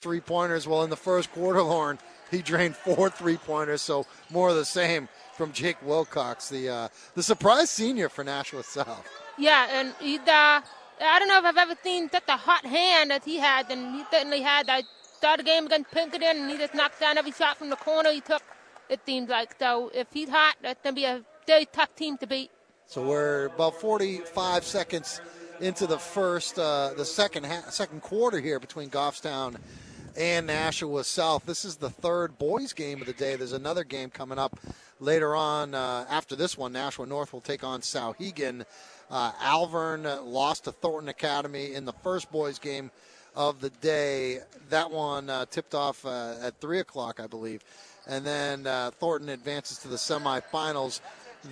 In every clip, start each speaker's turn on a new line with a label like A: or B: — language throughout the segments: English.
A: three pointers. Well, in the first quarter, Lauren, he drained four three pointers, so more of the same from Jake Wilcox, the uh, the surprise senior for Nashua South.
B: Yeah, and he, uh, I don't know if I've ever seen such a hot hand as he had, and he certainly had. I saw the game against Pinkerton, and he just knocked down every shot from the corner he took. It seems like so. If he's hot, that's gonna be a very tough team to beat.
A: So we're about 45 seconds into the first, uh, the second ha- second quarter here between Goffstown and Nashua South. This is the third boys game of the day. There's another game coming up later on uh, after this one. Nashua North will take on Souhegan. Uh, Alvirne lost to Thornton Academy in the first boys game of the day. That one uh, tipped off uh, at three o'clock, I believe, and then uh, Thornton advances to the semifinals.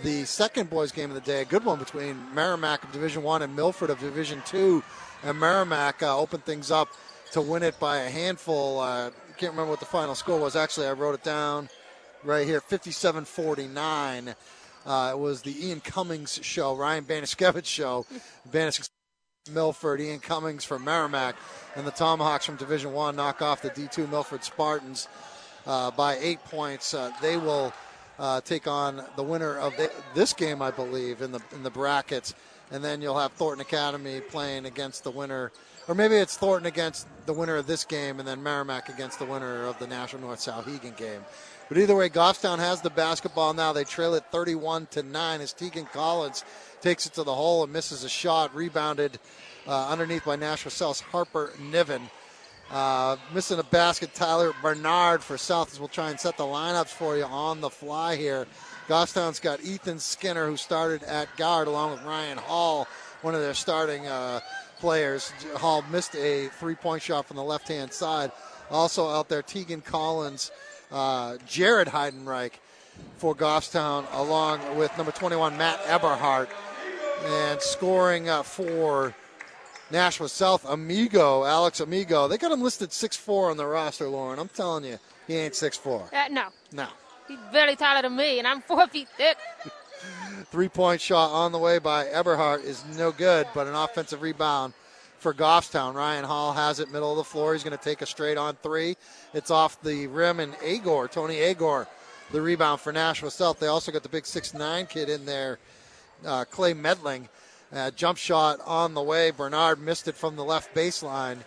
A: The second boys game of the day, a good one between Merrimack of Division One and Milford of Division Two, and Merrimack uh, opened things up to win it by a handful. Uh, can't remember what the final score was. Actually, I wrote it down right here 57 49. Uh, it was the Ian Cummings show, Ryan Banishkevich show. Banish Milford, Ian Cummings from Merrimack, and the Tomahawks from Division One knock off the D2 Milford Spartans uh, by eight points. Uh, they will uh, take on the winner of the, this game, I believe, in the in the brackets, and then you'll have Thornton Academy playing against the winner, or maybe it's Thornton against the winner of this game, and then Merrimack against the winner of the Nashua North Souhegan game. But either way, Goffstown has the basketball now. They trail it 31 to 9 as Tegan Collins takes it to the hole and misses a shot. Rebounded uh, underneath by Nashua South's Harper Niven. Uh, missing a basket, Tyler Bernard for South as we'll try and set the lineups for you on the fly here. Goffstown's got Ethan Skinner, who started at guard, along with Ryan Hall, one of their starting uh, players. Hall missed a three point shot from the left hand side. Also out there, Tegan Collins uh, Jared Heidenreich for Goffstown, along with number 21, Matt Eberhardt. And scoring uh, for Nashua South, Amigo, Alex Amigo. They got him listed 6'4 on the roster, Lauren. I'm telling you, he ain't 6'4.
B: Uh, no.
A: No.
B: He's barely taller than me, and I'm four feet thick.
A: Three point shot on the way by Eberhardt is no good, but an offensive rebound for Goffstown. Ryan Hall has it middle of the floor. He's going to take a straight on three. It's off the rim, and Agor, Tony Agor, the rebound for Nashua South. They also got the big six nine kid in there, uh, Clay Medling. Uh, jump shot on the way. Bernard missed it from the left baseline,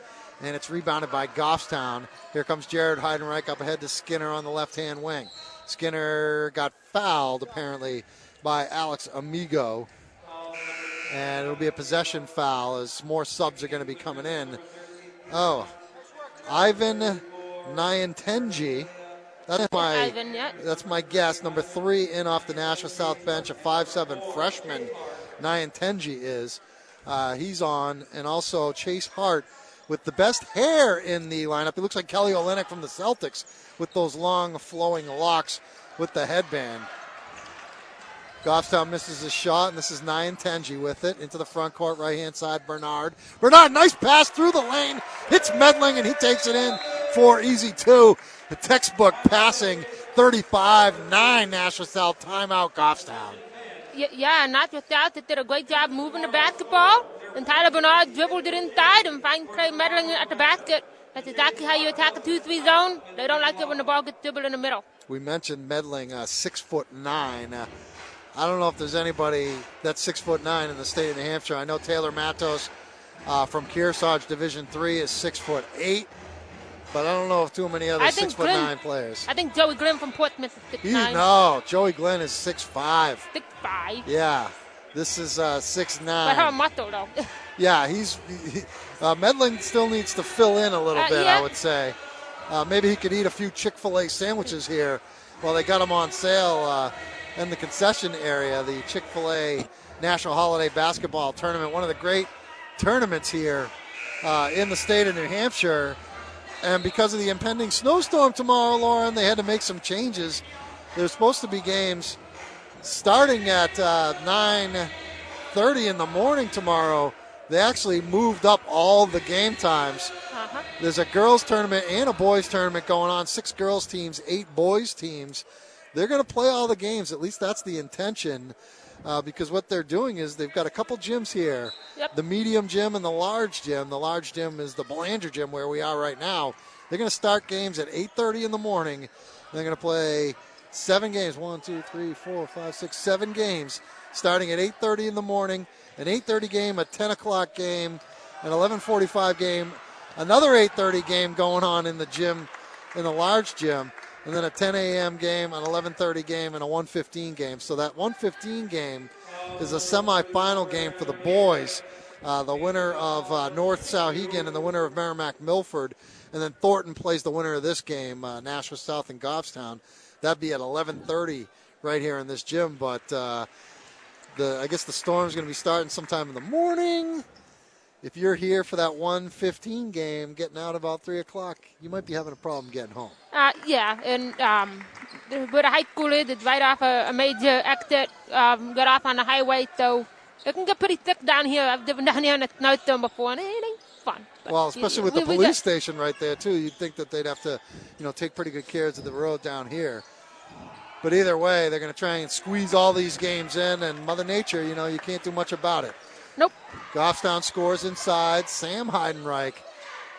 A: and it's rebounded by Goffstown. Here comes Jared Heidenreich up ahead to Skinner on the left hand wing. Skinner got fouled apparently by Alex Amigo and it'll be a possession foul as more subs are going to be coming in. Oh, Ivan Nyantenji. That's my
B: Ivan, yeah.
A: that's my guess. Number three in off the Nashua South bench, a five-seven freshman. Nyantenji is. Uh, he's on, and also Chase Hart with the best hair in the lineup. He looks like Kelly Olynyk from the Celtics with those long flowing locks with the headband. Goffstown misses a shot, and this is Nyantenji with it into the front court, right hand side. Bernard. Bernard, nice pass through the lane. Hits Medling, and he takes it in for easy two. The textbook passing 35 9 Nashua South timeout, Goffstown.
B: Yeah, just that, they did a great job moving the basketball. And Tyler Bernard dribbled it inside and find Clay Medling at the basket. That's exactly how you attack a 2 3 zone. They don't like it when the ball gets dribbled in the middle.
A: We mentioned Medling, uh, six foot nine. Uh, I don't know if there's anybody that's six foot nine in the state of New Hampshire. I know Taylor Matos uh, from Kearsarge Division Three is six foot eight, but I don't know if too many other six foot nine players.
B: I think Joey Glenn from Portsmouth is six
A: He's,
B: nine.
A: No, Joey Glenn is six five.
B: Six five.
A: Yeah, this is uh, six nine.
B: But her muscle though.
A: yeah, he's he, uh, Medling still needs to fill in a little
B: Uh,
A: bit.
B: yeah.
A: I would say uh, maybe he could eat a few Chick Fil A sandwiches here. Well, they got them on sale in the concession area. The Chick Fil A National Holiday Basketball Tournament, one of the great tournaments here uh, in the state of New Hampshire. And because of the impending snowstorm tomorrow, Lauren, they had to make some changes. There's supposed to be games starting at uh, 9:30 in the morning tomorrow. They actually moved up all the game times.
B: Uh-huh.
A: There's a girls tournament and a boys tournament going on. Six girls teams, eight boys teams. They're going to play all the games. At least that's the intention. Uh, because what they're doing is they've got a couple gyms here
B: Yep.
A: the medium gym and the large gym. The large gym is the Belanger gym where we are right now. They're going to start games at 8:30 in the morning. They're going to play seven games. One, two, three, four, five, six, seven games, starting at 8:30 in the morning. An 8:30 game, a 10 o'clock game, an 11:45 game, another 8:30 game going on in the gym, in the large gym, and then a 10 a.m. game, an 11:30 game, and a 1:15 game. So that 1:15 game is a semifinal game for the boys. Uh, the winner of uh, North Souhegan and the winner of Merrimack Milford, and then Thornton plays the winner of this game, uh, Nashua South and Goffstown. That'd be at 11:30 right here in this gym. But uh, the I guess the storm's going to be starting sometime in the morning. If you're here for that 1:15 game, getting out about three o'clock, you might be having a problem getting home.
B: Uh, yeah, and um, where the high school it's right off a, a major exit. Um, got off on the highway, so it can get pretty thick down here. I've driven down here in a snowstorm before, and it ain't fun.
A: Well, especially with the
B: we
A: police station right there too, you'd think that they'd have to, you know, take pretty good care of the road down here. But either way, they're going to try and squeeze all these games in, and Mother Nature, you know, you can't do much about it.
B: Nope.
A: Goffstown scores inside. Sam Heidenreich,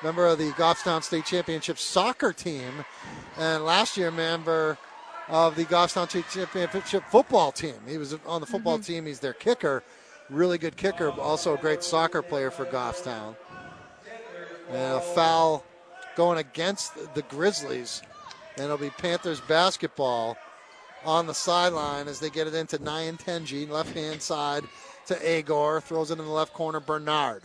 A: member of the Goffstown State Championship soccer team, and last year member of the Goffstown State Championship football team. He was on the football mm-hmm. team. He's their kicker, really good kicker, but also a great soccer player for Goffstown. And a foul going against the Grizzlies, and it'll be Panthers basketball on the sideline as they get it into Nyan Tenji, left hand side to Agor, throws it in the left corner, Bernard.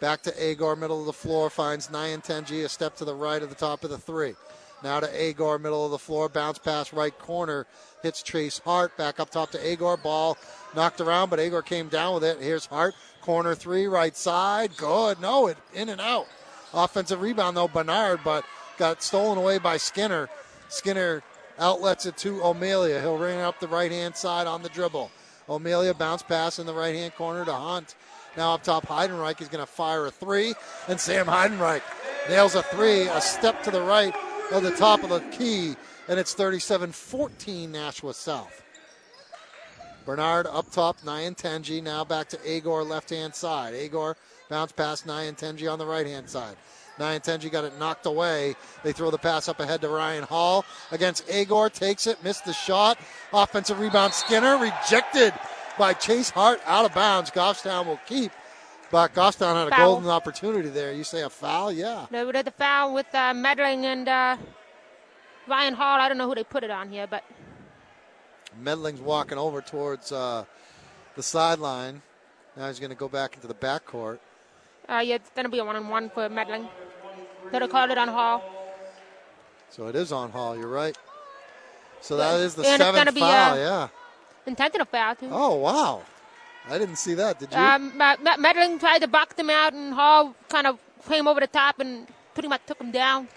A: Back to Agor, middle of the floor, finds Nyan Tenji, a step to the right of the top of the three. Now to Agor, middle of the floor, bounce pass right corner, hits Chase Hart, back up top to Agor, ball knocked around, but Agor came down with it. Here's Hart, corner three, right side, good. No, it in and out. Offensive rebound though, Bernard, but got stolen away by Skinner. Skinner outlets it to O'Melia. He'll ring up the right hand side on the dribble. O'Melia bounce pass in the right hand corner to Hunt. Now up top, Heidenreich is going to fire a three, and Sam Heidenreich nails a three, a step to the right of the top of the key, and it's 37 14 Nashua South. Bernard up top, Nyan Tenji. Now back to Agor, left hand side. Agor bounce pass Nyan Tenji on the right hand side. Nyan Tenji got it knocked away. They throw the pass up ahead to Ryan Hall against Agor. Takes it, missed the shot. Offensive rebound, Skinner rejected by Chase Hart out of bounds. Goffstown will keep. But Goffstown had a
B: Foul.
A: golden opportunity there. You say a foul? Yeah.
B: They did the foul with uh, Medling and uh, Ryan Hall. I don't know who they put it on here, but
A: Medling's walking over towards uh, the sideline. Now he's going to go back into the backcourt.
B: uh, yeah, it's going to be a one-on-one for Medling. Could have called it on Hall.
A: So it is on Hall. You're right. So that is the
B: And it's
A: seventh
B: be,
A: foul.
B: uh,
A: yeah.
B: Intentional foul, too.
A: Oh wow. I didn't see that. Did you?
B: Um, Medling tried to box him out, and Hall kind of came over the top and pretty much took him down.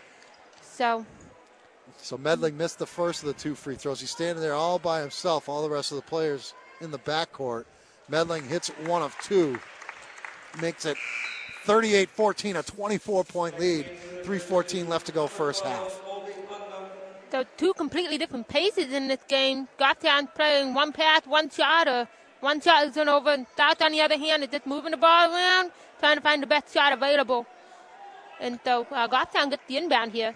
B: So,
A: so Medling missed the first of the two free throws. He's standing there all by himself. All the rest of the players in the backcourt. Medling hits one of two. Makes it 38-14, a 24-point lead. 3:14 left to go first half.
B: so two completely different paces in this game. Goffstown playing one pass, one shot, or one shot is turned over, and South on the other hand is just moving the ball around, trying to find the best shot available. And so uh, gets the inbound here.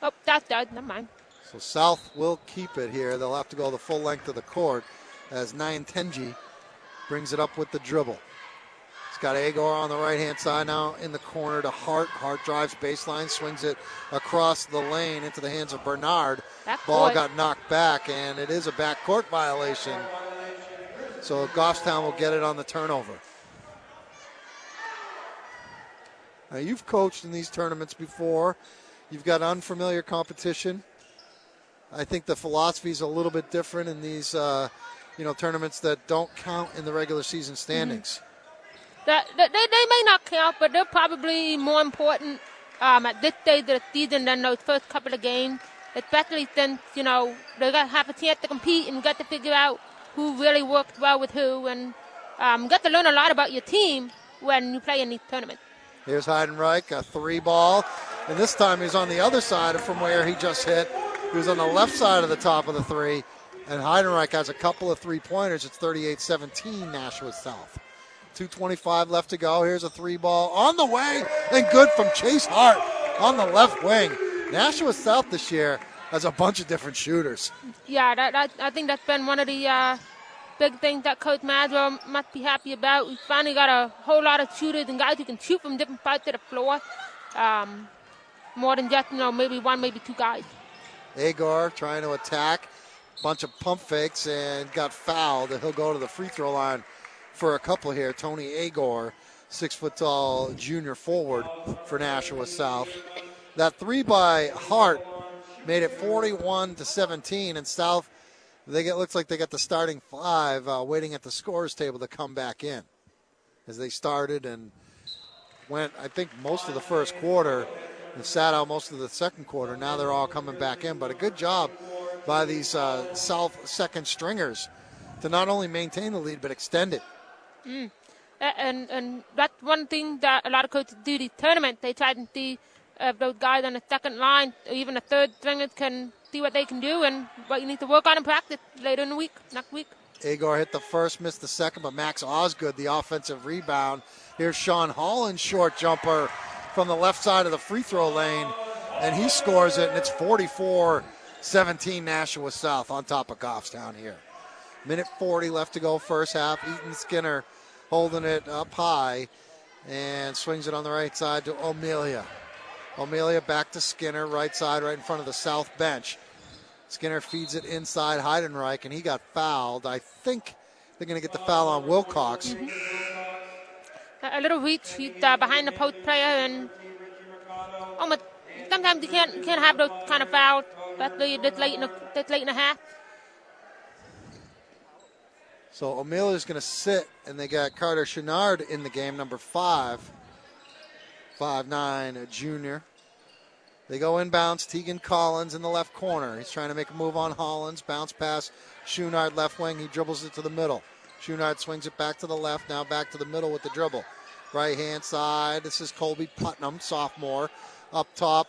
B: Oh, that's does. Never mind.
A: So South will keep it here. They'll have to go the full length of the court as Nyan Tenji brings it up with the dribble. He's got Agor on the right hand side now in the corner to Hart. Hart drives baseline, swings it across the lane into the hands of Bernard.
B: Back
A: Ball
B: court.
A: got knocked back, and it is a backcourt violation. So Goffstown will get it on the turnover. Now, you've coached in these tournaments before. You've got unfamiliar competition. I think the philosophy is a little bit different in these, uh, you know, tournaments that don't count in the regular season standings.
B: That, they, they may not count, but they're probably more important um, at this stage of the season than those first couple of games, especially since, you know, they got to have a chance to compete and got to figure out who really works well with who and um, get to learn a lot about your team when you play in these tournaments.
A: Here's Heidenreich, a three ball, and this time he's on the other side from where he just hit. He was on the left side of the top of the three, and Heidenreich has a couple of three pointers. It's 38 17 Nashua South. 2.25 left to go. Here's a three ball on the way, and good from Chase Hart. on the left wing. Nashua South this year has a bunch of different shooters.
B: Yeah, that, that, I think that's been one of the uh, big things that Coach Maswell must be happy about. We finally got a whole lot of shooters and guys who can shoot from different parts of the floor. Um, more than just, you know, maybe one, maybe two guys.
A: Agor trying to attack. Bunch of pump fakes and got fouled. He'll go to the free throw line for a couple here. Tony Agor, six foot tall junior forward for Nashua South. That three by Hart made it 41 to 17, and South they get looks like they got the starting five uh, waiting at the scores table to come back in as they started and went. I think most of the first quarter and sat out most of the second quarter. Now they're all coming back in, but a good job by these uh, South second stringers to not only maintain the lead but extend it.
B: Mm. And and that's one thing that a lot of coaches do the tournament. They try to see if those guys on the second line or even the third stringers can see what they can do and what you need to work on in practice later in the week, next week.
A: Agor hit the first, missed the second, but Max Osgood, the offensive rebound. Here's Sean Holland, short jumper from the left side of the free throw lane, and he scores it, and it's 44 17 Nashua South on top of Goffstown here. Minute 40 left to go, first half. Ethan Skinner holding it up high and swings it on the right side to O'Melia. O'Melia back to Skinner, right side, right in front of the south bench. Skinner feeds it inside Heidenreich, and he got fouled. I think they're going to get the foul on Wilcox.
B: Mm-hmm. A little reach uh, behind the post player, and sometimes you can't can't have those kind of fouls, especially this late in the this late in the half.
A: So O'Melia's going to sit, and they got Carter Chenard in the game, number five, five nine, uh, junior. They go inbounds. Tegan Collins in the left corner. He's trying to make a move on Hollins. Bounce pass. Chenard left wing. He dribbles it to the middle. Chenard swings it back to the left. Now back to the middle with the dribble. Right hand side. This is Colby Putnam, sophomore. Up top,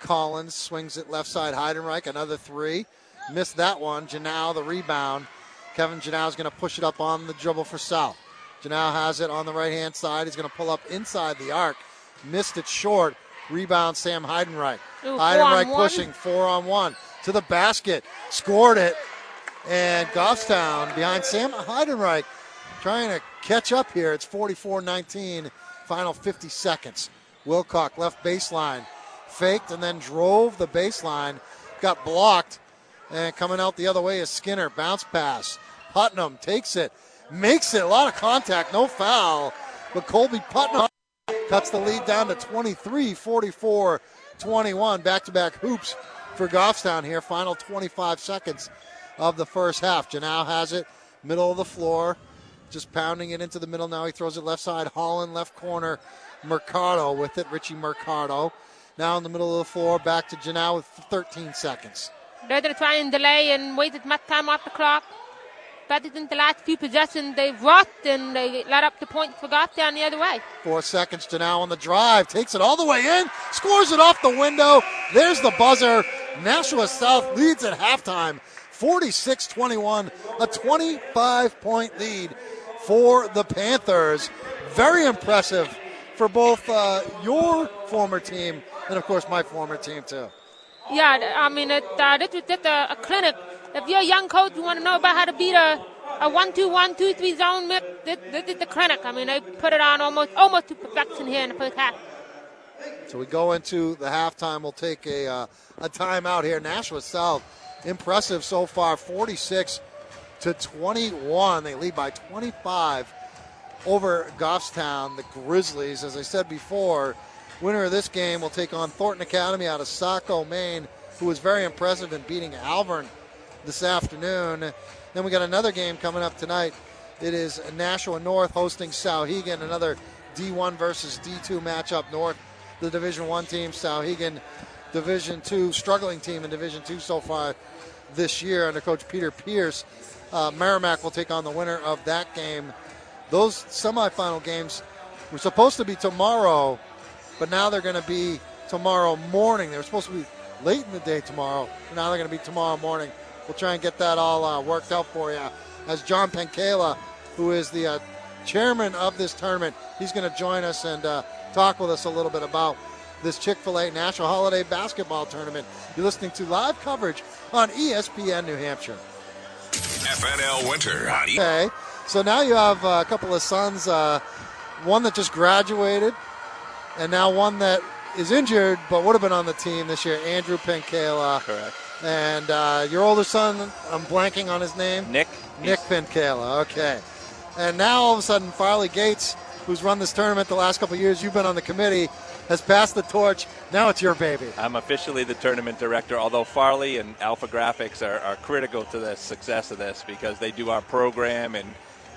A: Collins swings it left side. Heidenreich, another three. Missed that one. Janau, the rebound. Kevin Janau is going to push it up on the dribble for South. Janau has it on the right hand side. He's going to pull up inside the arc. Missed it short. Rebound, Sam Heidenreich.
B: Ooh,
A: Heidenreich
B: four
A: pushing four on one to the basket. Scored it. And Goffstown behind Sam Heidenreich trying to catch up here. It's 44 19, final 50 seconds. Wilcox left baseline, faked and then drove the baseline, got blocked, and coming out the other way is Skinner. Bounce pass. Putnam takes it, makes it. A lot of contact, no foul. But Colby Putnam cuts the lead down to 23 44 21. Back to back hoops for Goffstown here. Final 25 seconds of the first half. Janau has it, middle of the floor, just pounding it into the middle. Now he throws it left side. Holland, left corner. Mercado with it. Richie Mercado. Now in the middle of the floor, back to Janau with 13 seconds.
B: To try and delay and wait as much time off the clock. But in the last few possessions, they've rushed and they let up the points for Goffstown the other way.
A: Four seconds to now on the drive. Takes it all the way in. Scores it off the window. There's the buzzer. Nashua South leads at halftime. 46 21. A 25 point lead for the Panthers. Very impressive for both uh, your former team and, of course, my former team, too.
B: Yeah, I mean, it, uh, this was just a, a, clinic. If you're a young coach, you want to know about how to beat a, a one two one two three zone mix. This, this is the clinic. I mean, they put it on almost almost to perfection here in the first half.
A: So we go into the halftime. We'll take a uh, a timeout here. Nashua South, impressive so far, 46 to 21. They lead by 25 over Goffstown, the Grizzlies. As I said before, winner of this game will take on Thornton Academy out of Saco, Maine, who was very impressive in beating Alvirne this afternoon. Then we got another game coming up tonight. It is Nashua North hosting Souhegan, another D1 versus D2 matchup. North, the Division One team, Souhegan, Division Two, struggling team in Division Two so far this year under Coach Peter Pierce. Uh, Merrimack will take on the winner of that game. Those semifinal games were supposed to be tomorrow, but now they're going to be tomorrow morning. They were supposed to be late in the day tomorrow, now they're going to be tomorrow morning. We'll try and get that all uh, worked out for you. As John Penkala, who is the uh, chairman of this tournament, he's going to join us and uh, talk with us a little bit about this Chick fil A National Holiday Basketball Tournament. You're listening to live coverage on ESPN New Hampshire.
C: FNL Winter on E-
A: Okay, so now you have uh, a couple of sons, uh, one that just graduated, and now one that is injured but would have been on the team this year, Andrew Penkala.
D: Correct.
A: And uh, your older son, I'm blanking on his name.
D: Nick.
A: Nick Penkala. Okay. And now all of a sudden, Farley Gates, who's run this tournament the last couple of years, you've been on the committee, has passed the torch. Now it's your baby.
D: I'm officially the tournament director, although Farley and Alpha Graphics are, are critical to the success of this because they do our program and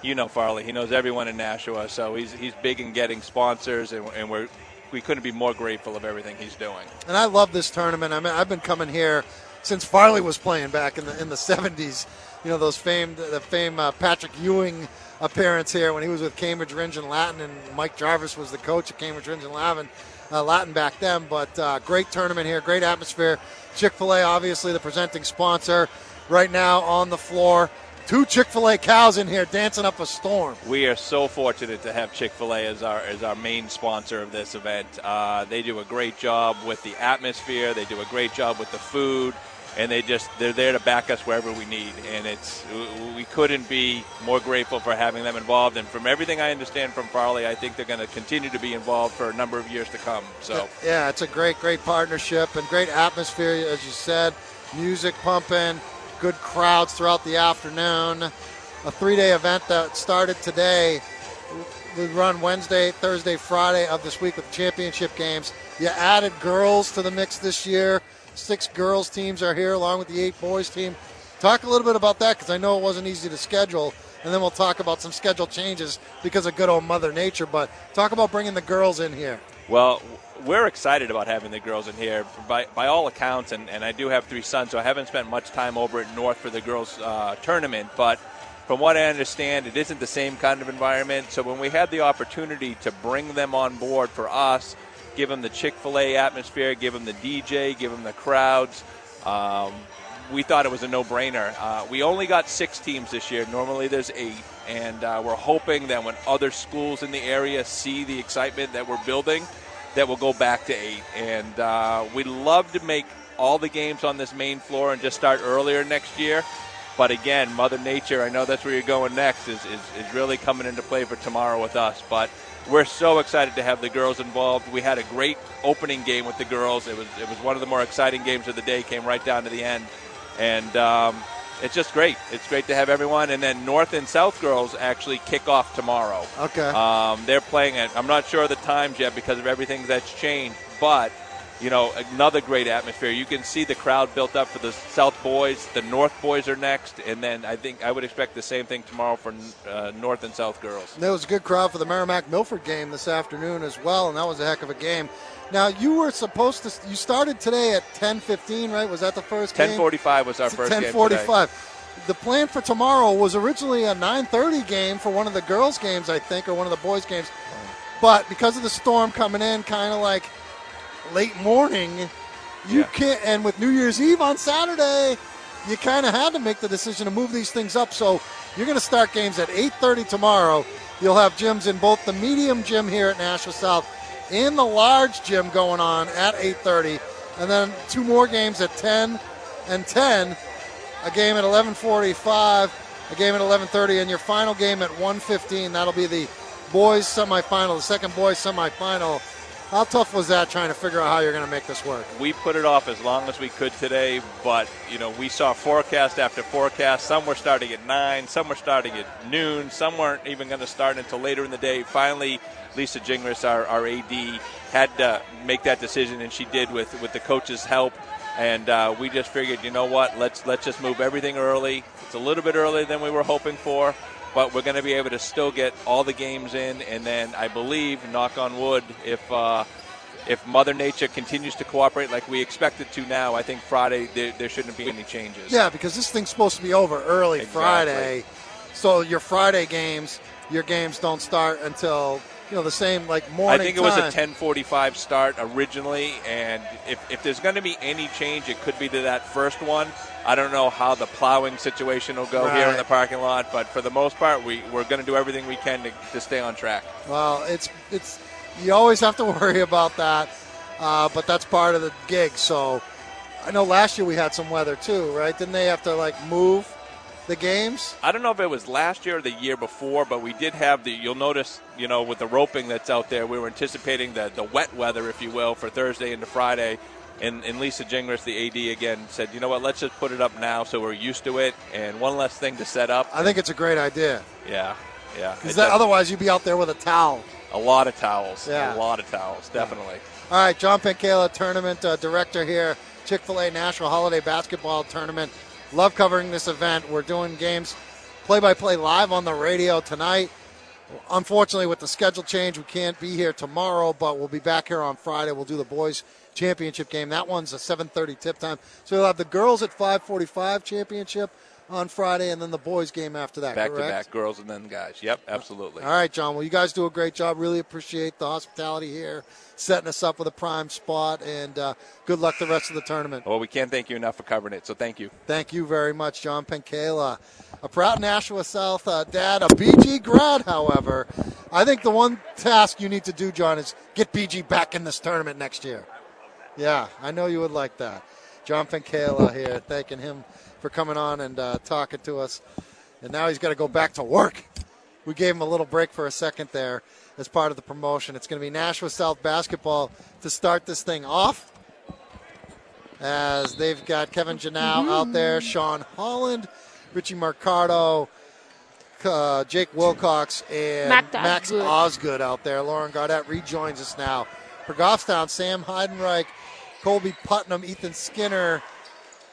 D: you know Farley, he knows everyone in Nashua, so he's, he's big in getting sponsors and, and we're we couldn't be more grateful of everything he's doing.
A: And I love this tournament. I mean, I've been coming here since Farley was playing back in the in the 70s. You know those famed the famed uh, Patrick Ewing appearance here when he was with Cambridge Rindge and Latin, and Mike Jarvis was the coach at Cambridge Rindge and Latin, uh, Latin back then. But uh, great tournament here, great atmosphere. Chick Fil A, obviously the presenting sponsor, right now on the floor. Two Chick Fil A cows in here dancing up a storm.
D: We are so fortunate to have Chick Fil A as our as our main sponsor of this event. Uh, they do a great job with the atmosphere. They do a great job with the food, and they just they're there to back us wherever we need. And it's we couldn't be more grateful for having them involved. And from everything I understand from Farley, I think they're going to continue to be involved for a number of years to come. So
A: Yeah, it's a great, great partnership and great atmosphere, as you said. Music pumping, good crowds throughout the afternoon. A three day event that started today. We run Wednesday, Thursday, Friday of this week with championship games. You added girls to the mix this year. Six girls teams are here along with the eight boys team. Talk a little bit about that because I know it wasn't easy to schedule. And then we'll talk about some schedule changes because of good old Mother Nature. But talk about bringing the girls in here.
D: Well, we're excited about having the girls in here. By, by all accounts, and, and I do have three sons, so I haven't spent much time over at North for the girls' uh, tournament. But from what I understand, it isn't the same kind of environment. So when we had the opportunity to bring them on board for us, give them the Chick fil A atmosphere, give them the DJ, give them the crowds, um, we thought it was a no brainer. Uh, we only got six teams this year. Normally there's eight. And uh, we're hoping that when other schools in the area see the excitement that we're building, that we'll go back to eight. And uh, we'd love to make all the games on this main floor and just start earlier next year. But again, Mother Nature, I know that's where you're going next, is, is, is really coming into play for tomorrow with us. But we're so excited to have the girls involved. We had a great opening game with the girls. It was it was one of the more exciting games of the day. Came right down to the end, and um, it's just great. It's great to have everyone. And then North and South girls actually kick off tomorrow.
A: Okay.
D: Um, they're playing it. I'm not sure of the times yet because of everything that's changed, but you know, another great atmosphere. You can see the crowd built up for the South boys. The North boys are next, and then I think I would expect the same thing tomorrow for uh, North and South girls.
A: There was a good crowd for the Merrimack Milford game this afternoon as well, and that was a heck of a game. Now you were supposed to. You started today at 10:15, right? Was that the first game?
D: 10:45 was our first game.
A: 10:45. The plan for tomorrow was originally a 9:30 game for one of the girls' games, I think, or one of the boys' games. But because of the storm coming in, kind of like late morning, you
D: Yeah.
A: can't. And with New Year's Eve on Saturday, you kind of had to make the decision to move these things up. So you're going to start games at 8:30 tomorrow. You'll have gyms in both the medium gym here at Nashua South and the large gym going on at 8:30, and then two more games at 10 and 10. A game at 11:45, a game at 11:30, and your final game at 1:15. That'll be the boys semifinal, the second boys semifinal. How tough was that trying to figure out how you're going to make this work?
D: We put it off as long as we could today, but you know we saw forecast after forecast. Some were starting at nine, some were starting at noon, some weren't even going to start until later in the day. Finally, Lisa Gingras, our, our AD, had to make that decision, and she did with with the coach's help. And uh, we just figured, you know what? Let's let's just move everything early. It's a little bit earlier than we were hoping for, but we're going to be able to still get all the games in. And then I believe, knock on wood, if uh, if Mother Nature continues to cooperate like we expect it to now, I think Friday there, there shouldn't be any changes.
A: Yeah, because this thing's supposed to be over early
D: Exactly.
A: Friday. So your Friday games, your games don't start until you know the same like morning.
D: I think it was a 10:45 start originally, and if, if there's going to be any change, it could be to that first one. I don't know how the plowing situation will go here in the parking lot, but for the most part, we, we're going to do everything we can to, to stay on track.
A: Well, it's it's you always have to worry about that. uh, but that's part of the gig. So I know last year we had some weather too, right? Didn't they have to like move the games?
D: I don't know if it was last year or the year before, but we did have the. You'll notice, you know, with the roping that's out there, we were anticipating the the wet weather, if you will, for Thursday into Friday. And, and Lisa Gingras, the AD, again said, you know what, let's just put it up now so we're used to it, and one less thing to set up.
A: I think it's a great idea.
D: Yeah, yeah.
A: Because otherwise you'd be out there with a towel.
D: A lot of towels.
A: Yeah.
D: A lot of towels, definitely.
A: All right, John Penkala, tournament uh, director here, Chick fil A National Holiday Basketball Tournament. Love covering this event. We're doing games play by play live on the radio tonight. Unfortunately, with the schedule change, we can't be here tomorrow, but we'll be back here on Friday. We'll do the boys championship game. That one's a 7:30 tip time. So we'll have the girls at 5:45 championship on Friday, and then the boys game after that.
D: Back
A: correct?
D: to back, girls and then guys. Yep, absolutely.
A: All right, John. Well, you guys do a great job. Really appreciate the hospitality here, setting us up with a prime spot, and uh, good luck the rest of the tournament.
D: Well, we can't thank you enough for covering it, so thank you.
A: Thank you very much, John Penkala. A proud Nashua South uh, dad, a BG grad, however. I think the one task you need to do, John, is get BG back in this tournament next year. Yeah, I know you would like that. John Penkala here, thanking him for coming on and uh, talking to us. And now he's got to go back to work. We gave him a little break for a second there as part of the promotion. It's going to be Nashua South basketball to start this thing off. As they've got Kevin Janau out there, Sean Holland, Richie Mercado, uh, Jake Wilcox, and
B: Max
A: Max
B: Osgood.
A: Osgood out there. Lauren Gaudet rejoins us now. For Goffstown, Sam Heidenreich, Colby Putnam, Ethan Skinner,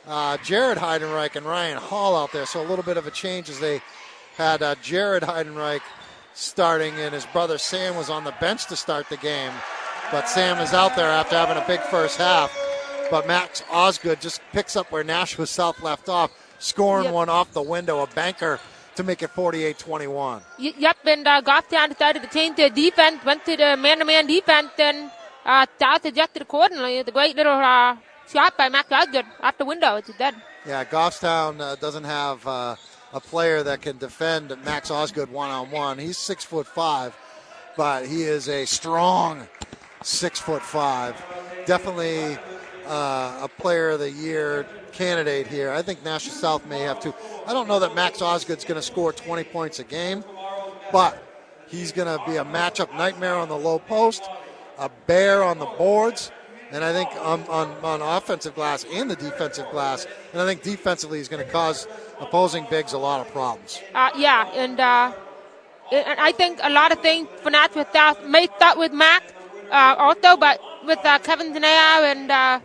A: uh, Jared Heidenreich, and Ryan Hall out there. So a little bit of a change as they had uh, Jared Heidenreich starting, and his brother Sam was on the bench to start the game. But Sam is out there after having a big first half. But Max Osgood just picks up where Nashua South left off, scoring
B: Yep.
A: one off the window, a banker to make it 48 21.
B: Yep, and uh, Goffstown decided to change their defense, went to the man-to-man defense, and uh, South adjusted accordingly. The great little uh, shot by Max Osgood off the window. It's dead.
A: Yeah, Goffstown uh, doesn't have uh, a player that can defend Max Osgood one on one. He's six foot five, but he is a strong six foot five. Definitely uh, a player of the year candidate here. I think Nashua South may have to. I don't know that Max Osgood's going to score 20 points a game, but he's going to be a matchup nightmare on the low post, a bear on the boards, and I think on, on, on offensive glass and the defensive glass. And I think defensively he's going to cause opposing bigs a lot of problems.
B: Uh, yeah, and, uh, and I think a lot of things for Nashua South may start with Mac uh, also, but with uh, Kevin Zanea and uh,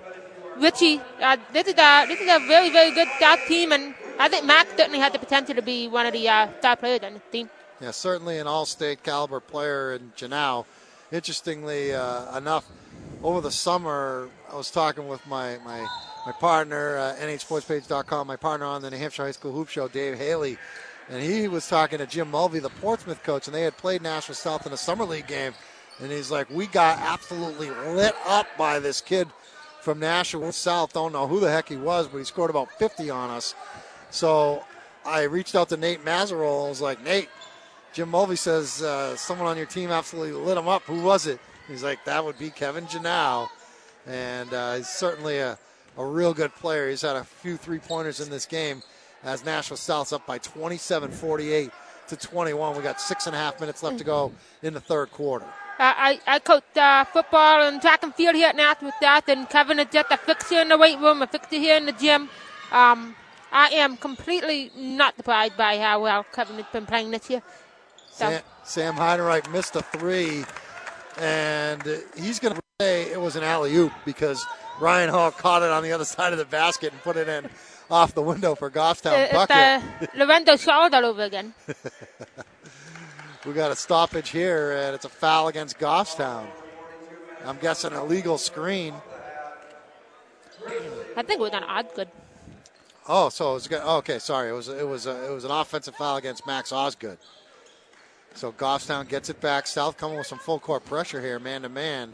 B: Richie, uh, this is a this is a very very good South team, and I think Mac certainly has the potential to be one of the uh, star players on this team.
A: Yeah, certainly an all-state caliber player in Janau. Interestingly uh, enough, over the summer I was talking with my my, my partner, uh, NHSportsPage.com, my partner on the New Hampshire High School Hoop Show, Dave Haley, and he was talking to Jim Mulvey, the Portsmouth coach, and they had played Nashua South in a summer league game, and he's like, we got absolutely lit up by this kid from Nashua South. Don't know who the heck he was, but he scored about 50 on us. So I reached out to Nate Mazerol and was like, Nate, Jim Mulvey says uh, someone on your team absolutely lit him up. Who was it? He's like, that would be Kevin Janau. And uh, he's certainly a, a real good player. He's had a few three pointers in this game as Nashua South's up by 27 48 to 21. We got six and a half minutes left to go in the third quarter.
B: I, I coach uh, football and track and field here at Nashua South, and Kevin is just a fixture in the weight room, a fixture here in the gym. Um, I am completely not surprised by how well Kevin has been playing this year.
A: Sam, Sam Heidenreich missed a three, and he's going to say it was an alley oop because Ryan Hall caught it on the other side of the basket and put it in off the window for Goffstown bucket.
B: Lorenzo Charles all over again.
A: We got a stoppage here, and it's a foul against Goffstown. I'm guessing a legal screen.
B: I think we're gonna Osgood.
A: Oh, so it was good. Oh, okay, sorry. It was it was a, it was an offensive foul against Max Osgood. So Goffstown gets it back. South coming with some full court pressure here, man to man,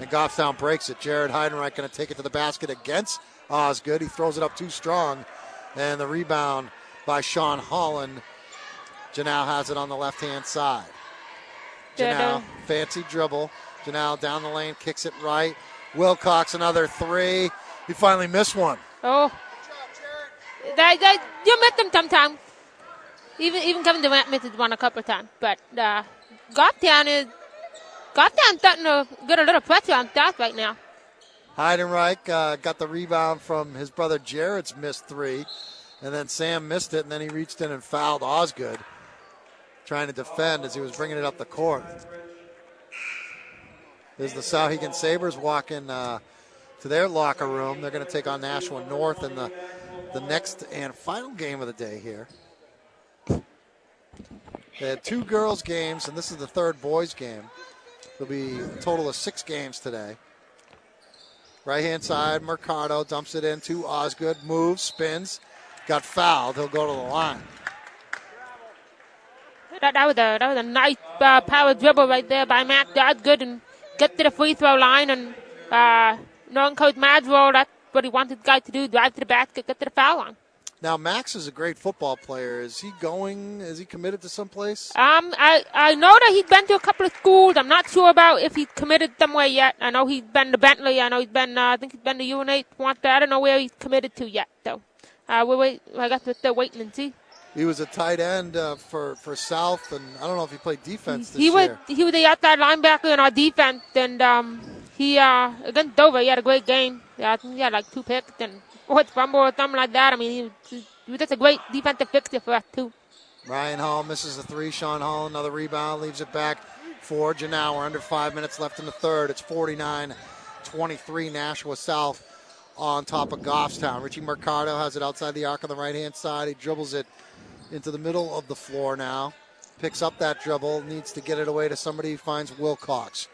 A: and Goffstown breaks it. Jared Heidenreich going to take it to the basket against Osgood. He throws it up too strong, and the rebound by Sean Holland. Janau has it on the left hand side. Janau, fancy dribble. Janau down the lane, kicks it right. Wilcox another three. He finally missed one.
B: Oh, that, that you met them sometimes. Even even Kevin Durant missed one a couple of times, but uh, Goffstown is Goffstown starting to get a little pressure on South right now.
A: Heidenreich uh, got the rebound from his brother Jared's missed three, and then Sam missed it, and then he reached in and fouled Osgood, trying to defend as he was bringing it up the court. There's the Souhegan Sabres walking uh, to their locker room. They're going to take on Nashua North in the, the next and final game of the day here. They had two girls' games, and this is the third boys' game. There'll be a total of six games today. Right hand side, Mercado dumps it into Osgood, moves, spins, got fouled. He'll go to the line.
B: That, that was a that was a nice uh, power dribble right there by Matt Osgood and get to the free throw line and uh, knowing Coach Madrigal, that's what he wanted the guy to do: drive to the basket, get to the foul line.
A: Now Max is a great football player. Is he going? Is he committed to someplace?
B: Um, I I know that he's been to a couple of schools. I'm not sure about if he's committed somewhere yet. I know he's been to Bentley. I know he's been. Uh, I think he's been to UNH once. I don't know where he's committed to yet, though. Uh, we wait. I guess we're still waiting and see.
A: He was a tight end uh, for for South, and I don't know if he played defense this
B: he
A: year.
B: was he was the outside linebacker in our defense, and um, he uh against Dover he had a great game. Yeah, I think he had like two picks and or fumble or something like that. I mean, he, was- just a great defensive fixture for us too.
A: Ryan Hall misses the three. Sean Hall another rebound, leaves it back for Janau. We're under five minutes left in the third. It's 49-23 Nashua South on top of Goffstown. Richie Mercado has it outside the arc on the right hand side. He dribbles it into the middle of the floor now. Picks up that dribble, needs to get it away to somebody. Finds Wilcox.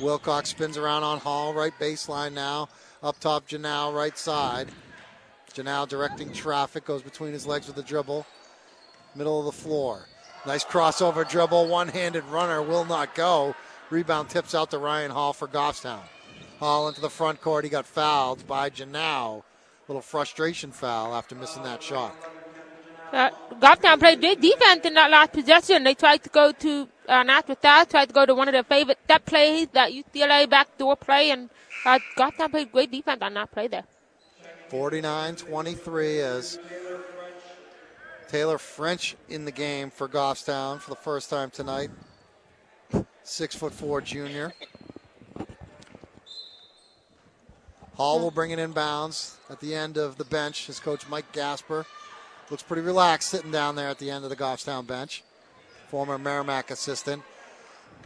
A: Wilcox spins around on Hall, right baseline now. Up top, Janau, right side. Janau directing traffic, goes between his legs with the dribble. Middle of the floor. Nice crossover dribble. One handed runner will not go. Rebound tips out to Ryan Hall for Goffstown. Hall into the front court. He got fouled by Janau. Little frustration foul after missing that shot.
B: Uh, Goffstown played great defense in that last possession. They tried to go to uh, Nashua South, tried to go to one of their favorite step plays, that UCLA backdoor play, and uh, Goffstown played great defense on that play there.
A: 49 23 as Taylor French in the game for Goffstown for the first time tonight. Six foot four junior. Hall will bring it inbounds at the end of the bench. His coach Mike Gasper looks pretty relaxed sitting down there at the end of the Goffstown bench. Former Merrimack assistant.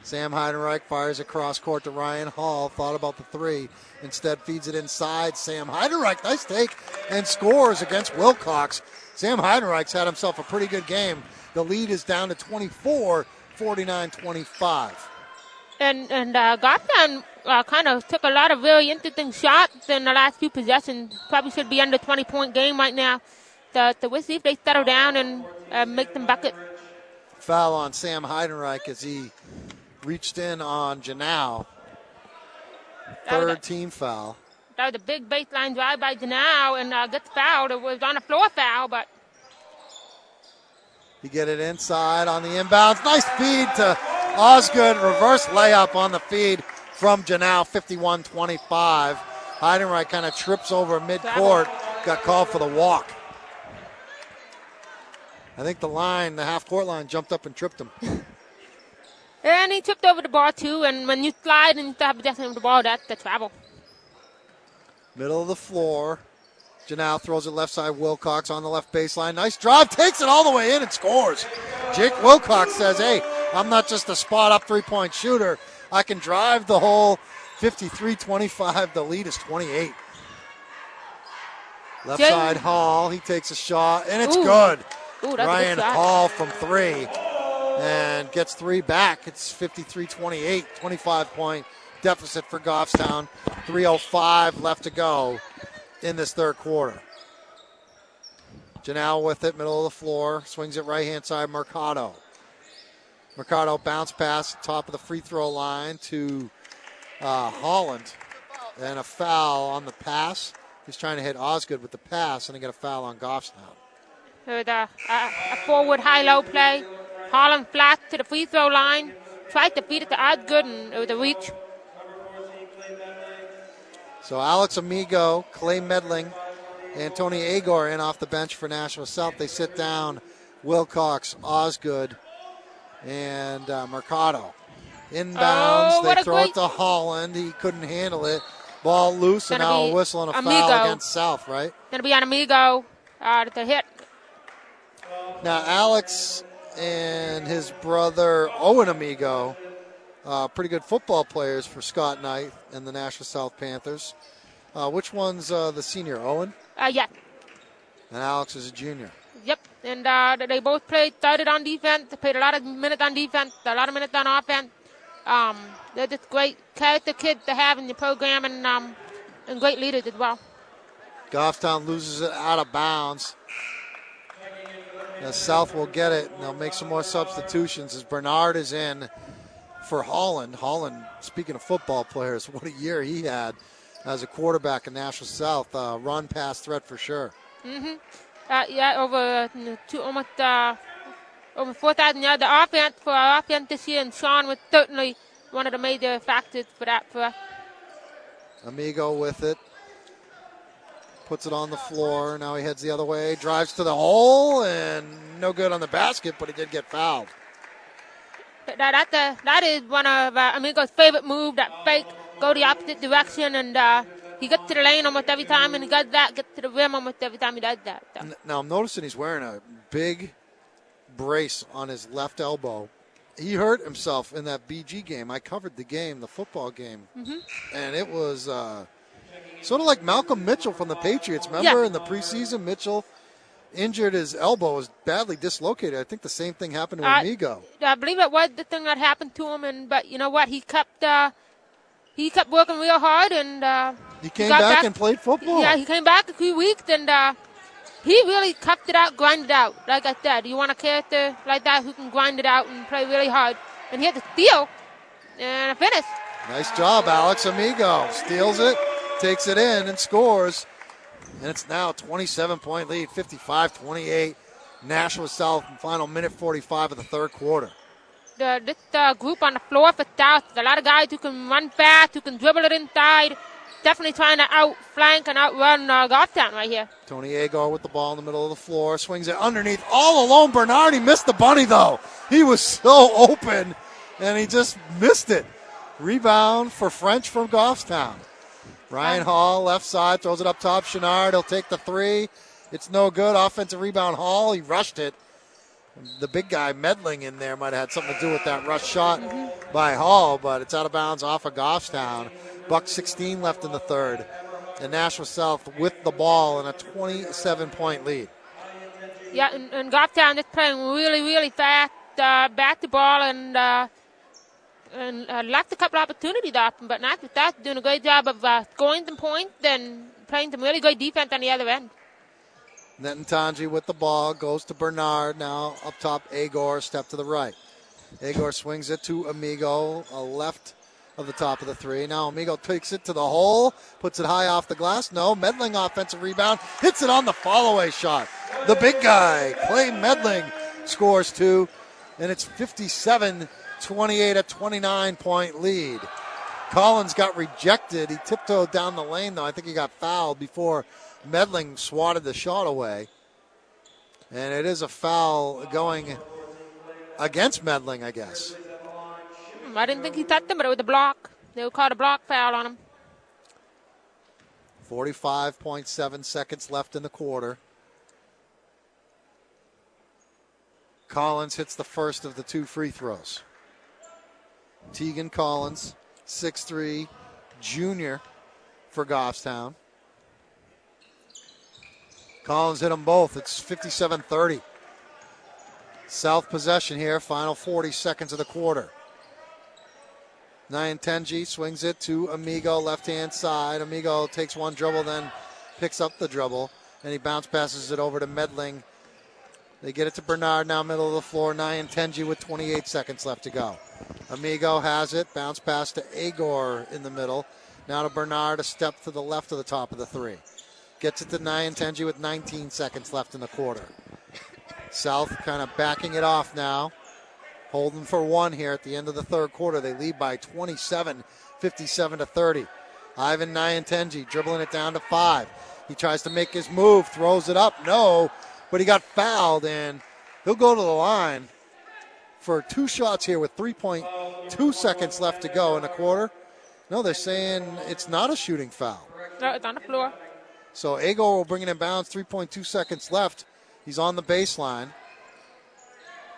A: Sam Heidenreich fires across court to Ryan Hall. Thought about the three. Instead, feeds it inside. Sam Heidenreich, nice take, and scores against Wilcox. Sam Heidenreich's had himself a pretty good game. The lead is down to 24, 49 25.
B: And and uh, Goffstown uh, kind of took a lot of really interesting shots in the last few possessions. Probably should be under 20 point game right now. To we'll see if they settle down and uh, make them bucket.
A: Foul on Sam Heidenreich as he reached in on Janau. Third
B: a,
A: team foul.
B: that was a big baseline drive by Janau and uh, gets fouled. It was on a floor foul, but
A: You get it inside on the inbounds. Nice feed to Osgood. Reverse layup on the feed from Janau, 51 25. Heidenreich kind of trips over midcourt. Got called for the walk. I think the line, the half court line, jumped up and tripped him.
B: And he tripped over the ball too. And when you slide and you have possession of the ball, that's the travel.
A: Middle of the floor. Janau throws it left side. Wilcox on the left baseline. Nice drive. Takes it all the way in and scores. Jake Wilcox says, hey, I'm not just a spot up three point shooter. I can drive the whole 53 25. The lead is 28. Left side Hall. He takes a shot, and it's
B: Ooh.
A: good.
B: Ooh,
A: Ryan. Hall from three and gets three back. It's 53 28, 25 point deficit for Goffstown. 3.05 left to go in this third quarter. Janelle with it, middle of the floor, swings it right hand side, Mercado. Mercado bounce pass, top of the free throw line to uh, Holland. And a foul on the pass. He's trying to hit Osgood with the pass, and he got a foul on Goffstown.
B: With a, a, a forward high-low play. Holland flat to the free throw line. Tried to feed it to Osgood and it was a reach.
A: So Alex Amigo, Clay Medling, and Tony Agor in off the bench for Nashua South. They sit down Wilcox, Osgood, and uh, Mercado. Inbounds,
B: Oh,
A: they throw it to Holland. He couldn't handle it. Ball loose, and now a whistle and a foul against South, right?
B: Gonna be on Amigo uh, to hit.
A: Now, Alex and his brother Owen Amigo, uh, pretty good football players for Scott Knight and the Nashua South Panthers. Uh, which one's uh, the senior? Owen?
B: Uh, yeah.
A: And Alex is a junior.
B: Yep, and uh, they both played, started on defense, they played a lot of minutes on defense, a lot of minutes on offense. Um, they're just great character kids to have in the program and, um, and great leaders as well.
A: Goffstown loses it out of bounds. As South will get it, and they'll make some more substitutions as Bernard is in for Holland. Holland, speaking of football players, what a year he had as a quarterback in Nashua South. Uh, run pass threat for sure.
B: Uh, yeah, over uh, two, almost uh, over 4,000 yards The offense for our offense this year, and Sean was certainly one of the major factors for that for us.
A: Amigo with it. Puts it on the floor. Now he heads the other way. Drives to the hole and no good on the basket, but he did get fouled.
B: That, that, uh, that is one of uh, Amigo's favorite move, that fake, go the opposite direction, and uh, he gets to the lane almost every time, and he does that, gets to the rim almost every time he does that. So.
A: Now I'm noticing he's wearing a big brace on his left elbow. He hurt himself in that BG game. I covered the game, the football game, and it was uh, sort of like Malcolm Mitchell from the Patriots. Remember
B: Yeah.
A: in the preseason, Mitchell injured his elbow, was badly dislocated. I think the same thing happened to
B: Uh,
A: Amigo.
B: I believe it was the thing that happened to him, and but you know what? He kept uh, he kept working real hard, and uh,
A: He came back,
B: back-
A: and played football.
B: yeah, he came back a few weeks, and uh, he really kept it out, grinded out. Like I said, you want a character like that who can grind it out and play really hard, and he had to steal and a finish.
A: Nice job, Alex Amigo. Steals it, takes it in, and scores. And it's now 27 point lead, 55 28. Nashua South, final minute 45 of the third quarter.
B: the this uh, group on the floor for South. There's a lot of guys who can run fast, who can dribble it inside. Definitely trying to outflank and outrun uh, Goffstown right here.
A: Tony Agor with the ball in the middle of the floor, swings it underneath, all alone. Bernardi missed the bunny though. He was so open, and he just missed it. Rebound for French from Goffstown. Ryan Hall, left side, throws it up top. Chenard, he'll take the three. It's no good. Offensive rebound, Hall. He rushed it. The big guy meddling in there might have had something to do with that rush shot by Hall, but it's out of bounds off of Goffstown. Buck 16 left in the third. And Nashua South with the ball in a 27 point lead.
B: Yeah, and, and Goffstown is playing really, really fast, uh, back the ball, and uh, and uh, left a couple opportunities open, but not with that. Doing a great job of uh, scoring some points and playing some really great defense on the other end.
A: Nyantenji with the ball goes to Bernard. Now up top, Agor, step to the right. Agor swings it to Amigo, a left of the top of the three. Now Amigo takes it to the hole, puts it high off the glass. No, Medling offensive rebound, hits it on the follow-away shot. The big guy, Clay Medling, scores two, and it's 57 28, a 29 point lead. Collins got rejected. He tiptoed down the lane, though. I think he got fouled before Medling swatted the shot away. And it is a foul going against Medling, I guess.
B: Hmm, I didn't think he touched him, but it was a block. They would call a block foul on him.
A: 45.7 seconds left in the quarter. Collins hits the first of the two free throws. Tegan Collins, 6'3 junior for Goffstown. Collins hit them both. It's 57 30. South possession here, final 40 seconds of the quarter. Nyantenji swings it to Amigo, left hand side. Amigo takes one dribble, then picks up the dribble, and he bounce passes it over to Medling. They get it to Bernard now, middle of the floor. Nyantenji with 28 seconds left to go. Amigo has it, bounce pass to Agor in the middle. Now to Bernard, a step to the left of the top of the three. Gets it to Nyantenji with 19 seconds left in the quarter. South kind of backing it off now. Holding for one here at the end of the third quarter. They lead by 27, 57 to 30. Ivan Nyantenji dribbling it down to five. He tries to make his move, throws it up. No, but he got fouled, and he'll go to the line for two shots here with 3.2 seconds left to go in a quarter. No, they're saying it's not a shooting foul.
B: No, it's on the floor.
A: So Agor will bring it in bounds, 3.2 seconds left. He's on the baseline.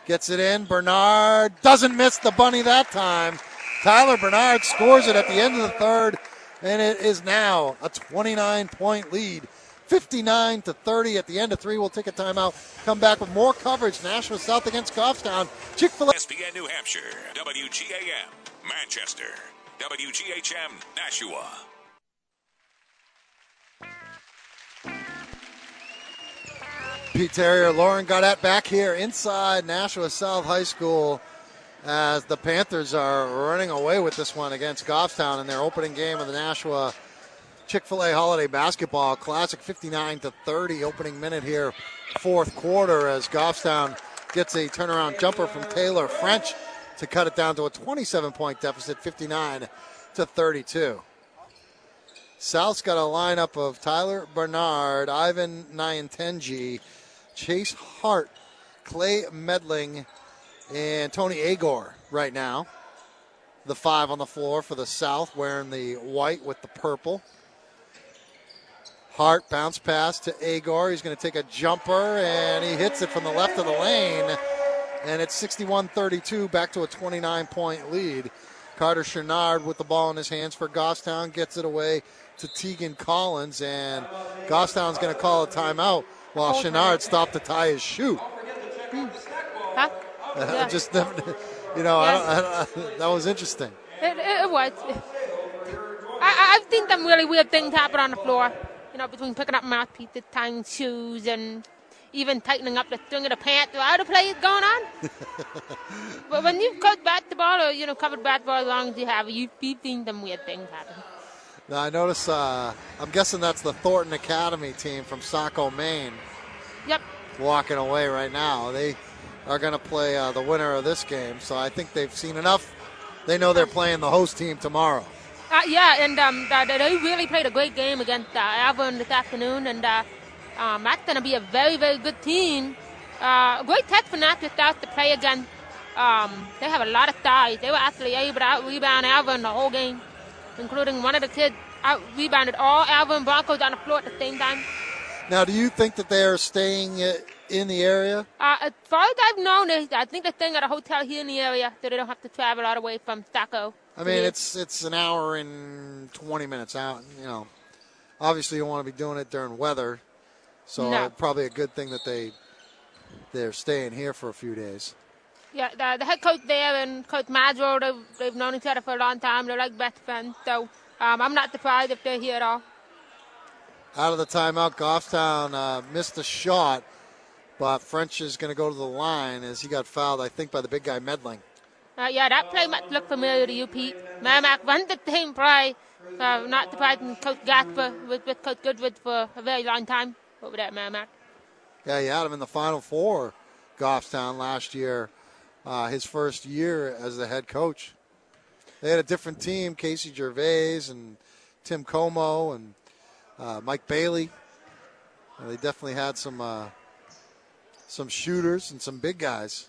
A: Gets it in. Bernard doesn't miss the bunny that time. Tyler Bernard scores it at the end of the third, and it is now a 29 point lead. 59 to 30 at the end of three. We'll take a timeout. Come back with more coverage. Nashua South against Goffstown. Chick fil A.
C: ESPN New Hampshire, WGAM, Manchester, WGHM, Nashua.
A: Pete Terrier, Lauren Gaudet back here inside Nashua South High School as the Panthers are running away with this one against Goffstown in their opening game of the Nashua Chick fil A Holiday Basketball Classic 59 to 30, opening minute here, fourth quarter, as Goffstown gets a turnaround jumper from Taylor French to cut it down to a 27 point deficit, 59 to 32. South's got a lineup of Tyler Bernard, Ivan Nyantenji, Chase Hart, Clay Medling, and Tony Agor right now. The five on the floor for the South, wearing the white with the purple. Hart bounce pass to Agor. He's going to take a jumper, and he hits it from the left of the lane. And it's 61 32, back to a 29 point lead. Carter Chenard with the ball in his hands for Goffstown gets it away to Tegan Collins, and Goffstown's going to call a timeout while Chenard stopped to tie his shoe. Hmm.
B: Huh? Yeah.
A: Just, you know, I don't, I don't, that was interesting.
B: It, it, it was. I, I've seen some really weird things happen on the floor. You know, between picking up mouthpieces, tying shoes, and even tightening up the string of the pants while the play is going on. but when you've coached basketball or, you know, covered basketball as long as you have, you've, you've seen some weird things happen.
A: Now I notice. Uh, I'm guessing that's the Thornton Academy team from Saco, Maine,
B: Yep.
A: walking away right now. They are going to play uh, the winner of this game, so I think they've seen enough. They know they're playing the host team tomorrow.
B: Uh, yeah, and um, they really played a great game against uh, Alvirne this afternoon, and uh, um, that's going to be a very, very good team. Uh, great test for Nashua South to play against. Um, they have a lot of size. They were actually able to out rebound Alvirne the whole game, including one of the kids out rebounded all Alvirne Broncos on the floor at the same time.
A: Now, do you think that they are staying uh, in the area?
B: Uh, as far as I've known, they, I think they're staying at a hotel here in the area, so they don't have to travel all the way from Saco.
A: I mean, it's it's an hour and 20 minutes out. You know, obviously you want to be doing it during weather, so
B: No.
A: probably a good thing that they they're staying here for a few days.
B: Yeah, the, the head coach there and Coach Madro, they've, they've known each other for a long time. They're like best friends. So um, I'm not surprised if they're here at all.
A: Out of the timeout, Goffstown uh, missed a shot, but French is going to go to the line as he got fouled, I think, by the big guy Medling.
B: Uh, yeah, that play might look familiar to you, Pete. Merrimack won the same play. Uh, not surprised Coach Gasper was with Coach Goodwood for a very long time over there at Merrimack.
A: Yeah, he had him in the Final Four, Goffstown last year, uh, his first year as the head coach. They had a different team: Casey Gervais and Tim Como and uh, Mike Bailey. They definitely had some uh, some shooters and some big guys.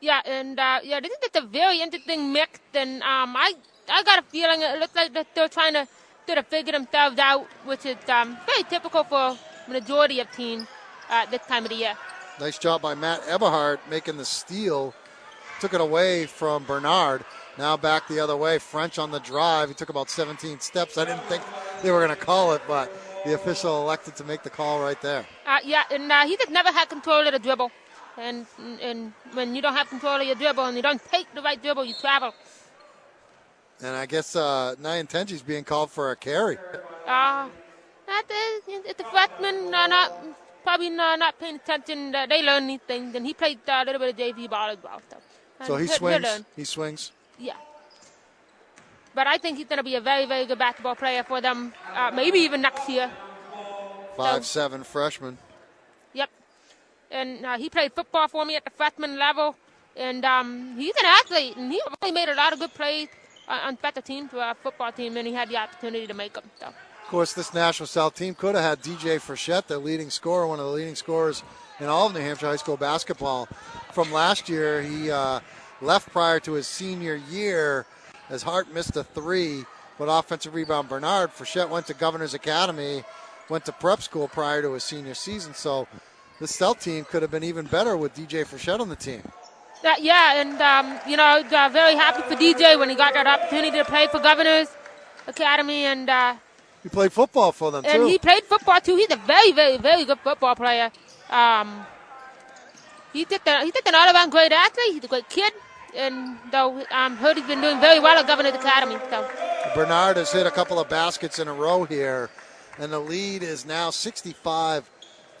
B: Yeah, and uh, yeah, this is just a very interesting mix, and um, I I got a feeling it looks like that they're trying to sort of figure themselves out, which is um, very typical for the majority of teams uh, this time of the year.
A: Nice job by Matt Eberhardt making the steal. Took it away from Bernard. Now back the other way. French on the drive. He took about 17 steps. I didn't think they were going to call it, but the official elected to make the call right there.
B: Uh, yeah, and uh, he just never had control of the dribble. And and when you don't have control of your dribble and you don't take the right dribble, you travel.
A: And I guess uh, Nyantenji's being called for a carry.
B: Uh, that is, it's a freshman, uh, not probably not, not paying attention. Uh, they learn these things, and he played uh, a little bit of JV ball as well. So,
A: So he swings. He swings.
B: Yeah. But I think he's going to be a very, very good basketball player for them, uh, maybe even next year.
A: Five seven freshman.
B: And uh, he played football for me at the freshman level, and um, he's an athlete, and he really made a lot of good plays on better team to our football team, and he had the opportunity to make them. So.
A: Of course, this Nashua South team could have had DJ Frechette, the leading scorer, one of the leading scorers in all of New Hampshire high school basketball. From last year, he uh, left prior to his senior year as Hart missed a three, but offensive rebound Bernard. Frechette went to Governor's Academy, went to prep school prior to his senior season, so the stealth team could have been even better with DJ Frechette on the team.
B: Uh, yeah, and um, you know, uh, very happy for DJ when he got that opportunity to play for Governor's Academy, and uh,
A: he played football for them too.
B: and
A: too.
B: he played football too. He's a very, very, very good football player. Um, he did the he did an all-around great athlete. He's a great kid, and though um, heard he's been doing very well at Governor's Academy. So
A: Bernard has hit a couple of baskets in a row here, and the lead is now 65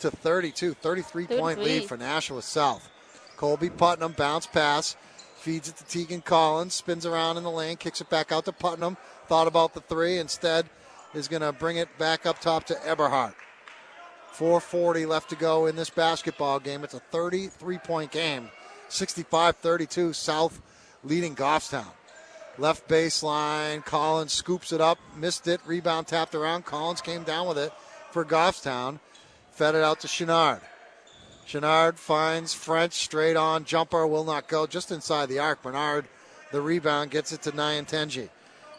A: to 32, 33 point lead for Nashua South. Colby Putnam bounce pass, feeds it to Tegan Collins, spins around in the lane, kicks it back out to Putnam. Thought about the three, instead is going to bring it back up top to Eberhardt. 440 left to go in this basketball game. It's a 33 point game. 65 32, South leading Goffstown. Left baseline, Collins scoops it up, missed it, rebound tapped around. Collins came down with it for Goffstown, fed it out to Chenard. Chenard finds French straight on jumper will not go just inside the arc. Bernard, the rebound, gets it to Nyantenji.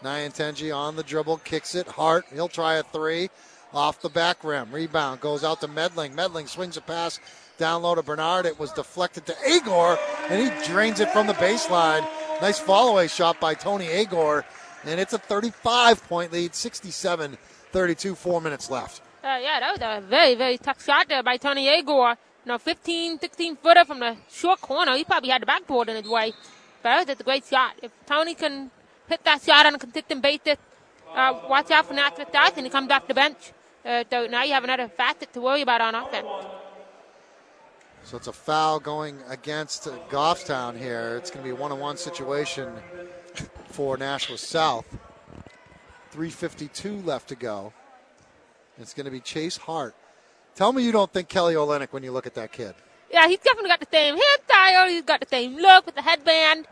A: Nyantenji on the dribble, kicks it. Hart, he'll try a three off the back rim. Rebound goes out to Medling. Medling swings a pass down low to Bernard. It was deflected to Agor, and he drains it from the baseline. Nice follow shot by Tony Agor, and it's a 35 point lead, 67 32, four minutes left.
B: Uh, yeah, that was a very, very tough shot there by Tony Agor you know, 15, 16 footer from the short corner. He probably had the backboard in his way. But that's a great shot. If Tony can hit that shot on a consistent basis, uh, watch out for Nashua South and he comes off the bench. Uh, so now you have another facet to worry about on offense.
A: So it's a foul going against Goffstown here. It's going to be a one-on-one situation for Nashua South. 3.52 left to go. It's going to be Chase Hart Tell me you don't think Kelly Olynyk when you look at that kid.
B: Yeah, he's definitely got the same hairstyle. He's got the same look with the headband.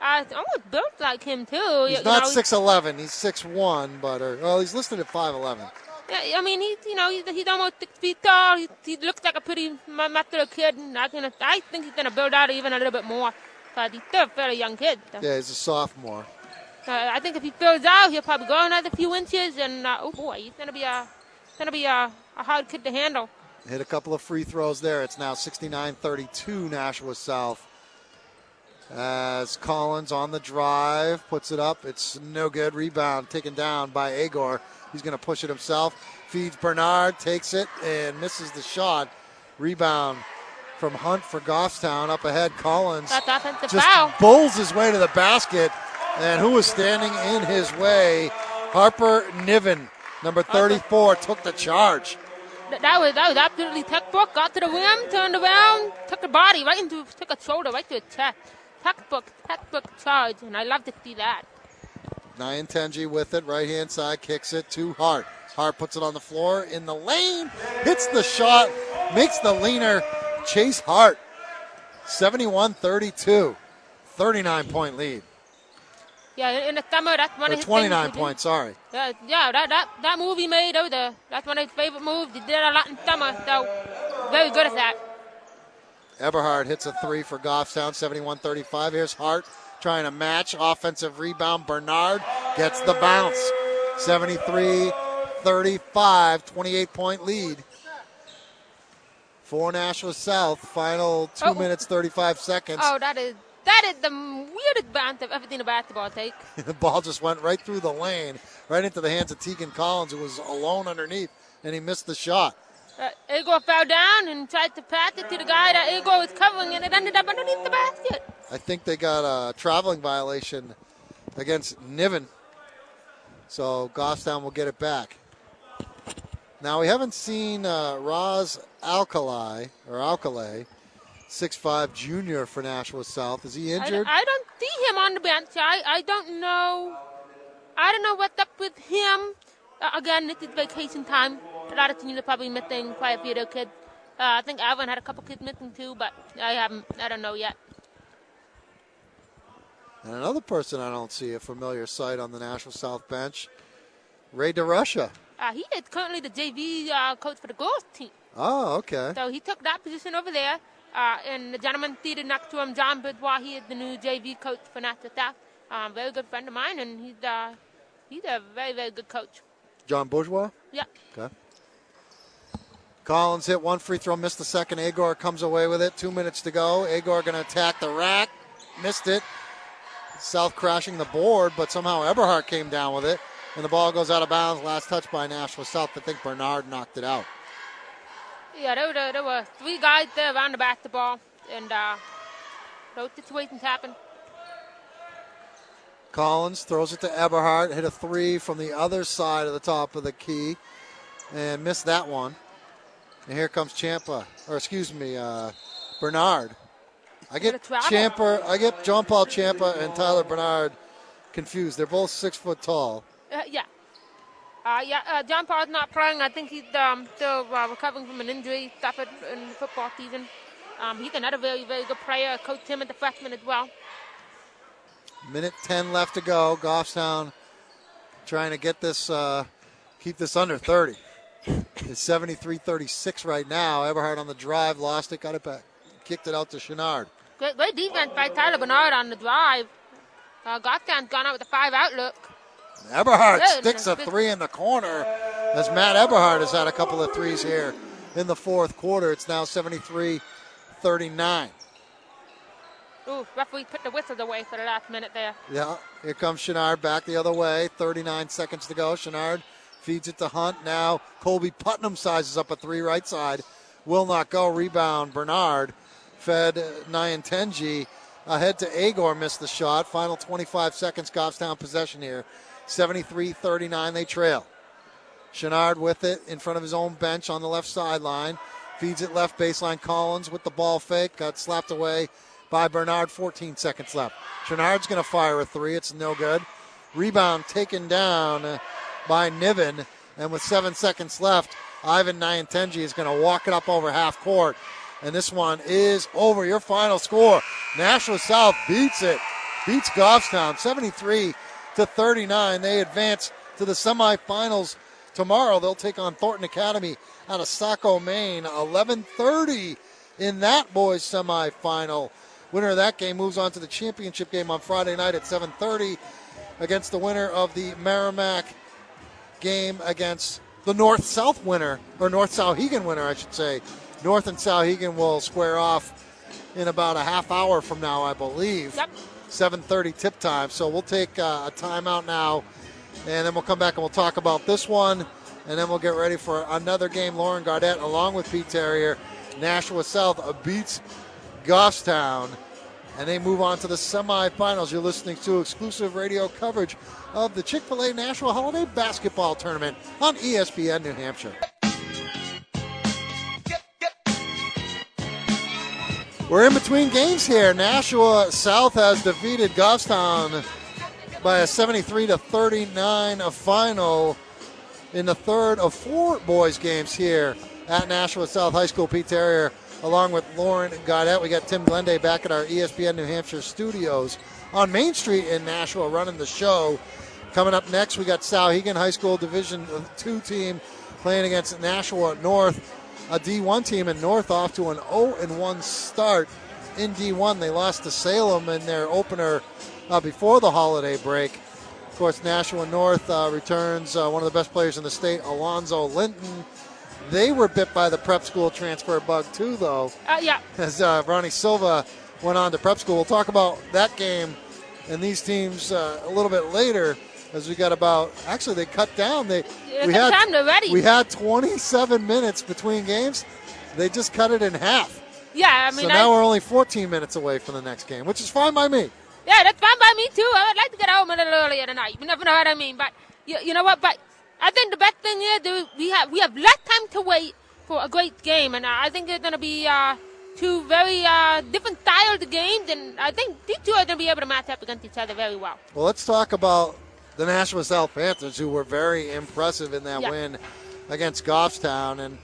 B: Uh, almost built like him too.
A: He's you not six eleven. He's six one, but or, well, he's listed at five eleven.
B: Yeah, I mean, he's you know he's, he's almost six feet tall. He, he looks like a pretty muscular kid, and I can I think he's gonna build out even a little bit more. But he's still a fairly young kid. So.
A: Yeah, he's a sophomore.
B: Uh, I think if he fills out, he'll probably grow another few inches, and uh, oh boy, he's gonna be a going to be a, a hard kid to handle.
A: Hit a couple of free throws there. It's now 69 32 Nashua South. As Collins on the drive puts it up. It's no good. Rebound taken down by Agor. He's going to push it himself. Feeds Bernard, takes it, and misses the shot. Rebound from Hunt for Goffstown. Up ahead, Collins just
B: foul.
A: bulls his way to the basket. And who was standing in his way? Harper Niven number 34, took the charge.
B: That was that was absolutely textbook. Got to the rim, turned around, took the body right into, took a shoulder right to the chest. Textbook, textbook charge, and I love to see that.
A: Nyantenji with it, right hand side, kicks it to Hart. Hart puts it on the floor in the lane, hits the shot, makes the leaner Chase Hart. 71 32, 39 point lead.
B: Yeah, in the summer, that's one
A: or
B: of his
A: 29 points, sorry.
B: Yeah, yeah that, that, that move he made, was a, that's one of his favorite moves. He did it a lot in summer, so very good at that.
A: Eberhardt hits a three for Goffstown, 71 35. Here's Hart trying to match. Offensive rebound. Bernard gets the bounce. 73 35, 28 point lead for Nashua South. Final two oh. minutes, 35 seconds.
B: Oh, that is that is the weirdest bounce I've ever seen a basketball take.
A: the ball just went right through the lane, right into the hands of Tegan Collins, who was alone underneath, and he missed the shot.
B: Uh, Agor fell down and tried to pass it to the guy that Agor was covering, and it ended up underneath the basket.
A: I think they got a traveling violation against Niven. So Goffstown will get it back. Now we haven't seen uh, Roz Alkali or Alkali six-five junior for Nashua South. Is he injured?
B: I, I, don't see him on the bench. I, I don't know. I don't know what's up with him. Uh, again, this is vacation time. A lot of teams are probably missing quite a few of their kids. Uh, I think Alvirne had a couple kids missing too, but I haven't. I don't know yet.
A: And another person I don't see a familiar sight on the Nashua South bench, Ray DeRusha.
B: Uh, he is currently the JV uh, coach for the girls team.
A: Oh, okay.
B: So he took that position over there. Uh, and the gentleman seated next to him, John Bidwell, he is the new JV coach for Nashua South. Um, very good friend of mine, and he's uh, he's a very very good coach.
A: John Bourgeois.
B: Yeah.
A: Okay. Collins hit one free throw, missed the second. Agor comes away with it. Two minutes to go. Agor going to attack the rack. Missed it. South crashing the board, but somehow Eberhardt came down with it. And the ball goes out of bounds. Last touch by Nashua South. I think Bernard knocked it out.
B: Yeah, there were, there were three guys there around the basketball, and uh, those situations happen.
A: Collins throws it to Eberhardt. Hit a three from the other side of the top of the key and missed that one. And here comes Champa, or excuse me, uh, Bernard. I get Champa, I get John Paul Champa and Tyler Bernard confused. They're both six foot tall.
B: Uh, yeah. Uh, yeah, uh, John Paul's not playing. I think he's um, still uh, recovering from an injury suffered in the football season. Um, he's another very, very good player. Coach him at the freshman as well.
A: Minute 10 left to go. Goffstown trying to get this, uh, keep this under 30. It's 73 36 right now. Eberhardt on the drive, lost it, got it back, kicked it out to Chenard.
B: Great, great defense by Tyler Bernard on the drive. Uh, Goffstown's gone out with a five out look.
A: Eberhardt sticks a three in the corner as Matt Eberhardt has had a couple of threes here in the fourth quarter. It's now 73 39.
B: Ooh, referee put the whistles away for the last minute there.
A: Yeah, here comes Chenard back the other way. 39 seconds to go. Chenard feeds it to Hunt. Now Colby Putnam sizes up a three right side. Will not go. Rebound Bernard. Fed Nyantenji ahead to Agor. Missed the shot. Final 25 seconds. Goffstown possession here. 73 39. They trail. Chenard with it in front of his own bench on the left sideline. Feeds it left baseline. Collins with the ball fake. Got slapped away by Bernard. 14 seconds left. Chenard's going to fire a three. It's no good. Rebound taken down by Niven. And with seven seconds left, Ivan Nyantenji is going to walk it up over half court. And this one is over. Your final score Nashua South beats it. Beats Goffstown 73 to 39. They advance to the semifinals tomorrow. They'll take on Thornton Academy out of Saco, Maine. 11:30 in that boys semifinal. Winner of that game moves on to the championship game on Friday night at 7:30 against the winner of the Merrimack game against the North South winner or North Souhegan winner, I should say. North and Souhegan will square off in about a half hour from now, I believe.
B: Yep.
A: 7:30 tip time. So we'll take uh, a timeout now, and then we'll come back and we'll talk about this one, and then we'll get ready for another game. Lauren Gardette, along with Pete Terrier, Nashua South beats Goffstown, and they move on to the semifinals. You're listening to exclusive radio coverage of the Chick-fil-A Nashua Holiday Basketball Tournament on ESPN New Hampshire. We're in between games here. Nashua South has defeated Goffstown by a 73 to 39 final in the third of four boys games here at Nashua South High School. Pete Terrier, along with Lauren Gaudette. We got Tim Glenday back at our ESPN New Hampshire studios on Main Street in Nashua running the show. Coming up next, we got Souhegan High School Division Two team playing against Nashua North a D1 team in North off to an 0 1 start in D1. They lost to Salem in their opener uh, before the holiday break. Of course, Nashua North uh, returns uh, one of the best players in the state, Alonzo Linton. They were bit by the prep school transfer bug too, though,
B: Uh, yeah.
A: as uh, Ronnie Silva went on to prep school. We'll talk about that game and these teams uh, a little bit later. As we got about, actually, they cut down. They we had we had 27 minutes between games. They just cut it in half.
B: Yeah, I mean,
A: so
B: I,
A: now we're only 14 minutes away from the next game, which is fine by me.
B: yeah, that's fine by me too. I would like to get home a little earlier tonight. You never know what I mean, but you, you know what? But I think the best thing is that we have we have less time to wait for a great game, and I think it's going to be uh, two very uh, different styles of games, and I think these two are going to be able to match up against each other very well.
A: Well, let's talk about the Nashua South Panthers, who were very impressive in that
B: Yeah.
A: win against Goffstown. And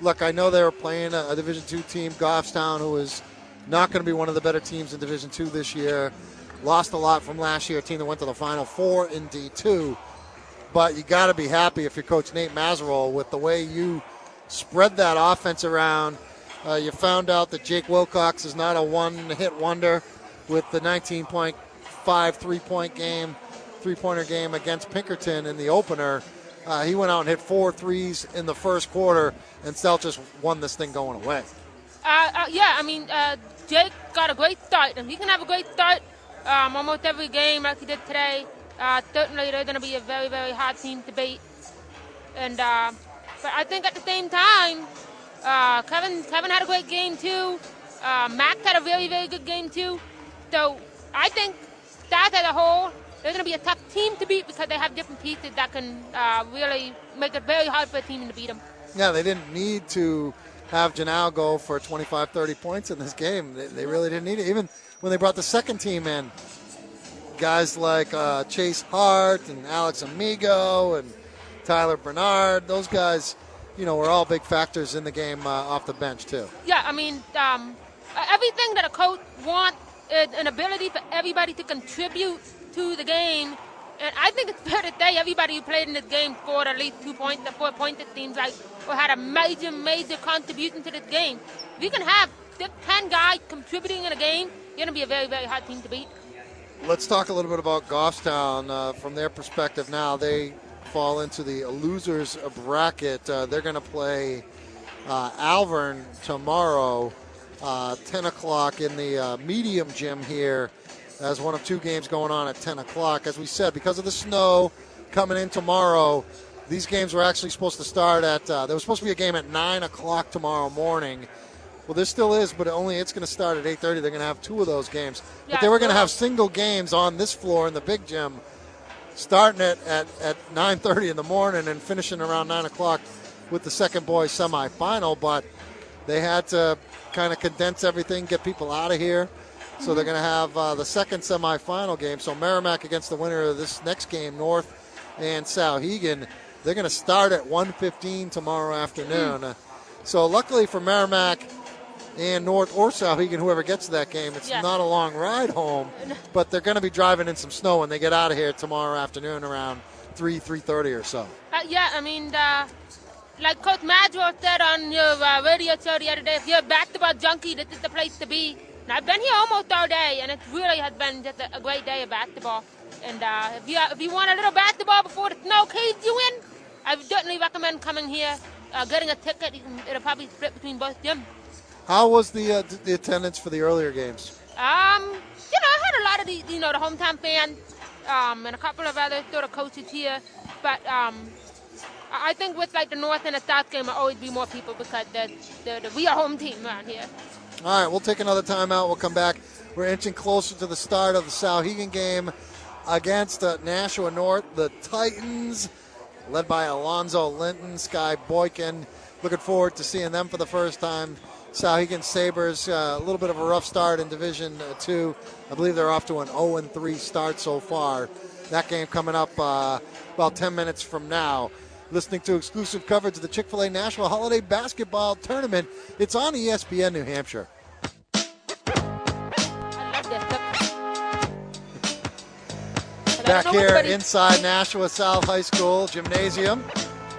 A: look, I know they were playing a, a Division two team, Goffstown, who is not going to be one of the better teams in Division two this year. lost a lot from last year, a team that went to the Final Four in D2. But you got to be happy if you're Coach Nate Mazeroll with the way you spread that offense around. Uh, you found out that Jake Wilcox is not a one-hit wonder with the 19.5 three-point game, three-pointer game against Pinkerton in the opener. Uh, he went out and hit four threes in the first quarter, and Stout just won this thing going away.
B: Uh, uh, yeah, I mean, uh, Jake got a great start, and he can have a great start um, almost every game like he did today. Uh, certainly, they're going to be a very, very hard team to beat. And uh, but I think at the same time, Kevin Kevin had a great game too. Max had a very, very good game too. So I think that as a whole, they're going to be a tough team to beat because they have different pieces that can uh, really make it very hard for a team to beat them.
A: Yeah, they didn't need to have Janelle go for 25, 30 points in this game. They, they really didn't need it. Even when they brought the second team in, guys like uh, Chase Hart and Alex Amigo and Tyler Bernard, those guys, you know, were all big factors in the game uh, off the bench too.
B: Yeah, I mean, um, everything that a coach wants is an ability for everybody to contribute to the game. And I think it's fair to say everybody who played in this game scored at least two points or four points, it seems like, or had a major, major contribution to this game. If you can have 10 guys contributing in a game, you're going to be a very, very hard team to beat.
A: Let's talk a little bit about Goffstown uh, from their perspective now. They fall into the losers bracket. Uh, they're going to play uh, Alvirne tomorrow, uh, 10 o'clock in the uh, medium gym here, as one of two games going on at 10 o'clock. As we said, because of the snow coming in tomorrow, these games were actually supposed to start at. Uh, there was supposed to be a game at 9 o'clock tomorrow morning. Well, there still is, but only it's going to start at 8:30. They're going to have two of those games,
B: Yeah,
A: but they were going to have single games on this floor in the big gym, starting at at, at 9:30 in the morning and finishing around 9 o'clock with the second boys semifinal. But they had to kind of condense everything, get people out of here. So they're going to have uh, the second semifinal game. So Merrimack against the winner of this next game, North and Souhegan. They're going to start at 1:15 tomorrow afternoon. Uh, so luckily for Merrimack and North or Souhegan, whoever gets to that game, it's
B: Yeah.
A: not a long ride home. But they're going to be driving in some snow when they get out of here tomorrow afternoon around 3 3:30 or so.
B: Uh, yeah, I mean, uh, like Coach Madro said on your uh, radio show the other day, if you're a basketball junkie, this is the place to be. And I've been here almost all day, and it really has been just a, a great day of basketball. And uh, if you if you want a little basketball before the snow caves you in, I would certainly recommend coming here, uh, getting a ticket. You can, it'll probably split between both gyms.
A: How was the uh, the attendance for the earlier games?
B: Um, you know, I had a lot of the, you know, the hometown fans, um, and a couple of other sort of coaches here. But um, I think with like the North and the South game, there will always be more people because the, the, the we are home team around here.
A: All right, we'll take another timeout. We'll come back. We're inching closer to the start of the Souhegan game against uh, Nashua North. The Titans, led by Alonzo Linton, Sky Boykin. Looking forward to seeing them for the first time. Souhegan Sabres, uh, a little bit of a rough start in Division uh, Two. I believe they're off to an 0 3 start so far. That game coming up uh, about 10 minutes from now. Listening to exclusive coverage of the Chick fil A Nashua Holiday Basketball Tournament. It's on ESPN New Hampshire.
B: I love this. But I
A: Back here
B: everybody-
A: inside Nashua South High School Gymnasium.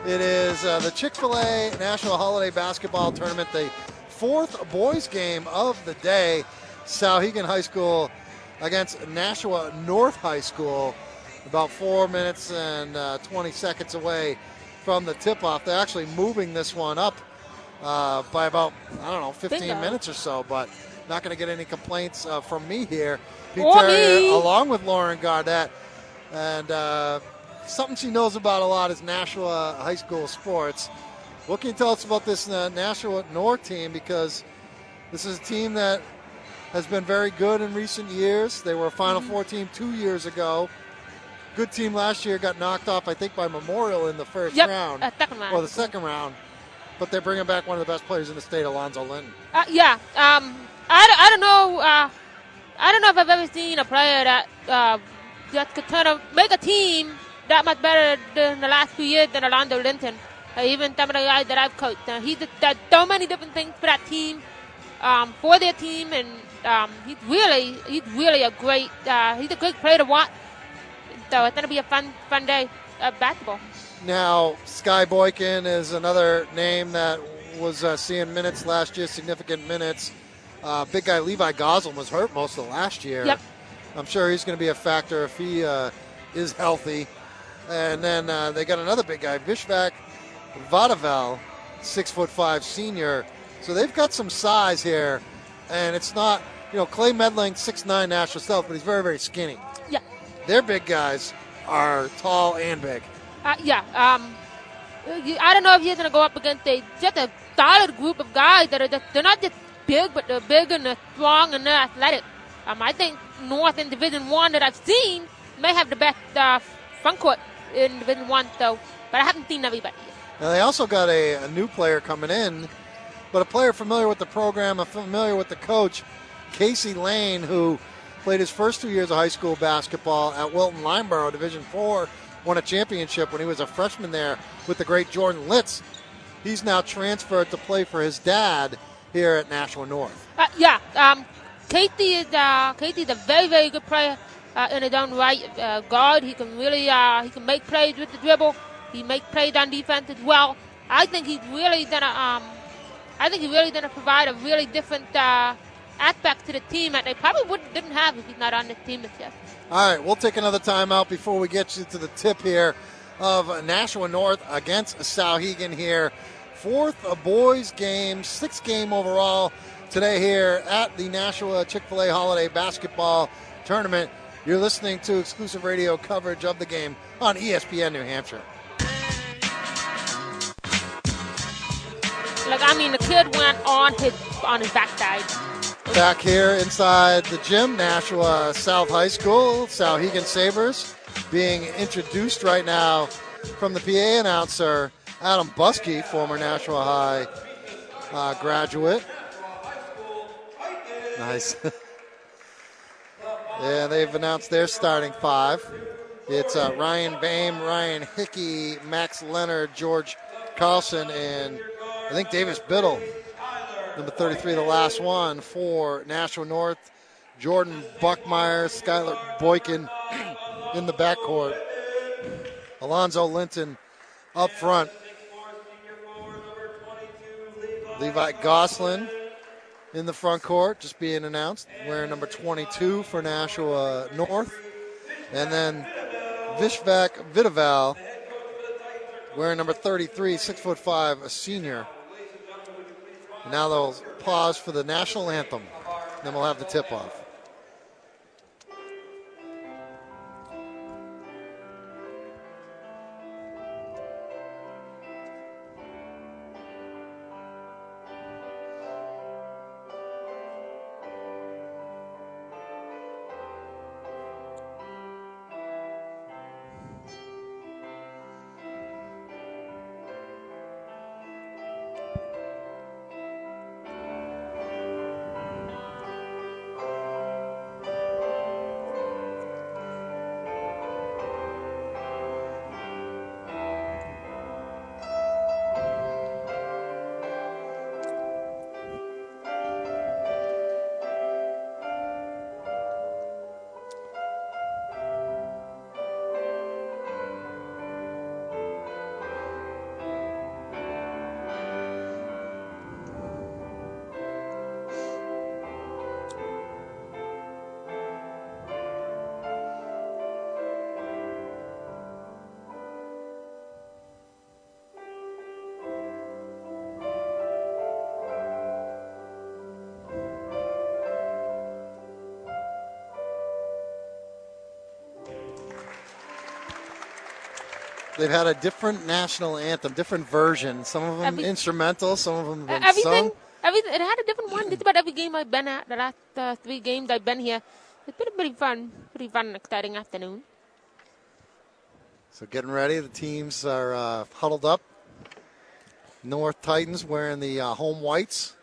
A: It is uh, the Chick fil A Nashua Holiday Basketball Tournament, the fourth boys game of the day. Souhegan High School against Nashua North High School. About four minutes and uh, 20 seconds away from the tip off. They're actually moving this one up uh, by about, I don't know, 15
B: Bingo.
A: minutes or so, but not going to get any complaints uh, from me here. Pete Terrier,
B: me.
A: along with Lauren Gardette. And uh, something she knows about a lot is Nashua high school sports. What can you tell us about this uh, Nashua North team? Because this is a team that has been very good in recent years. They were a Final
B: Mm-hmm.
A: Four team two years ago. Good team last year got knocked off, I think, by Memorial in the first
B: Yep,
A: round
B: uh, second round.
A: or the second round. But they're bringing back one of the best players in the state, Alonzo Linton.
B: Uh, yeah. Um, I, don't- I don't know. Uh, I don't know if I've ever seen a player that uh, that could turn a, make a team that much better than the last few years than Orlando Linton. Uh, even some of the guys that I've coached. Uh, he just does so many different things for that team, um, for their team, and um, he's really he's really a great uh, he's a great player to watch. So it's gonna be a fun fun day of basketball.
A: Now, Sky Boykin is another name that was uh, seeing minutes last year, significant minutes. Uh, big guy Levi Goslin was hurt most of last year.
B: Yep.
A: I'm sure he's going to be a factor if he uh, is healthy. And then uh, they got another big guy, Vishvak Vadavel, six foot five senior. So they've got some size here, and it's not you know Clay Medling, six nine National self, but he's very very skinny. Their big guys are tall and big.
B: Uh, yeah. Um, I don't know if he's going to go up against a just a solid group of guys that are just, they're not just big, but they're big and they're strong and they're athletic. Um, I think North in Division One that I've seen may have the best uh, front court in Division One. So, but I haven't seen everybody.
A: Now they also got a, a new player coming in, but a player familiar with the program, and familiar with the coach, Casey Lane, who played his first two years of high school basketball at Wilton Lyndeborough, Division Four, won a championship when he was a freshman there with the great Jordan Litz. He's now transferred to play for his dad here at Nashua North.
B: Uh, yeah, um, Katie is uh, Katie's a very very good player uh, in his own right. Uh, guard, he can really uh, he can make plays with the dribble. He make plays on defense as well. I think he's really gonna um, I think he's really gonna provide a really different uh, aspect to the team that they probably wouldn't, didn't have if he's not on this team this year.
A: All right, we'll take another timeout before we get you to the tip here of Nashua North against Souhegan here. Fourth a boys game, sixth game overall today here at the Nashua Chick fil A Holiday Basketball Tournament. You're listening to exclusive radio coverage of the game on ESPN New Hampshire.
B: Like I mean, the kid went on his on his backside.
A: Back here inside the gym, Nashua South High School, Souhegan Sabres being introduced right now from the PA announcer, Adam Buskey, former Nashua High uh, graduate. Nice. yeah, they've announced their starting five. It's uh, Ryan Bame, Ryan Hickey, Max Leonard, George Carlson, and I think Davis Biddle number 33, the last one for Nashua North. Jordan Buckmeyer, Skylar Boykin in the backcourt. Alonzo Linton up front. Levi Goslin in the front court, just being announced, wearing number 22 for Nashua North. And then Vishvak Vidaval wearing number 33, six foot five, a senior. Now they'll pause for the national anthem. Then we'll have the tip off. They've had a different national anthem, different version. Some of them
B: Every-
A: instrumental, some of them been
B: everything,
A: sung.
B: everything. It had a different one. Just about every game I've been at, the last uh, three games I've been here, it's been a pretty fun, pretty fun, exciting afternoon.
A: So getting ready. The teams are uh, huddled up. North Titans wearing the uh, home whites,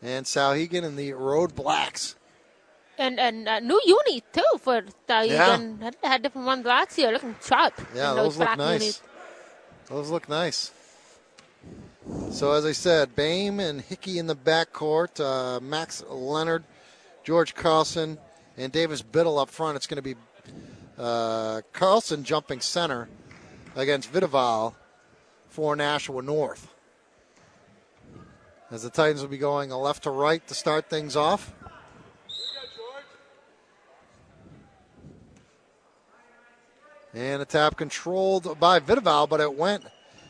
A: and Souhegan in the road blacks.
B: And and uh, new uni for uh,
A: Yeah.
B: even had, had different ones last year, looking sharp.
A: Yeah,
B: in
A: those look nice. Those look nice. So as I said, Bame and Hickey in the backcourt. Uh, Max Leonard George Carlson and Davis Biddle up front. It's going to be uh, Carlson jumping center against Vidaval for Nashua North. As the Titans will be going left to right to start things off. And a tap controlled by Vidaval, but it went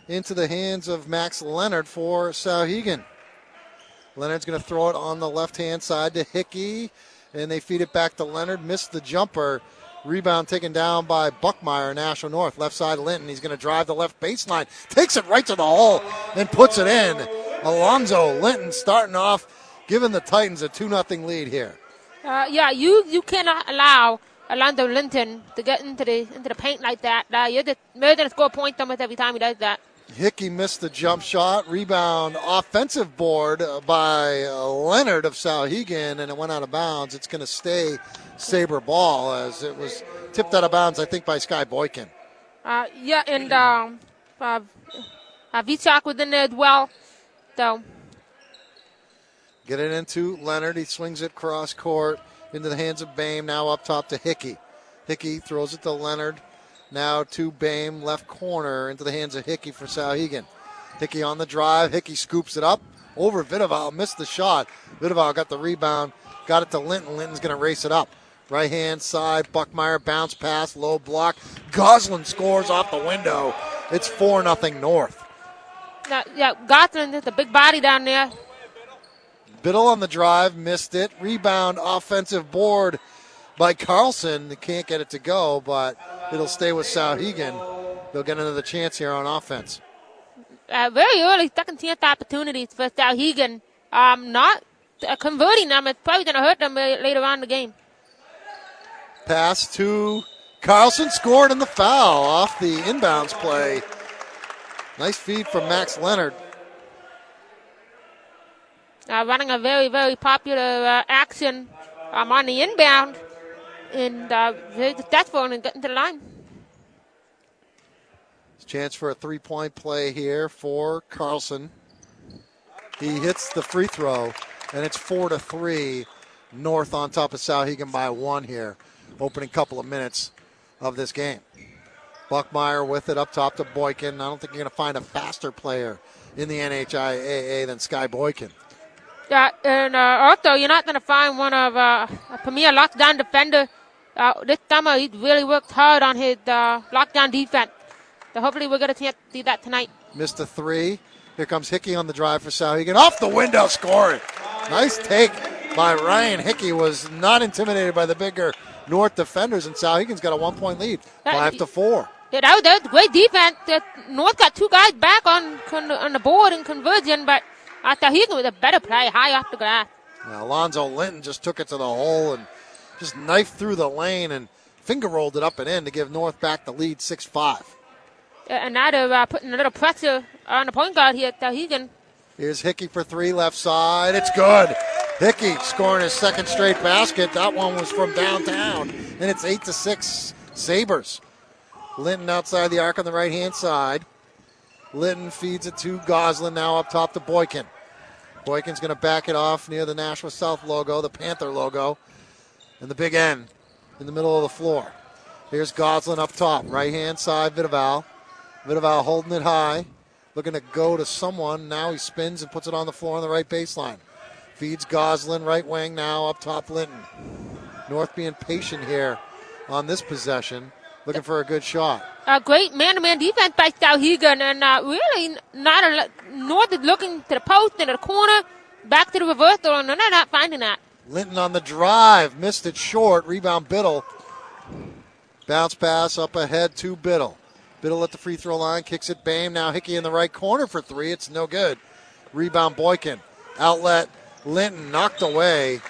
A: into the hands of Max Leonard for Souhegan. Leonard's going to throw it on the left hand side to Hickey, and they feed it back to Leonard. Missed the jumper. Rebound taken down by Buckmeyer, Nashua North. Left side, Linton. He's going to drive the left baseline. Takes it right to the hole and puts it in. Alonzo Linton starting off, giving the Titans a 2 0 lead here.
B: Uh, yeah, you, you cannot allow Alonzo Linton to get into the into the paint like that. Uh, you're, the, you're going to score points almost every time he does that.
A: Hickey missed the jump shot. Rebound offensive board by Leonard of Souhegan, and it went out of bounds. It's going to stay Sabre ball as it was tipped out of bounds, I think, by Sky Boykin.
B: Uh, yeah, and um, uh, uh, Vichak was in there as well. So.
A: Get it into Leonard. He swings it cross court into the hands of Bame. Now up top to Hickey. Hickey throws it to Leonard. Now to Bame, left corner, into the hands of Hickey for Souhegan. Hickey on the drive. Hickey scoops it up over Vidaval. Missed the shot. Vidaval got the rebound. Got it to Linton. Linton's going to race it up. Right hand side. Buckmeyer bounce pass. Low block. Goslin scores off the window. It's 4 0 North.
B: Yeah, yeah, Goslin is a big body down there.
A: Biddle on the drive. Missed it. Rebound. Offensive board by Carlson. They can't get it to go, but it'll stay with Souhegan. They'll get another chance here on offense.
B: Uh, very early second chance opportunities for Souhegan. Um, not uh, converting them. It's probably going to hurt them later on in the game.
A: Pass to Carlson, scored in the foul off the inbounds play. Nice feed from Max Leonard.
B: Uh, running a very, very popular uh, action um, on the inbound and uh, very successful in getting to the line.
A: Chance for a three point play here for Carlson. He hits the free throw, and it's four to three. North on top of Souhegan by one here. Opening couple of minutes of this game. Buckmeyer with it up top to Boykin. I don't think you're going to find a faster player in the NHIAA than Sky Boykin.
B: Yeah, and uh, also you're not going to find one of uh, a premier lockdown defender. Uh, this summer he's really worked hard on his uh, lockdown defense. So hopefully we're going to see that tonight.
A: Missed a three. Here comes Hickey on the drive for Souhegan. Off the window, scoring. Nice take by Ryan Hickey. Was not intimidated by the bigger North defenders, and Souhegan's got a one-point lead, five to four.
B: Yeah, that was, that was great defense. North got two guys back on on the board in conversion, but uh, Souhegan was a better play, high off the glass.
A: Now, Alonzo Linton just took it to the hole and just knifed through the lane and finger rolled it up and in to give North back the lead, six five.
B: And now they're uh, putting a little pressure on the point guard here, Souhegan.
A: Here's Hickey for three, left side. It's good. Hickey scoring his second straight basket. That one was from downtown, and it's eight to six Sabres. Linton outside the arc on the right hand side. Linton feeds it to Goslin now up top to Boykin. Boykin's going to back it off near the Nashua South logo, the Panther logo, and the big N in the middle of the floor. Here's Goslin up top, right hand side, Vidaval. Vidaval holding it high, looking to go to someone. Now he spins and puts it on the floor on the right baseline. Feeds Goslin, right wing now up top, Linton. North being patient here on this possession, looking for a good shot.
B: A great man-to-man defense by Souhegan, and uh, really not a North is looking to the post and the corner, back to the reversal, and they're not finding that.
A: Linton on the drive, missed it short. Rebound Biddle. Bounce pass up ahead to Biddle. Biddle at the free throw line, kicks it. Bame now Hickey in the right corner for three. It's no good. Rebound Boykin. Outlet Linton knocked away.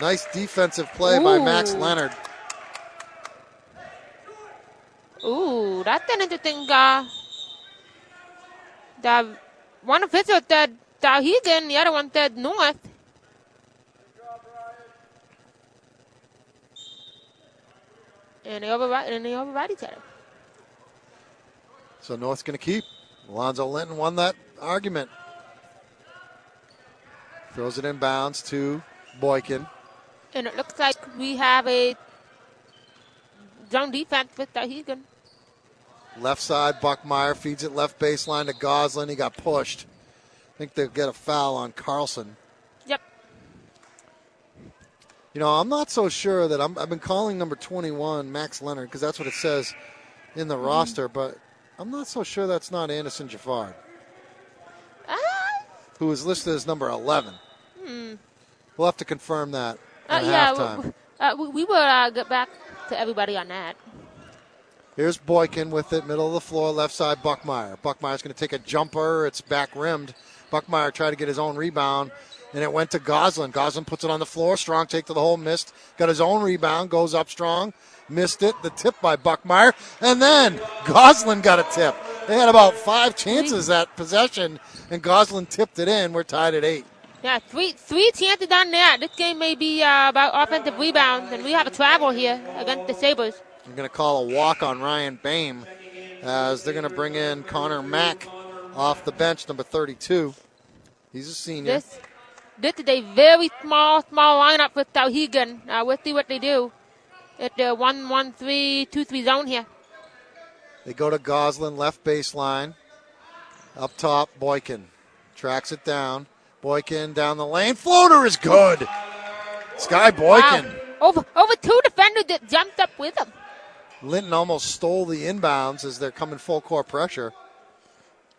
A: Nice defensive play
B: Ooh.
A: by Max Leonard.
B: Ooh, that's an interesting. Uh, the one official said Souhegan, the other one said North. And they override, and they override each other.
A: So North's going to keep. Alonzo Linton won that argument. Throws it in bounds to Boykin.
B: And it looks like we have a zone defense with Souhegan.
A: Left side, Buckmeyer feeds it left baseline to Goslin. He got pushed. I think they'll get a foul on Carlson.
B: Yep.
A: You know, I'm not so sure that I'm, I've been calling number 21 Max Leonard because that's what it says in the
B: Mm-hmm.
A: roster, but I'm not so sure that's not Anderson Jafar,
B: Ah,
A: who is listed as number 11. We'll have to confirm that
B: uh, yeah,
A: halftime.
B: w- uh, we, we will uh, get back to everybody on that.
A: Here's Boykin with it, middle of the floor, left side, Buckmeyer. Buckmeyer's going to take a jumper. It's back rimmed. Buckmeyer tried to get his own rebound, and it went to Goslin. Goslin puts it on the floor. Strong take to the hole, missed. Got his own rebound, goes up strong, missed it. The tip by Buckmeyer, and then Goslin got a tip. They had about five chances that possession, and Goslin tipped it in. We're tied at eight.
B: Yeah, three three chances on that. This game may be uh, about offensive rebounds, and we have a travel here against the Sabres.
A: I'm going to call a walk on Ryan Bame as they're going to bring in Connor Mack off the bench, number 32. He's a senior.
B: This this is a very small, small lineup with Souhegan. Uh, we'll see what they do at the one one three two three zone here.
A: They go to Goslin, left baseline. Up top, Boykin. Tracks it down. Boykin down the lane. Floater is good. Sky Boykin.
B: Wow. Over over two defenders that jumped up with him.
A: Linton almost stole the inbounds as they're coming full court pressure.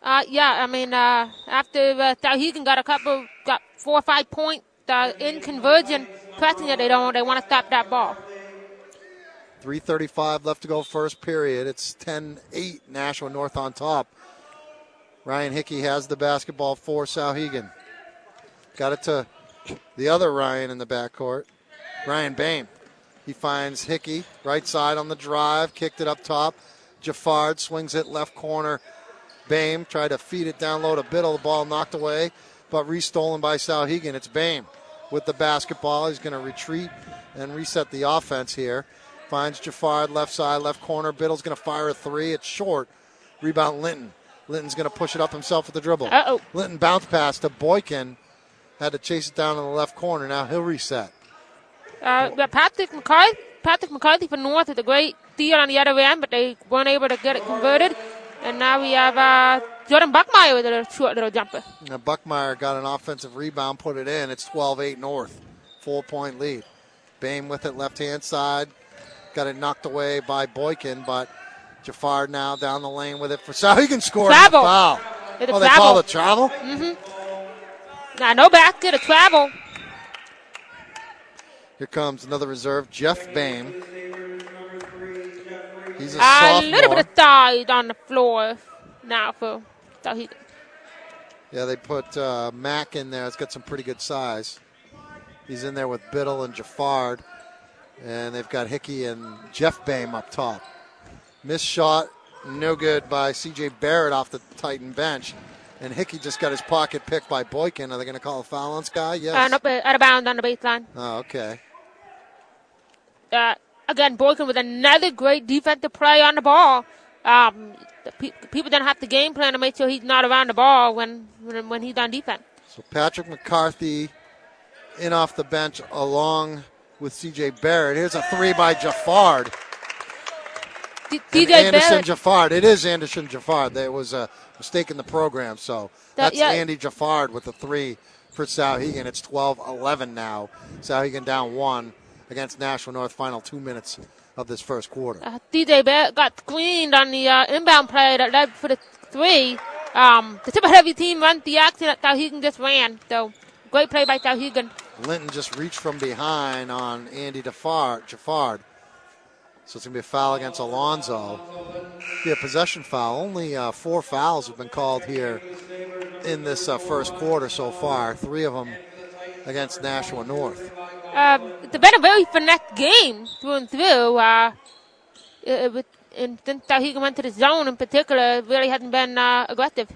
B: Uh, yeah, I mean, uh, after uh, Souhegan got a couple, got four or five point uh, in conversion, pressing it, they don't, they want to stop that ball.
A: 3.35 left to go, first period. It's 10 8, Nashua North on top. Ryan Hickey has the basketball for Souhegan. Got it to the other Ryan in the backcourt, Ryan Bame. He finds Hickey, right side on the drive, kicked it up top. Jaffard swings it left corner. Bame tried to feed it down low to Biddle. The ball knocked away, but restolen by Souhegan. It's Bame with the basketball. He's going to retreat and reset the offense here. Finds Jaffard left side, left corner. Biddle's going to fire a three. It's short. Rebound Linton. Linton's going to push it up himself with the dribble.
B: Uh-oh.
A: Linton bounce pass to Boykin. Had to chase it down in the left corner. Now he'll reset.
B: Uh, but Patrick McCarthy, Patrick McCarthy for North with a great steal on the other end, but they weren't able to get it converted. And now we have uh, Jordan Buckmeyer with a little, short little jumper.
A: Now Buckmeyer got an offensive rebound, put it in. It's 12-8 North. Four point lead. Bame with it left hand side. Got it knocked away by Boykin, but Jaffard now down the lane with it for Sal. He can score.
B: Travel.
A: foul.
B: It's
A: Oh, they
B: travel.
A: call it travel? Mm-hmm.
B: Now, no basket, a travel.
A: Here comes another reserve, Jeff Bame. He's a
B: A little bit of size on the floor now for Souhegan.
A: Yeah, they put uh, Mack in there. It's got some pretty good size. He's in there with Biddle and Jaffard. And they've got Hickey and Jeff Bame up top. Missed shot, no good by CJ Barrett off the Titan bench. And Hickey just got his pocket picked by Boykin. Are they going to call a foul on Sky? Yes.
B: And up uh, out of bounds on the baseline.
A: Oh, okay.
B: Uh, again, Boykin with another great defensive play on the ball. Um, the pe- people don't have to game plan to make sure he's not around the ball when when, when he's on defense.
A: So Patrick McCarthy in off the bench along with CJ Barrett. Here's a three by Jaffard.
B: D- DJ
A: Anderson
B: Barrett,
A: Jaffard. It is Anderson Jaffard. There was a mistake in the program. So
B: That-
A: that's
B: yeah.
A: Andy Jaffard with the three for Souhegan. It's 12 11 now. Souhegan down one against Nashua North. Final two minutes of this first quarter.
B: uh, DJ Barrett got screened on the uh, inbound play that led for the three. Um, the of every team runs the action that Souhegan just ran. So great play by Souhegan.
A: Linton just reached from behind on Andy. Jaffard. So it's going to be a foul against Alonzo. Be a possession foul. Only uh, four fouls have been called here in this uh, first quarter so far. Three of them against Nashua North.
B: Uh, it's been a very finesse game through and through. Uh, it, it, and since Souhegan went to the zone in particular, it really hasn't been uh, aggressive.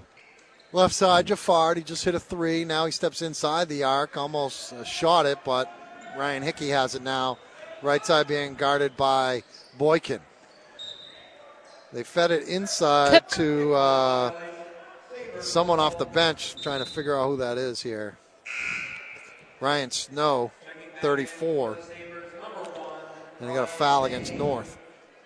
A: Left side, Jaffard. He just hit a three. Now he steps inside the arc. Almost uh, shot it, but Ryan Hickey has it now. Right side being guarded by Boykin. They fed it inside
B: Kick.
A: to uh, someone off the bench, trying to figure out who that is here. Ryan Snow 34. And they got a foul against North.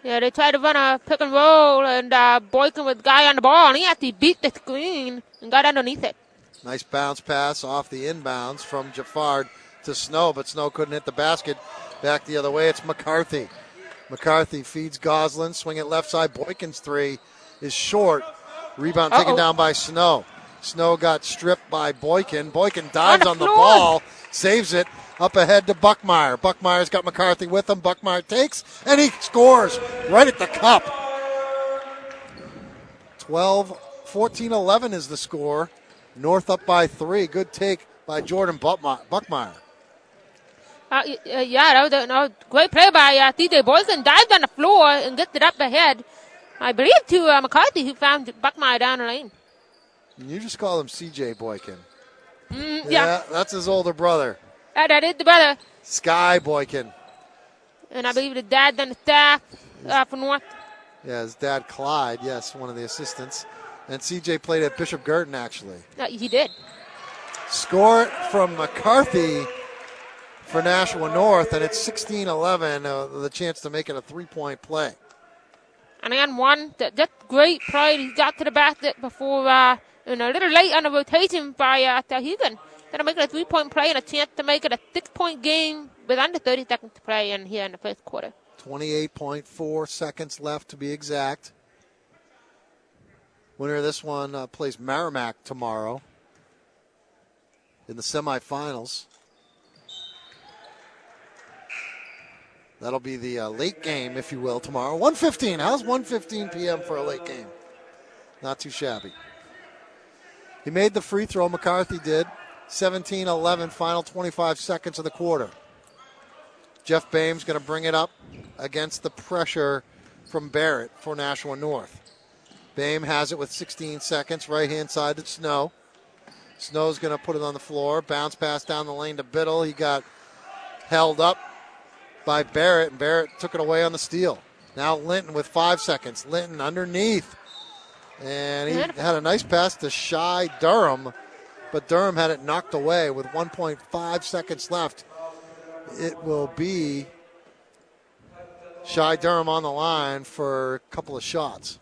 B: Yeah, they tried to run a pick and roll, and uh, Boykin was guy on the ball, and he actually beat the screen and got underneath it.
A: Nice bounce pass off the inbounds from Jafard to Snow, but Snow couldn't hit the basket. Back the other way, it's McCarthy. McCarthy feeds Goslin, swing it left side. Boykin's three is short. Rebound taken
B: Uh-oh.
A: down by Snow. Snow got stripped by Boykin. Boykin dives
B: the
A: on the ball, saves it up ahead to Buckmeyer. Buckmeyer's got McCarthy with him. Buckmeyer takes, and he scores right at the cup. 12, 14 11 is the score. North up by three. Good take by Jordan Buckmeyer.
B: Uh, uh, yeah, that was a great play by uh, DJ Boykin. Dived on the floor and gets it up ahead. I believe to uh, McCarthy, who found Buckmeyer down the lane.
A: You just call him CJ Boykin.
B: Mm, yeah,
A: that's his older brother,
B: That is the brother.
A: Sky Boykin.
B: And I believe the dad done the staff uh, for North.
A: Yeah, his dad Clyde, yes, one of the assistants. And CJ played at Bishop Guertin, actually.
B: Uh, he did.
A: Score from McCarthy for Nashua North, and it's 16 11, uh, the chance to make it a three point play.
B: And again, one that, that great play. He got to the basket before, uh, and a little late on the rotation by uh, Souhegan. That'll make it a three point play and a chance to make it a six point game with under 30 seconds to play in here in the first quarter.
A: 28.4 seconds left to be exact. Winner of this one uh, plays Merrimack tomorrow in the semifinals. That'll be the uh, late game, if you will, tomorrow. 1:15. How's 1:15 p.m. for a late game? Not too shabby. He made the free throw. McCarthy did. 17-11. Final 25 seconds of the quarter. Jeff Bame's going to bring it up against the pressure from Barrett for Nashua North. Bame has it with 16 seconds, right hand side to Snow. Snow's going to put it on the floor. Bounce pass down the lane to Biddle. He got held up by Barrett, and Barrett took it away on the steal. Now Linton with five seconds. Linton underneath. And he had a nice pass to Shy Durham, but Durham had it knocked away with 1.5 seconds left. It will be Shy Durham on the line for a couple of shots.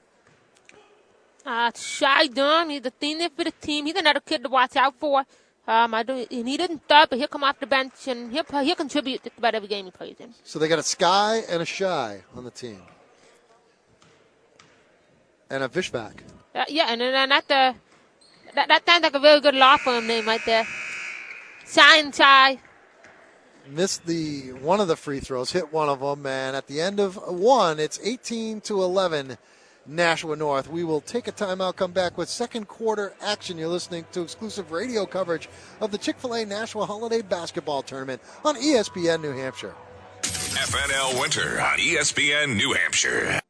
B: Uh, Shy Durham, he's a senior for the team. He's another kid to watch out for. Um, I do, and he didn't start, but he'll come off the bench and he'll, he'll contribute just about every game he plays in.
A: So they got a Sky and a Shy on the team. And a Fishback.
B: Uh, yeah, and then and that, uh, that that sounds like a very good law firm name right there. Shy and Shy.
A: Missed the one of the free throws, hit one of them, and at the end of one, it's 18 to 11, Nashua North. We will take a timeout, come back with second quarter action. You're listening to exclusive radio coverage of the Chick fil A Nashua Holiday Basketball Tournament on ESPN New Hampshire.
C: FNL Winter on ESPN New Hampshire.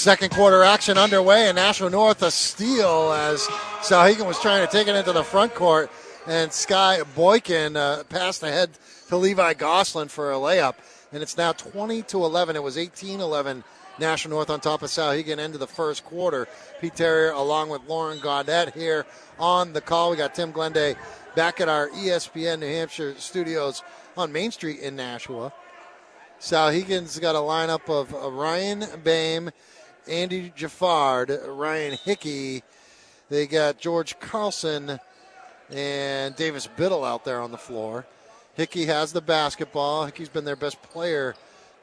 A: Second quarter action underway, and Nashua North a steal as Souhegan was trying to take it into the front court, and Sky Boykin uh, passed ahead to Levi Goslin for a layup, and it's now 20 to 11. It was 18 11. Nashua North on top of Souhegan into the first quarter. Pete Terrier along with Lauren Gaudette here on the call. We got Tim Glenday back at our ESPN New Hampshire studios on Main Street in Nashua. Souhegan's got a lineup of Ryan Bame, Andy Jaffard, Ryan Hickey. They got George Carlson and Davis Biddle out there on the floor. Hickey has the basketball. Hickey's been their best player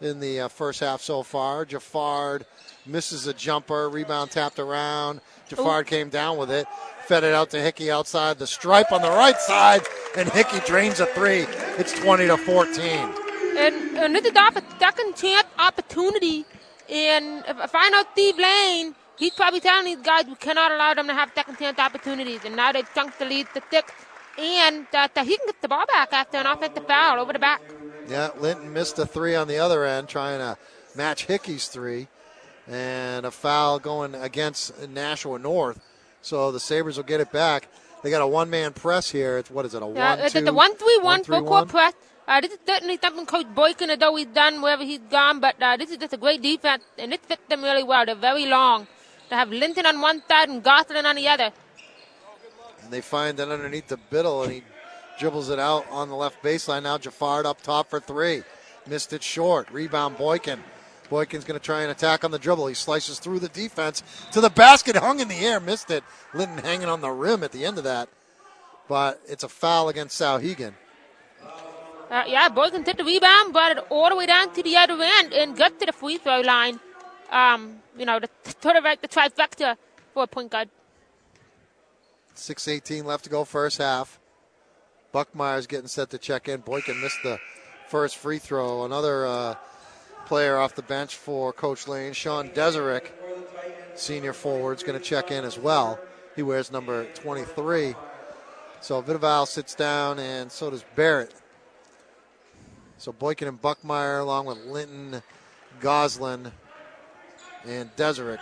A: in the uh, first half so far. Jaffard misses a jumper, rebound tapped around. Jaffard came down with it, fed it out to Hickey outside the stripe on the right side, and Hickey drains a three. It's 20 to 14.
B: And, is off second chance opportunity. And if, I know Steve Lane, he's probably telling these guys we cannot allow them to have second chance opportunities. And now they've chunked the lead to six. And uh, that he can get the ball back after an offensive foul over the back.
A: Yeah, Linton missed a three on the other end, trying to match Hickey's three, and a foul going against Nashua North. So the Sabres will get it back. They got a one-man press here. It's what is it? A
B: Yeah,
A: one, two,
B: the one three one
A: three,
B: full court press. Uh, this is certainly something Coach Boykin has always done wherever he's gone, but uh, this is just a great defense, and it fits them really well. They're very long. They have Linton on one side and Goslin on the other.
A: And they find that underneath the Biddle, and he dribbles it out on the left baseline. Now Jafard up top for three. Missed it short. Rebound Boykin. Boykin's going to try and attack on the dribble. He slices through the defense to the basket, hung in the air, missed it. Linton hanging on the rim at the end of that. But it's a foul against Souhegan.
B: Uh, yeah, Boykin took the rebound, brought it all the way down to the other end, and got to the free throw line. Um, you know, the, like the trifecta for a point guard.
A: 6.18 left to go, first half. Buckmeyer's getting set to check in. Boykin missed the first free throw. Another uh, player off the bench for Coach Lane, Sean Deserick, senior forward, is going to check in as well. He wears number 23. So Vidaval sits down, and so does Barrett. So Boykin and Buckmeyer, along with Linton, Goslin, and Deserick.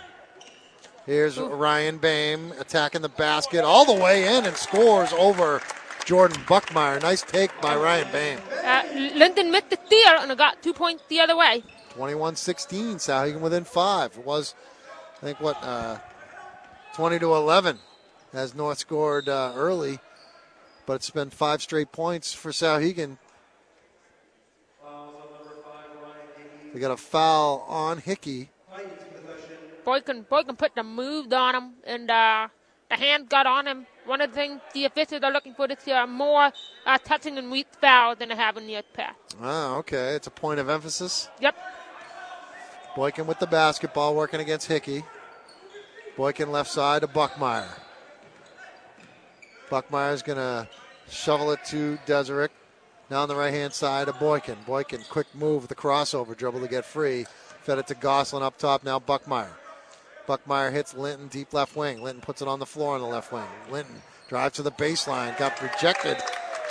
A: Here's Ryan Bame attacking the basket all the way in and scores over Jordan Buckmeyer. Nice take by Ryan Bame.
B: Uh, Linton missed the steal and got two points the other way.
A: 21 16. Souhegan within five. It was, I think, what, uh, 20 to 11 as North scored uh, early, but it's been five straight points for Souhegan. We got a foul on Hickey.
B: Boykin, Boykin put the move on him, and uh, the hand got on him. One of the things the officials are looking for this year more uh, touching and weak fouls than they have in the past.
A: Ah, okay. It's a point of emphasis.
B: Yep.
A: Boykin with the basketball, working against Hickey. Boykin left side to Buckmeyer. Buckmeyer's going to shovel it to Deserick. Now on the right hand side of Boykin. Boykin, quick move the crossover dribble to get free. Fed it to Goslin up top. Now Buckmeyer. Buckmeyer hits Linton deep left wing. Linton puts it on the floor on the left wing. Linton drives to the baseline. Got rejected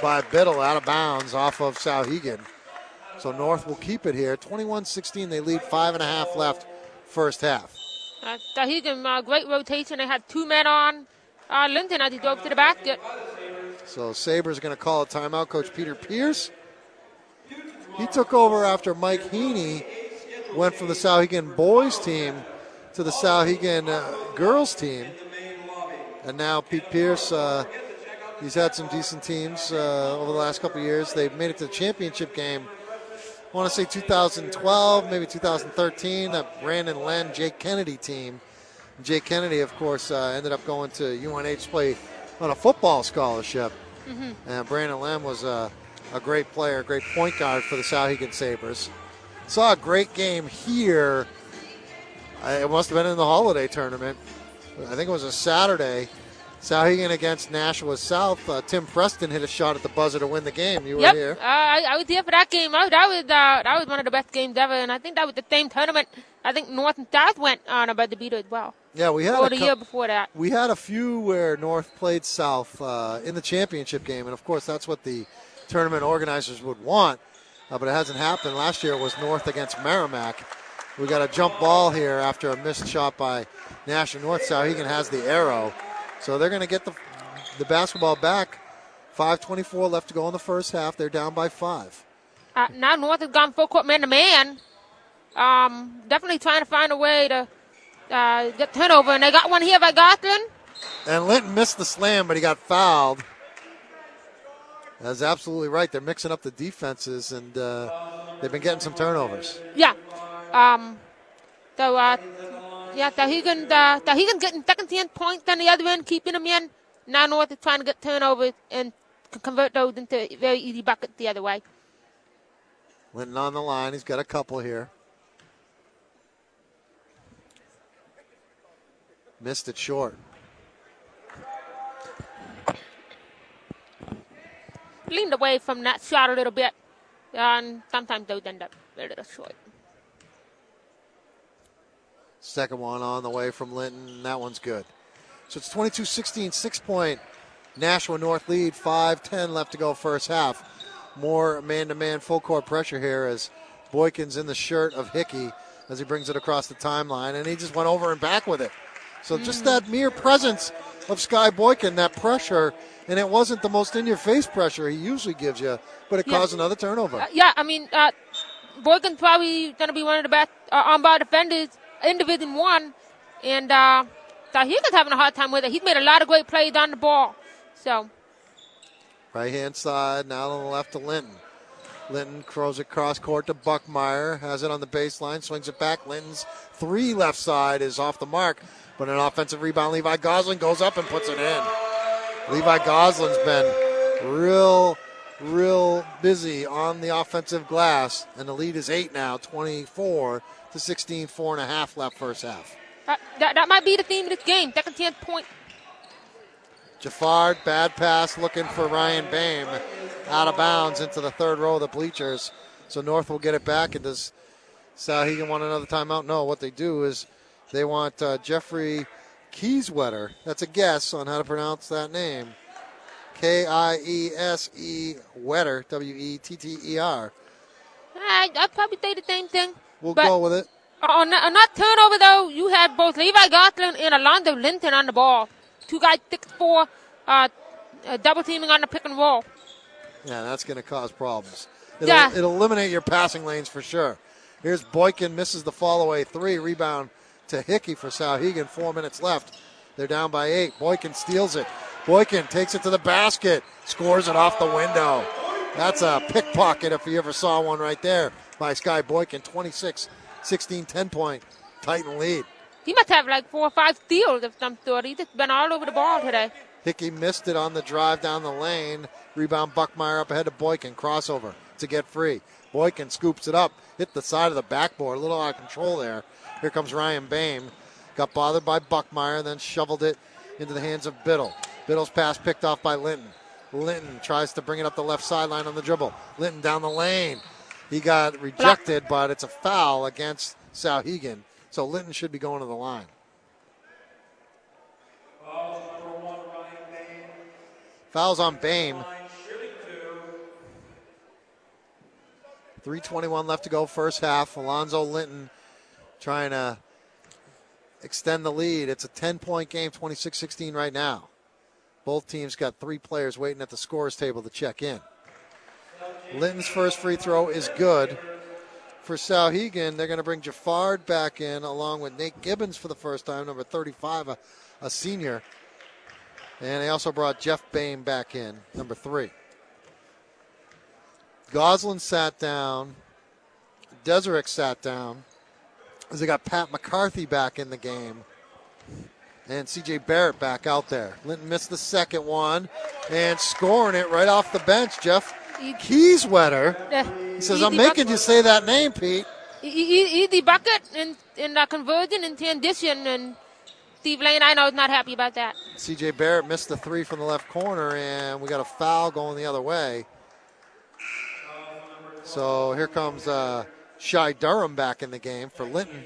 A: by Biddle out of bounds off of Souhegan. So North will keep it here. 21 16. They lead five and a half left first half.
B: Uh, Souhegan, uh, great rotation. They had two men on uh, Linton as he drove to the basket.
A: So Sabres going to call a timeout. Coach Peter Pierce. He took over after Mike Heaney went from the Souhegan boys team to the Souhegan uh, girls team. And now Pete Pierce, uh, he's had some decent teams uh, over the last couple years. They've made it to the championship game. I want to say 2012, maybe 2013. That Brandon Len, Jake Kennedy team. Jake Kennedy, of course, uh, ended up going to UNH to play on a football scholarship.
B: Mm-hmm.
A: And Brandon Lamb was a, a great player, great point guard for the Souhegan Sabres. Saw a great game here. It must have been in the holiday tournament. I think it was a Saturday. Souhegan against Nashua South. Uh, Tim Preston hit a shot at the buzzer to win the game. You were
B: yep.
A: here.
B: Uh, I, I was here for that game. Oh, that was uh, that was one of the best games ever, and I think that was the same tournament. I think North and South went on about the beat as well.
A: Yeah, we had
B: or
A: a
B: the
A: cou-
B: year before that.
A: We had a few where North played South uh, in the championship game, and of course that's what the tournament organizers would want. Uh, but it hasn't happened. Last year it was North against Merrimack. We got a jump ball here after a missed shot by Nashua North. Souhegan has the arrow, so they're going to get the the basketball back. 5:24 left to go in the first half. They're down by five.
B: Uh, now North has gone full court man to man. Um, definitely trying to find a way to uh, get turnover, and they got one here by Goslin.
A: And Linton missed the slam, but he got fouled. That's absolutely right. They're mixing up the defenses, and uh, they've been getting some turnovers.
B: Yeah. Um, so, uh, yeah, Souhegan, uh, getting second chance points on the other end, keeping them in. Now North is trying to get turnovers and convert those into very easy buckets the other way.
A: Linton on the line. He's got a couple here. Missed it short.
B: Leaned away from that shot a little bit, and sometimes those end up a little short.
A: Second one on the way from Linton. That one's good. So it's 22 16, six point Nashua North lead, 5 10 left to go first half. More man to man full court pressure here as Boykin's in the shirt of Hickey as he brings it across the timeline, and he just went over and back with it. So just that mere presence of Sky Boykin, that pressure, and it wasn't the most in your face pressure he usually gives you, but it
B: Yeah.
A: caused another turnover.
B: Uh, yeah, I mean, uh, Boykin's probably going to be one of the best uh, on-ball defenders in Division One, and uh, Souhegan's having a hard time with it. He's made a lot of great plays on the ball, So
A: Right hand side, now on the left to Linton. Linton throws it cross court to Buckmeyer, has it on the baseline, swings it back. Linton's three left side is off the mark, but an offensive rebound. Levi Goslin goes up and puts it in. Levi Goslin's been real, real busy on the offensive glass, and the lead is eight now, 24 to 16, four and a half left first half.
B: that, that, that might be the theme of this game. Second chance point.
A: Jafard, bad pass, looking for Ryan Bame. Out of bounds into the third row of the bleachers. So North will get it back. And does Souhegan want another timeout? No. What they do is they want uh, Jeffrey Kieswetter. That's a guess on how to pronounce that name. K I E S E Wetter, W E T T E R.
B: I, I'd probably say the same thing.
A: We'll go with it.
B: On, on that turnover, though, you had both Levi Goslin and Alonzo Linton on the ball. Two guys, six four, uh, uh, double teaming on the pick and roll.
A: Yeah, that's going to cause problems. It'll,
B: Yeah.
A: it'll eliminate your passing lanes for sure. Here's Boykin misses the fall away three. Rebound to Hickey for Souhegan. Four minutes left. They're down by eight. Boykin steals it. Boykin takes it to the basket, scores it off the window. That's a pickpocket if you ever saw one right there by Sky Boykin. 26 16 10 point Titan lead.
B: He must have like four or five steals of some sort. He's just been all over the ball today.
A: Hickey missed it on the drive down the lane. Rebound Buckmeyer up ahead of Boykin. Crossover to get free. Boykin scoops it up, hit the side of the backboard. A little out of control there. Here comes Ryan Bame. Got bothered by Buckmeyer, then shoveled it into the hands of Biddle. Biddle's pass picked off by Linton. Linton tries to bring it up the left sideline on the dribble. Linton down the lane. He got rejected, but it's a foul against Souhegan. So Linton should be going to the line. Fouls on Bame. 321 left to go first half. Alonzo Linton trying to extend the lead. It's a 10 point game, 26 16 right now. Both teams got three players waiting at the scores table to check in. Linton's first free throw is good. For Souhegan, they're going to bring Jafard back in along with Nate Gibbons for the first time, number 35, a, a senior. And they also brought Jeff Bain back in, number three. Goslin sat down. Deserick sat down. As they got Pat McCarthy back in the game. And CJ Barrett back out there. Linton missed the second one and scoring it right off the bench. Jeff
B: Kieswetter.
A: He says, I'm making you say that name, Pete.
B: e- e- Easy bucket in, in uh, conversion and transition. And Steve Lane, I know, is not happy about that.
A: CJ Barrett missed the three from the left corner, and we got a foul going the other way. So here comes uh, Shy Durham back in the game for Linton.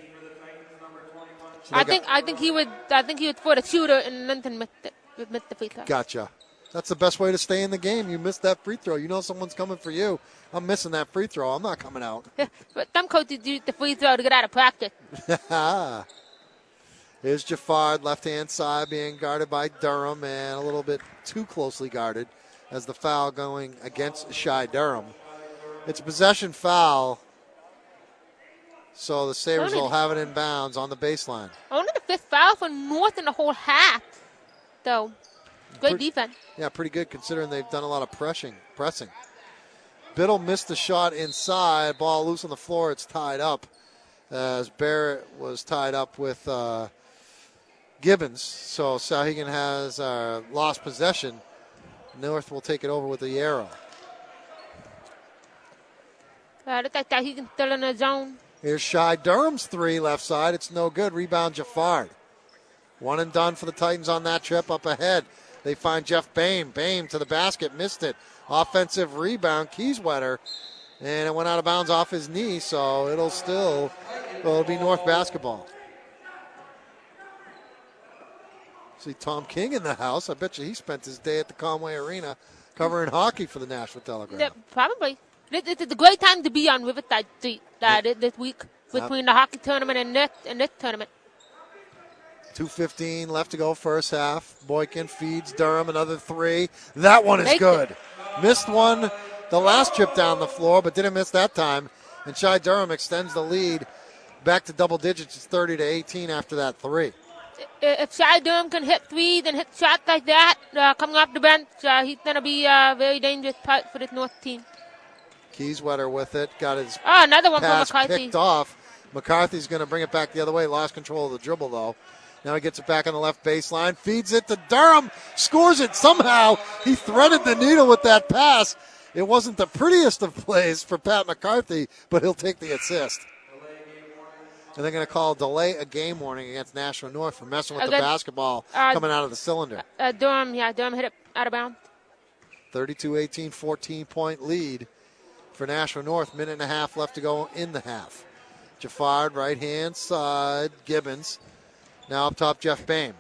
A: So
B: I think I think he would I think he would for the shooter and Linton missed it. Missed the free throw.
A: Gotcha. That's the best way to stay in the game. You missed that free throw. You know someone's coming for you. I'm missing that free throw. I'm not coming out.
B: but some coaches use the free throw to get out of practice.
A: Here's Jafard, left hand side, being guarded by Durham, and a little bit too closely guarded as the foul going against Shy Durham. It's a possession foul, so the Sabres will have it in bounds on the baseline.
B: Only the fifth foul for North in the whole half. though. great
A: Pretty-
B: defense.
A: Yeah, pretty good considering they've done a lot of pressing. Pressing. Biddle missed the shot inside. Ball loose on the floor. It's tied up as Barrett was tied up with uh, Gibbons. So Souhegan has uh, lost possession. North will take it over with the arrow.
B: Uh, look like that he can still in the zone.
A: Here's Shy Durham's three left side. It's no good. Rebound Jafard. One and done for the Titans on that trip up ahead. They find Jeff Bain. Bain to the basket, missed it. Offensive rebound, Kieswetter. And it went out of bounds off his knee, so it'll still it'll be North basketball. See Tom King in the house. I bet you he spent his day at the Conway Arena covering hockey for the Nashua Telegraph.
B: Yeah, probably. It, it- it's a great time to be on Riverside Street uh, thi- this week between the hockey tournament and this and this tournament.
A: 2.15 left to go first half. Boykin feeds Durham another three. That one is
B: Make
A: good. Missed one the last trip down the floor, but didn't miss that time. And Shy Durham extends the lead back to double digits. It's 30 to 18 after that three.
B: if Shai Durham can hit threes and hit shots like that uh, coming off the bench, uh, he's going to be a very dangerous part for this North team.
A: Kieswetter with it, got his
B: Oh, another one
A: pass
B: McCarthy.
A: picked off. McCarthy's going to bring it back the other way. Lost control of the dribble though. Now he gets it back on the left baseline, feeds it to Durham, scores it somehow. He threaded the needle with that pass. It wasn't the prettiest of plays for Pat McCarthy, but he'll take the assist. And they're going to call delay a game warning against Nashua North for messing with the basketball
B: uh,
A: coming out of the cylinder.
B: Uh, Durham, yeah, Durham hit it out of bounds.
A: 32 18, 14 point lead for Nashua North. Minute and a half left to go in the half. Jaffard, right hand side. Gibbons. Now up top, Jeff Bame.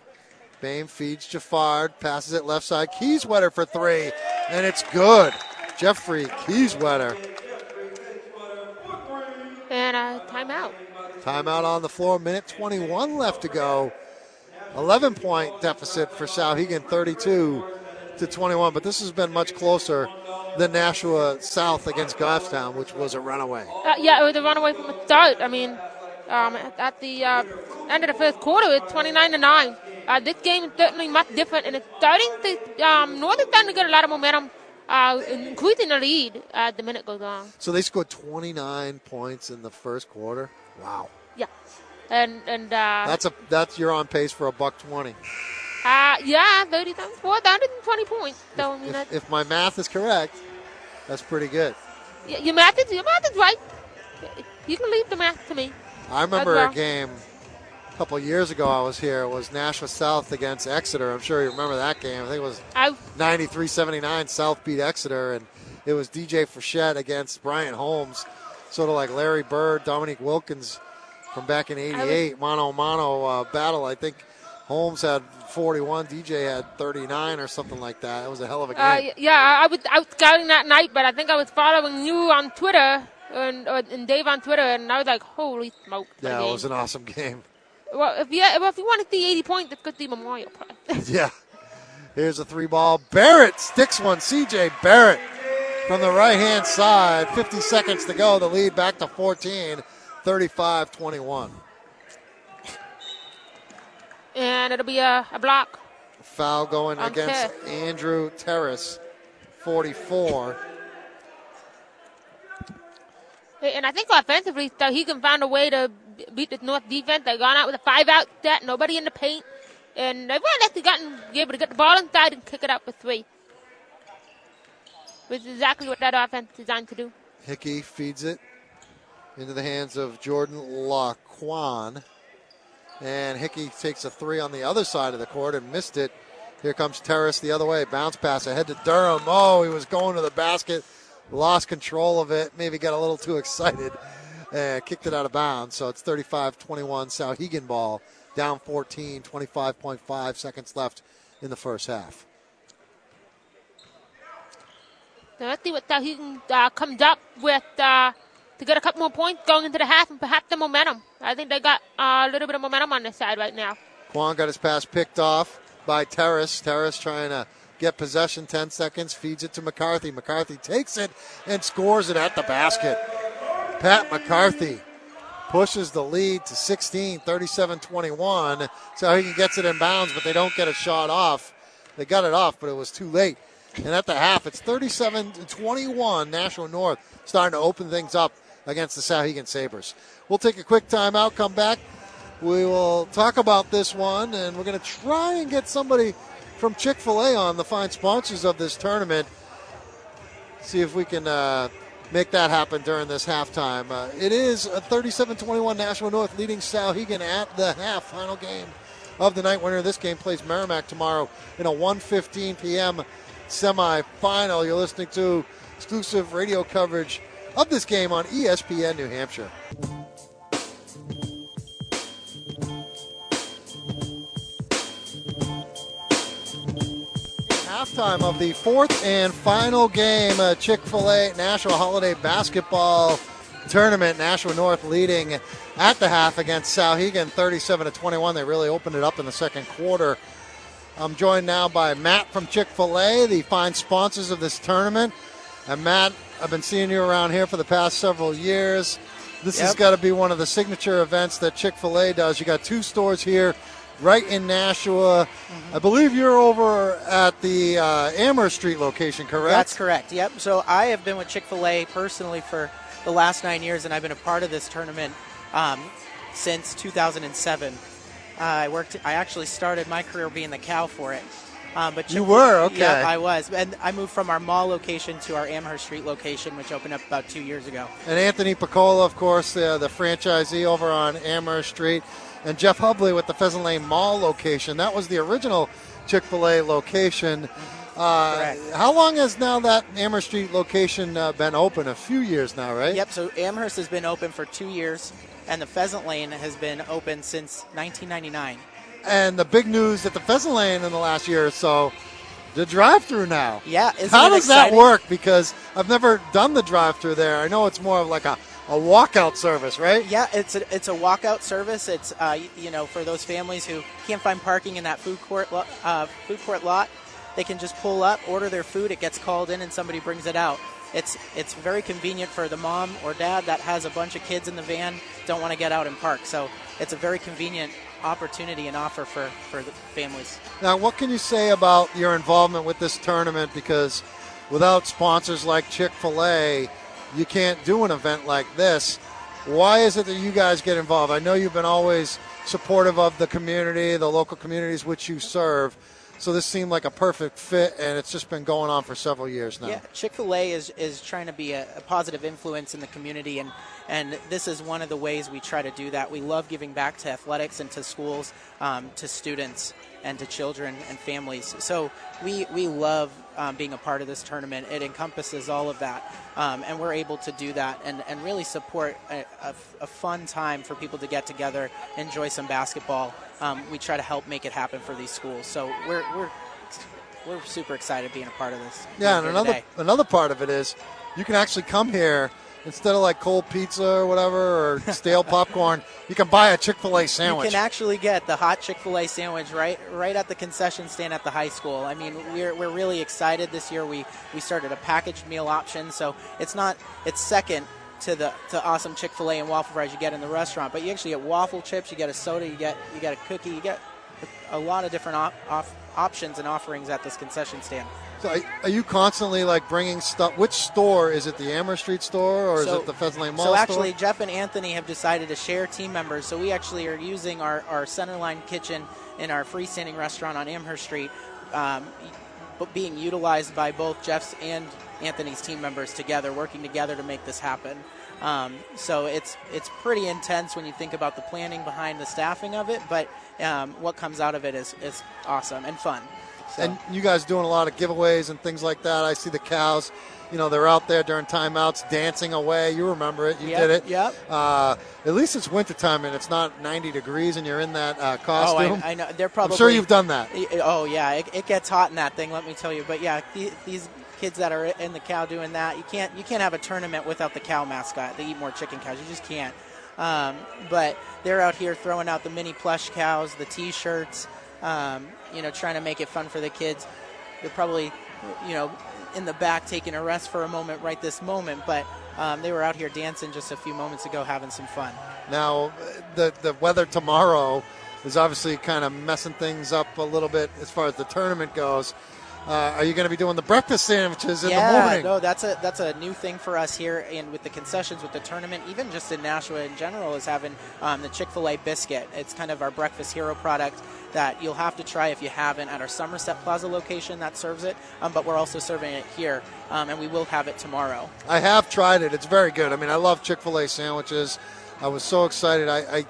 A: Bame feeds Jaffard, passes it left side. Kieswetter for three, and it's good. Jeffrey Kieswetter.
B: And uh, timeout.
A: Timeout on the floor. Minute 21 left to go. 11 point deficit for Souhegan, 32 to 21. But this has been much closer than Nashua South against Goffstown, which was a runaway.
B: Uh, yeah, it was a runaway from the start. I mean, um, at, the uh, end of the first quarter, it's 29 to 9. Uh, this game is certainly much different, and it's starting to. Um, North is starting to get a lot of momentum, uh, increasing the lead as the minute goes on.
A: So they scored 29 points in the first quarter. Wow.
B: Yeah. And, and uh,
A: That's a that's you're on pace for a buck 20.
B: uh, yeah, 30 times 4, 120 points. So, I mean,
A: If, if my math is correct, that's pretty good.
B: y- your, math is, your math is right. You can leave the math to me.
A: I remember
B: well.
A: a game a couple of years ago I was here. It was Nashua South against Exeter. I'm sure you remember that game. I think it was
B: I,
A: 93-79 South beat Exeter and it was DJ Frechette against Brian Holmes sort of like Larry Bird Dominique Wilkins from back in 88 mano mono mano uh, battle I think Holmes had 41 DJ had 39 or something like that. It was a hell of a game.
B: Uh, yeah, I was out scouting that night, but I think I was following you on Twitter and, uh, and Dave on Twitter, and I was like, "Holy smoke!"
A: yeah it was an awesome game.
B: Well, if you well, if you want to see 80 points, it's good to see Memorial Park.
A: yeah. Here's a three ball. Barrett sticks one. CJ Barrett from the right hand side. 50 seconds to go. The lead back to 14 35 21
B: and it'll be a, a block.
A: Foul going
B: On
A: against
B: Terrace.
A: Andrew Terrace, 44.
B: And I think offensively, so he can find a way to beat the North defense. They've gone out with a five-out set, nobody in the paint, and they've actually gotten able to get the ball inside and kick it out for three, which is exactly what that offense is designed to do.
A: Hickey feeds it into the hands of Jordan Laquan. And Hickey takes a three on the other side of the court and missed it. Here comes Terrace the other way. Bounce pass ahead to Durham. Oh, he was going to the basket. Lost control of it. Maybe got a little too excited. And kicked it out of bounds. So it's 35 21 Souhegan ball. Down 14, 25.5 seconds left in the first half.
B: So let's see what Souhegan uh, comes up with uh, to get a couple more points going into the half and perhaps the momentum. I think they got uh, a little bit of momentum on this side right now.
A: Quan got his pass picked off by Terrace. Terrace trying to get possession 10 seconds, feeds it to McCarthy. McCarthy takes it and scores it at the basket. Pat McCarthy pushes the lead to 16, 37 21. So he gets it in bounds, but they don't get a shot off. They got it off, but it was too late. And at the half, it's 37 21. Nashua North starting to open things up against the Souhegan Sabres. We'll take a quick timeout, come back. We will talk about this one, and we're going to try and get somebody from Chick fil A on, the fine sponsors of this tournament. See if we can uh, make that happen during this halftime. Uh, it is a 37 21 Nashua North leading Souhegan at the half, final game of the night. Winner of this game plays Merrimack tomorrow in a 1:15 p.m. semifinal. You're listening to exclusive radio coverage of this game on ESPN New Hampshire. Halftime of the fourth and final game, uh, Chick fil A Nashua Holiday Basketball Tournament. Nashua North leading at the half against Souhegan 37 to 21. They really opened it up in the second quarter. I'm joined now by Matt from Chick fil A, the fine sponsors of this tournament. And Matt, I've been seeing you around here for the past several years. This has got to be one of the signature events that Chick fil A does. You got two stores here right in Nashua.
E: Mm-hmm.
A: I believe you're over at the uh, Amherst Street location, correct?
E: That's correct. Yep. So I have been with Chick Fil A personally for the last nine years, and I've been a part of this tournament um, since 2007. Uh, I worked. I actually started my career being the cow for it. Um, but
A: You were? Okay.
E: Yeah, I was, and I moved from our mall location to our Amherst Street location, which opened up about two years ago.
A: And Anthony Picola, of course, uh, the franchisee over on Amherst Street, and Jeff Hubley with the Pheasant Lane Mall location. That was the original Chick Fil A location. Uh,
E: Correct.
A: how long has now that Amherst Street location uh, been open? A few years now, right?
E: Yep. So Amherst has been open for two years, and the Pheasant Lane has been open since 1999.
A: And the big news at the Pheasant Lane in the last year or so, the drive-through now.
E: Yeah.
A: How does that work? Because I've never done the drive-through there. I know it's more of like a, a walkout service, right?
E: Yeah, it's a, it's a walkout service. It's uh, you know for those families who can't find parking in that food court lo- uh, food court lot, they can just pull up, order their food. It gets called in, and somebody brings it out. It's it's very convenient for the mom or dad that has a bunch of kids in the van, don't want to get out and park. So it's a very convenient opportunity and offer for for the families.
A: Now, what can you say about your involvement with this tournament? Because without sponsors like Chick fil A, you can't do an event like this. Why is it that you guys get involved? I know you've been always supportive of the community, the local communities which you serve. So this seemed like a perfect fit, and it's just been going on for several years now.
E: Yeah, Chick Fil A is, is trying to be a, a positive influence in the community, and and this is one of the ways we try to do that. We love giving back to athletics and to schools, um, to students, and to children and families. So we we love um, being a part of this tournament. It encompasses all of that, um, and we're able to do that and, and really support a, a, a fun time for people to get together, enjoy some basketball. Um, we try to help make it happen for these schools. So we're we're we're super excited being a part of this.
A: Yeah, and another
E: today.
A: another part of it is you can actually come here instead of like cold pizza or whatever or stale popcorn. You can buy a Chick Fil A sandwich.
E: You can actually get the hot Chick Fil A sandwich right right at the concession stand at the high school. I mean, we're, we're really excited this year. We we started a packaged meal option, so it's not it's second to the to awesome Chick Fil A and waffle fries you get in the restaurant, but you actually get waffle chips, you get a soda, you get you get a cookie, you get a lot of different op, off, options and offerings at this concession stand.
A: So are, you constantly like bringing stuff? Which store is it? The Amherst Street store or
E: So-
A: is it the Pheasant Lane Mall
E: So
A: store?
E: actually, Jeff and Anthony have decided to share team members. So we actually are using our, our centerline kitchen in our freestanding restaurant on Amherst Street, um, but being utilized by both Jeff's and Anthony's team members together, working together to make this happen. Um, so it's it's pretty intense when you think about the planning behind the staffing of it, but um, what comes out of it is, is awesome and fun. So.
A: and you guys doing a lot of giveaways and things like that. I see the cows. You know, they're out there during timeouts dancing away. You remember it. You
E: Yep,
A: did it.
E: yep.
A: Uh, at least it's wintertime and it's not 90 degrees and you're in that uh,
E: oh. I, I know they're probably.
A: I'm sure you've done that.
E: Oh yeah, it, it gets hot in that thing. Let me tell you. But yeah, the, these kids that are in the cow doing that, you can't you can't have a tournament without the cow mascot. They eat more chicken cows. You just can't. Um, but they're out here throwing out the mini plush cows, the T-shirts. Um, you know, trying to make it fun for the kids. They're probably, you know, in the back taking a rest for a moment right this moment, but. Um, they were out here dancing just a few moments ago, having some fun.
A: Now, the the weather tomorrow is obviously kind of messing things up a little bit as far as the tournament goes. Uh, are you going to be doing the breakfast sandwiches in
E: yeah,
A: the morning?
E: no, that's a that's a new thing for us here, and with the concessions, with the tournament, even just in Nashua in general, is having um, the Chick Fil A biscuit. It's kind of our breakfast hero product that you'll have to try if you haven't at our Somerset Plaza location that serves it. Um, but we're also serving it here, um, and we will have it tomorrow.
A: I have tried it. It's very good. I mean, I love Chick Fil A sandwiches. I was so excited. I, I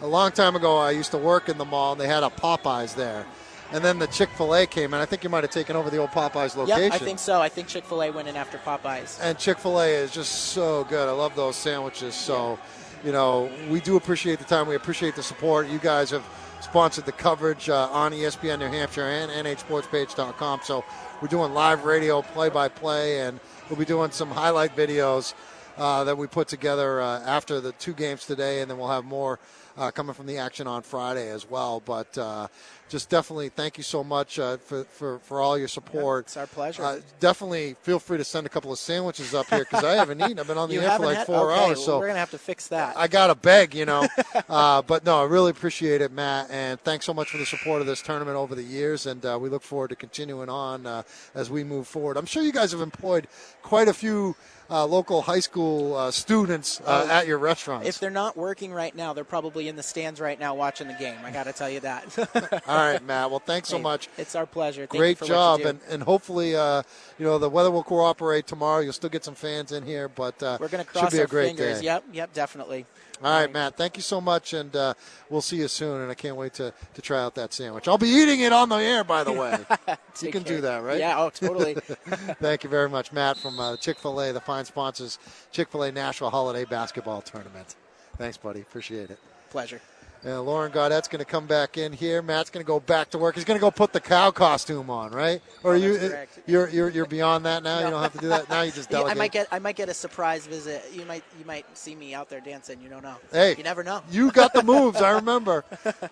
A: a long time ago, I used to work in the mall, and they had a Popeyes there. And then the Chick Fil A came, and I think you might have taken over the old Popeyes location.
E: Yep, I think so. I think Chick Fil A went in after Popeyes.
A: and Chick Fil A is just so good. I love those sandwiches. So, you know, we do appreciate the time. We appreciate the support. You guys have sponsored the coverage uh, on ESPN New Hampshire and NHSportsPage.com. So we're doing live radio, play-by-play, and we'll be doing some highlight videos uh, that we put together uh, after the two games today, and then we'll have more uh, coming from the action on Friday as well. But uh, just definitely thank you so much uh, for, for, for all your support.
E: it's our pleasure.
A: Uh, definitely feel free to send a couple of sandwiches up here because I haven't eaten. I've been on the
E: you
A: air for like
E: had-
A: four
E: okay,
A: hours,
E: well,
A: so
E: we're gonna have to fix that.
A: I got to beg, you know. uh, but no, I really appreciate it, Matt, and thanks so much for the support of this tournament over the years, and uh, we look forward to continuing on uh, as we move forward. I'm sure you guys have employed quite a few uh, local high school uh, students uh,
E: Oh,
A: at your restaurants.
E: if they're not working right now, they're probably in the stands right now watching the game. I got to tell you that.
A: All right, Matt. Well, thanks so much.
E: It's our pleasure. Thank you
A: Great
E: for
A: job,
E: what you do.
A: and, and hopefully, uh, you know, the weather will cooperate tomorrow. You'll still get some fans in here, but uh,
E: we're going to
A: should
E: cross
A: be
E: our
A: a great
E: fingers.
A: day.
E: Yep, yep, definitely.
A: All right, Matt. Thank you so much, and uh, we'll see you soon. And I can't wait to, to try out that sandwich. I'll be eating it on the air, by the way. you can
E: care.
A: do that, right?
E: Yeah. Oh, totally.
A: Thank you very much, Matt, from uh, Chick fil A, the fine sponsors, Chick fil A Nashua Holiday Basketball Tournament. Thanks, buddy. Appreciate it.
E: pleasure.
A: And Lauren Gaudette's going to come back in here. Matt's going to go back to work. He's going to go put the cow costume on, right? Or
E: Oh,
A: you,
E: correct.
A: you're, you're you're beyond that now. You don't have to do that now. You just
E: Yeah,
A: delegate.
E: I might get I might get a surprise visit. You might you might see me out there dancing. You don't know.
A: Hey,
E: you never know.
A: You got the moves. I remember.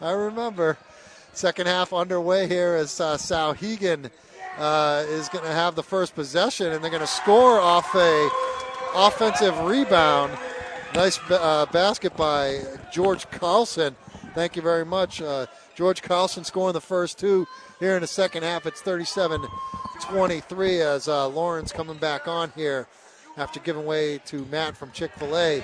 A: I remember. Second half underway here as uh, Souhegan uh, is going to have the first possession, and they're going to score off a offensive rebound. Nice uh, basket by George Carlson. Thank you very much. Uh, George Carlson scoring the first two here in the second half. It's 37 23 as uh, Lawrence coming back on here after giving way to Matt from Chick fil A.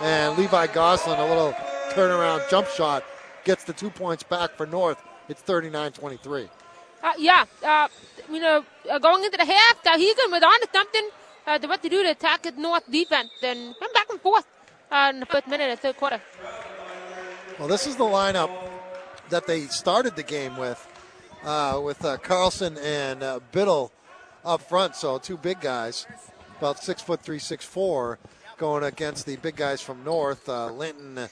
A: And Levi Goslin, a little turnaround jump shot, gets the two points back for North. It's 39 23.
B: Uh, yeah, uh, you know, uh, going into the half, uh, Hegan was on to something. Uh, to what to do to attack the North defense, and went back and forth uh, in the first minute of the third quarter.
A: Well, this is the lineup that they started the game with, uh, with uh, Carlson and uh, Biddle up front. So two big guys, about six foot three, six four, going against the big guys from North, uh, Linton,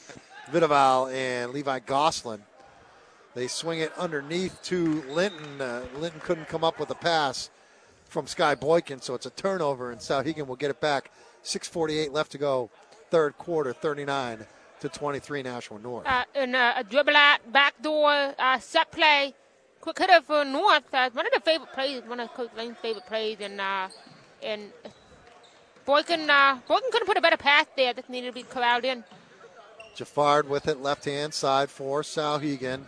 A: Vidaval, and Levi Goslin. They swing it underneath to Linton. Uh, Linton couldn't come up with a pass from Sky Boykin, so it's a turnover, and Souhegan will get it back. 6:48 left to go, third quarter, 39 to 23, Nashua North.
B: Uh, and uh, a dribble out, backdoor, uh, set play, quick hitter for North. Uh, one of the favorite plays, one of Coach Lane's favorite plays, and uh, and Boykin, uh, Boykin couldn't put a better pass there. Just needed to be corralled in.
A: Jafard with it, left hand side for Souhegan.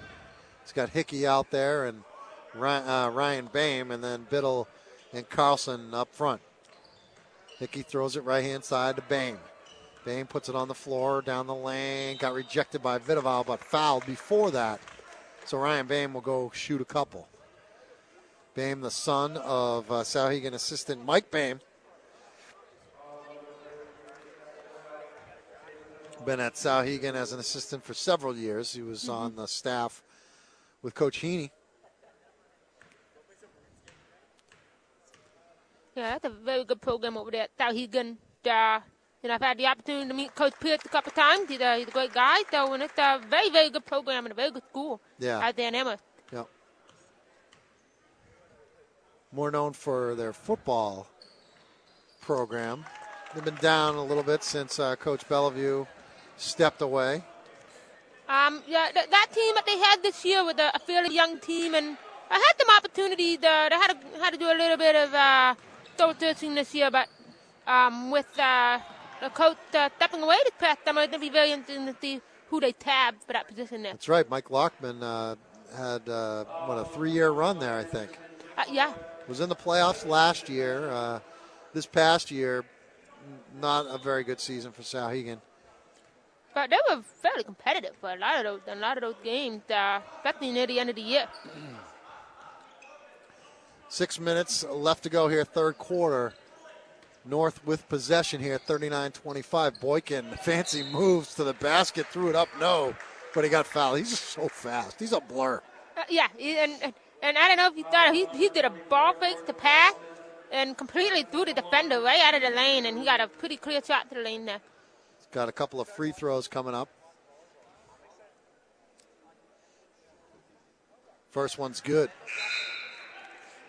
A: He's got Hickey out there and Ryan, uh, Ryan Bame, and then Biddle and Carlson up front. Hickey throws it right hand side to Bame. Bame puts it on the floor down the lane. Got rejected by Vidaval, but fouled before that. So Ryan Bame will go shoot a couple. Bame, the son of uh, assistant Mike Bame. Been at Souhegan as an assistant for several years. He was on the staff with Coach Heaney.
B: Yeah, that's a very good program over there at Souhegan. Uh, and I've had the opportunity to meet Coach Pierce a couple times. He's a, he's a great guy, so and it's a very, very good program and a very good school
A: Yeah.
B: out there in Emma.
A: Yep. More known for their football program. They've been down a little bit since uh, Coach Bellevue stepped away.
B: Um, yeah, th- that team that they had this year was a, a fairly young team, and I had some opportunity. To, they had to, had to do a little bit of uh, soul searching this year, but um, with uh, the coach uh, stepping away this past summer, it'll be very interesting to see who they tab for that position there.
A: That's right. Mike Lockman uh, had uh, what a three-year run there. I think
B: Uh, yeah,
A: was in the playoffs last year. Uh, this past year, not a very good season for Souhegan.
B: but they were fairly competitive for a lot of those, a lot of those games, uh, especially near the end of the year.
A: Six minutes left to go here, third quarter. North with possession here, 39 25. Boykin, fancy moves to the basket, threw it up, no, but he got fouled. He's just so fast. He's a blur.
B: Uh, yeah, and, and I don't know if you thought he he did a ball fake to pass and completely threw the defender right out of the lane, and he got a pretty clear shot to the lane there.
A: He's got a couple of free throws coming up. First one's good.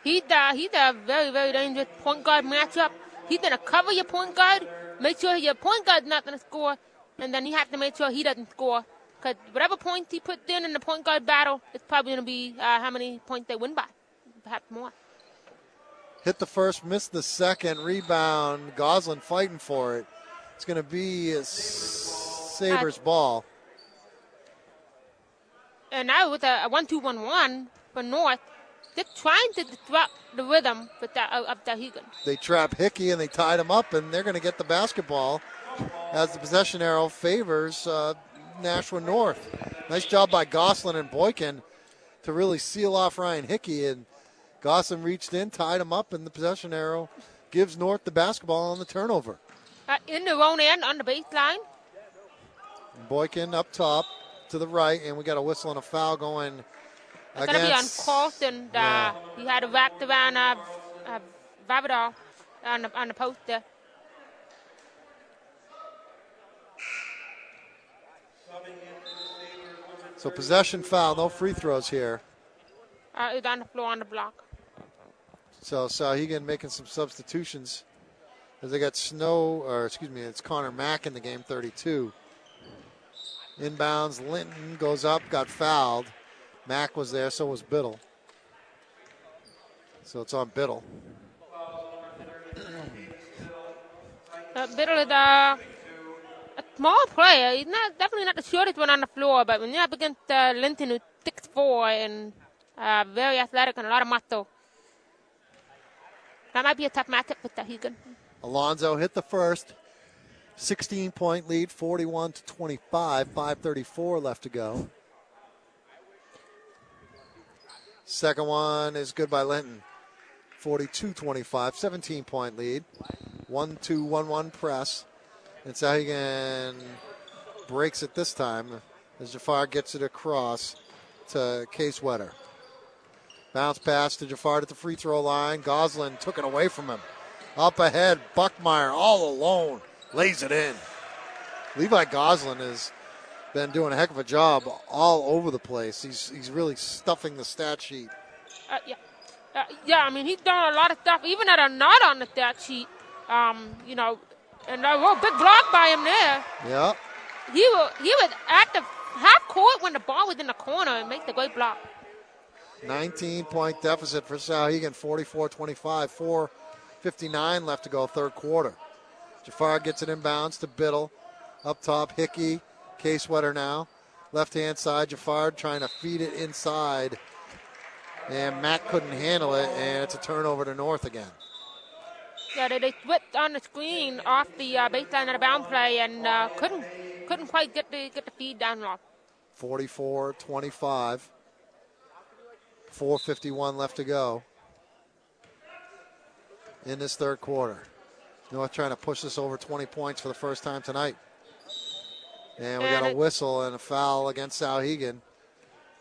B: He's uh, he's a very very dangerous point guard matchup. He's gonna cover your point guard, make sure your point guard's not gonna score, and then you have to make sure he doesn't score. Because whatever points he puts in in the point guard battle, it's probably going to be uh, how many points they win by, perhaps more.
A: Hit the first, missed the second. Rebound. Goslin fighting for it. It's going to be Sabres' ball.
B: And now with a, a one-two-one-one for North, they're trying to disrupt the rhythm with that, of Dahigan.
A: They trap Hickey and they tied him up, and they're going to get the basketball as the possession arrow favors uh, Nashua North. Nice job by Goslin and Boykin to really seal off Ryan Hickey. And Goslin reached in, tied him up, and the possession arrow gives North the basketball on the turnover.
B: Uh, in the own end on the baseline.
A: Boykin up top to the right, and we got a whistle and a foul going.
B: It's going to be on Colston. Uh, yeah. He had a wrapped around uh, uh, Vavador on the, on the post there.
A: So possession foul, no free throws here.
B: Uh, it's on the floor on the block.
A: So Souhegan making some substitutions as they got Snow, or excuse me, it's Connor Mack in the game, 32. Inbounds, Linton goes up, got fouled. Mack was there, so was Biddle. So it's on Biddle.
B: Uh, Biddle is uh, a small player. He's not definitely not the shortest one on the floor, but when you're up against uh, Linton, who's six four and uh, very athletic and a lot of muscle, that might be a tough matchup for Souhegan.
A: Alonzo hit the first. 16 point lead, 41 to 25, 534 left to go. Second one is good by Linton. 42 25, 17 point lead. 1 2 1 1 press. And Souhegan breaks it this time as Jafar gets it across to Kieswetter. Bounce pass to Jafar at the free throw line. Goslin took it away from him. Up ahead, Buckmeyer all alone lays it in. Levi Goslin has been doing a heck of a job all over the place. He's he's really stuffing the stat sheet.
B: Uh, yeah, uh, yeah. I mean, he's done a lot of stuff, even that are not on the stat sheet. Um, you know, and a real big block by him there.
A: Yeah.
B: He was he was at the half court when the ball was in the corner and makes the great block.
A: 19 point deficit for Souhegan, 44 25, 4.59 left to go, third quarter. Jafar gets it inbounds to Biddle. Up top, Hickey. Kieswetter now. Left hand side, Jafar trying to feed it inside. And Matt couldn't handle it, and it's a turnover to North again.
B: Yeah, they, they whipped on the screen off the uh, baseline of the bound play and uh, couldn't couldn't quite get the get the feed down low.
A: 44-25. 4:51 left to go in this third quarter. North trying to push this over 20 points for the first time tonight. And we got a whistle and a foul against Souhegan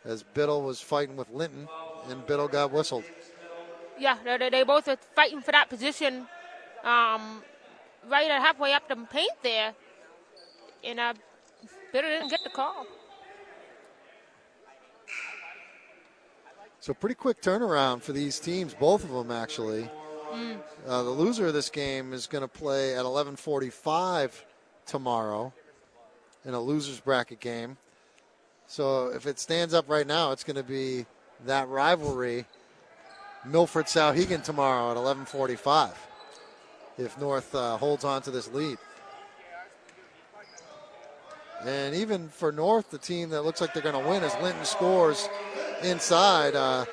A: as Biddle was fighting with Linton, and Biddle got whistled.
B: Yeah, they, they both are fighting for that position um, right at halfway up the paint there. And uh, Biddle didn't get the call.
A: So pretty quick turnaround for these teams, both of them actually. Mm. Uh, the loser of this game is going to play at 11:45 tomorrow in a losers bracket game. So if it stands up right now, it's going to be that rivalry, Milford Souhegan tomorrow at 11:45. If North uh, holds on to this lead. And even for North, the team that looks like they're going to win, as Linton scores inside, uh,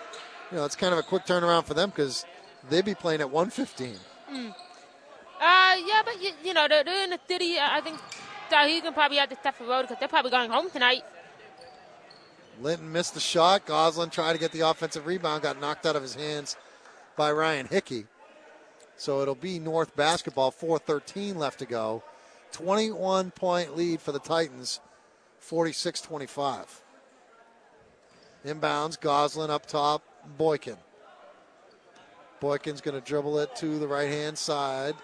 A: you know, it's kind of a quick turnaround for them because they'd be playing at 1:15.
B: Mm. Uh, yeah, but you, you know, they're, in the city. I think Souhegan probably have to step the road because they're probably going home tonight.
A: Linton missed the shot. Goslin tried to get the offensive rebound, got knocked out of his hands by Ryan Hickey. So it'll be North basketball, 4.13 left to go. 21 point lead for the Titans, 46 25. Inbounds, Goslin up top, Boykin. Boykin's going to dribble it to the right hand side.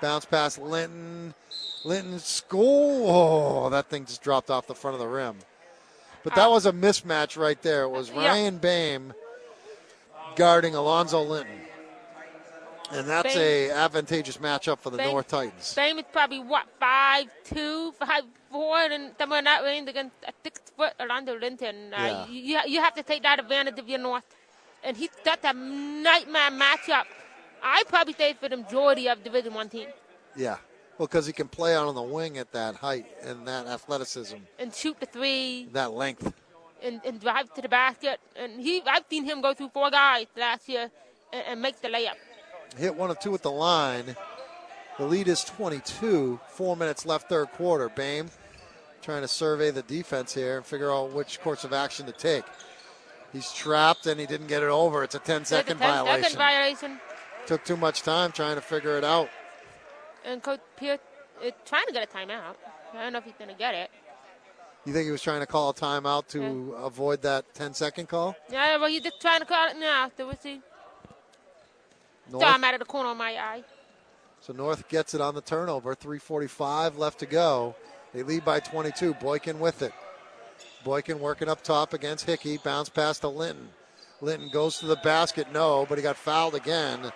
A: Bounce past Linton. Linton school. Oh, that thing just dropped off the front of the rim. But that was a mismatch right there. It was Ryan Bame guarding Alonzo Linton. And that's
B: Bame-
A: a advantageous matchup for the
B: Bame-
A: North Titans.
B: Same is probably what five two, five four, and somewhere in that range against a six foot Orlando Linton. Uh,
A: Yeah.
B: you you have to take that advantage of your North, and he that's a nightmare matchup. I probably say for the majority of Division One team
A: Yeah. Well, because he can play out on the wing at that height and that athleticism,
B: and shoot the three
A: that length.
B: and, and drive to the basket. And he I've seen him go through four guys last year and, and make the layup.
A: Hit one of two at the line. The lead is 22. Four minutes left, third quarter. Bame trying to survey the defense here and figure out which course of action to take. He's trapped and he didn't get it over. It's a 10 second
B: a 10
A: violation.
B: second violation.
A: Took too much time trying to figure it out.
B: And Coach Pierce is trying to get a timeout. I don't know if he's going to get it.
A: You think he was trying to call a timeout to avoid that 10 second call?
B: Yeah, well, he's just trying to call it now. So we'll see.
A: North,
B: So I'm out of the corner of my eye.
A: so North gets it on the turnover. 3.45 left to go. They lead by 22. Boykin with it. Boykin working up top against Hickey. Bounce pass to Linton. Linton goes to the basket. No, but he got fouled again.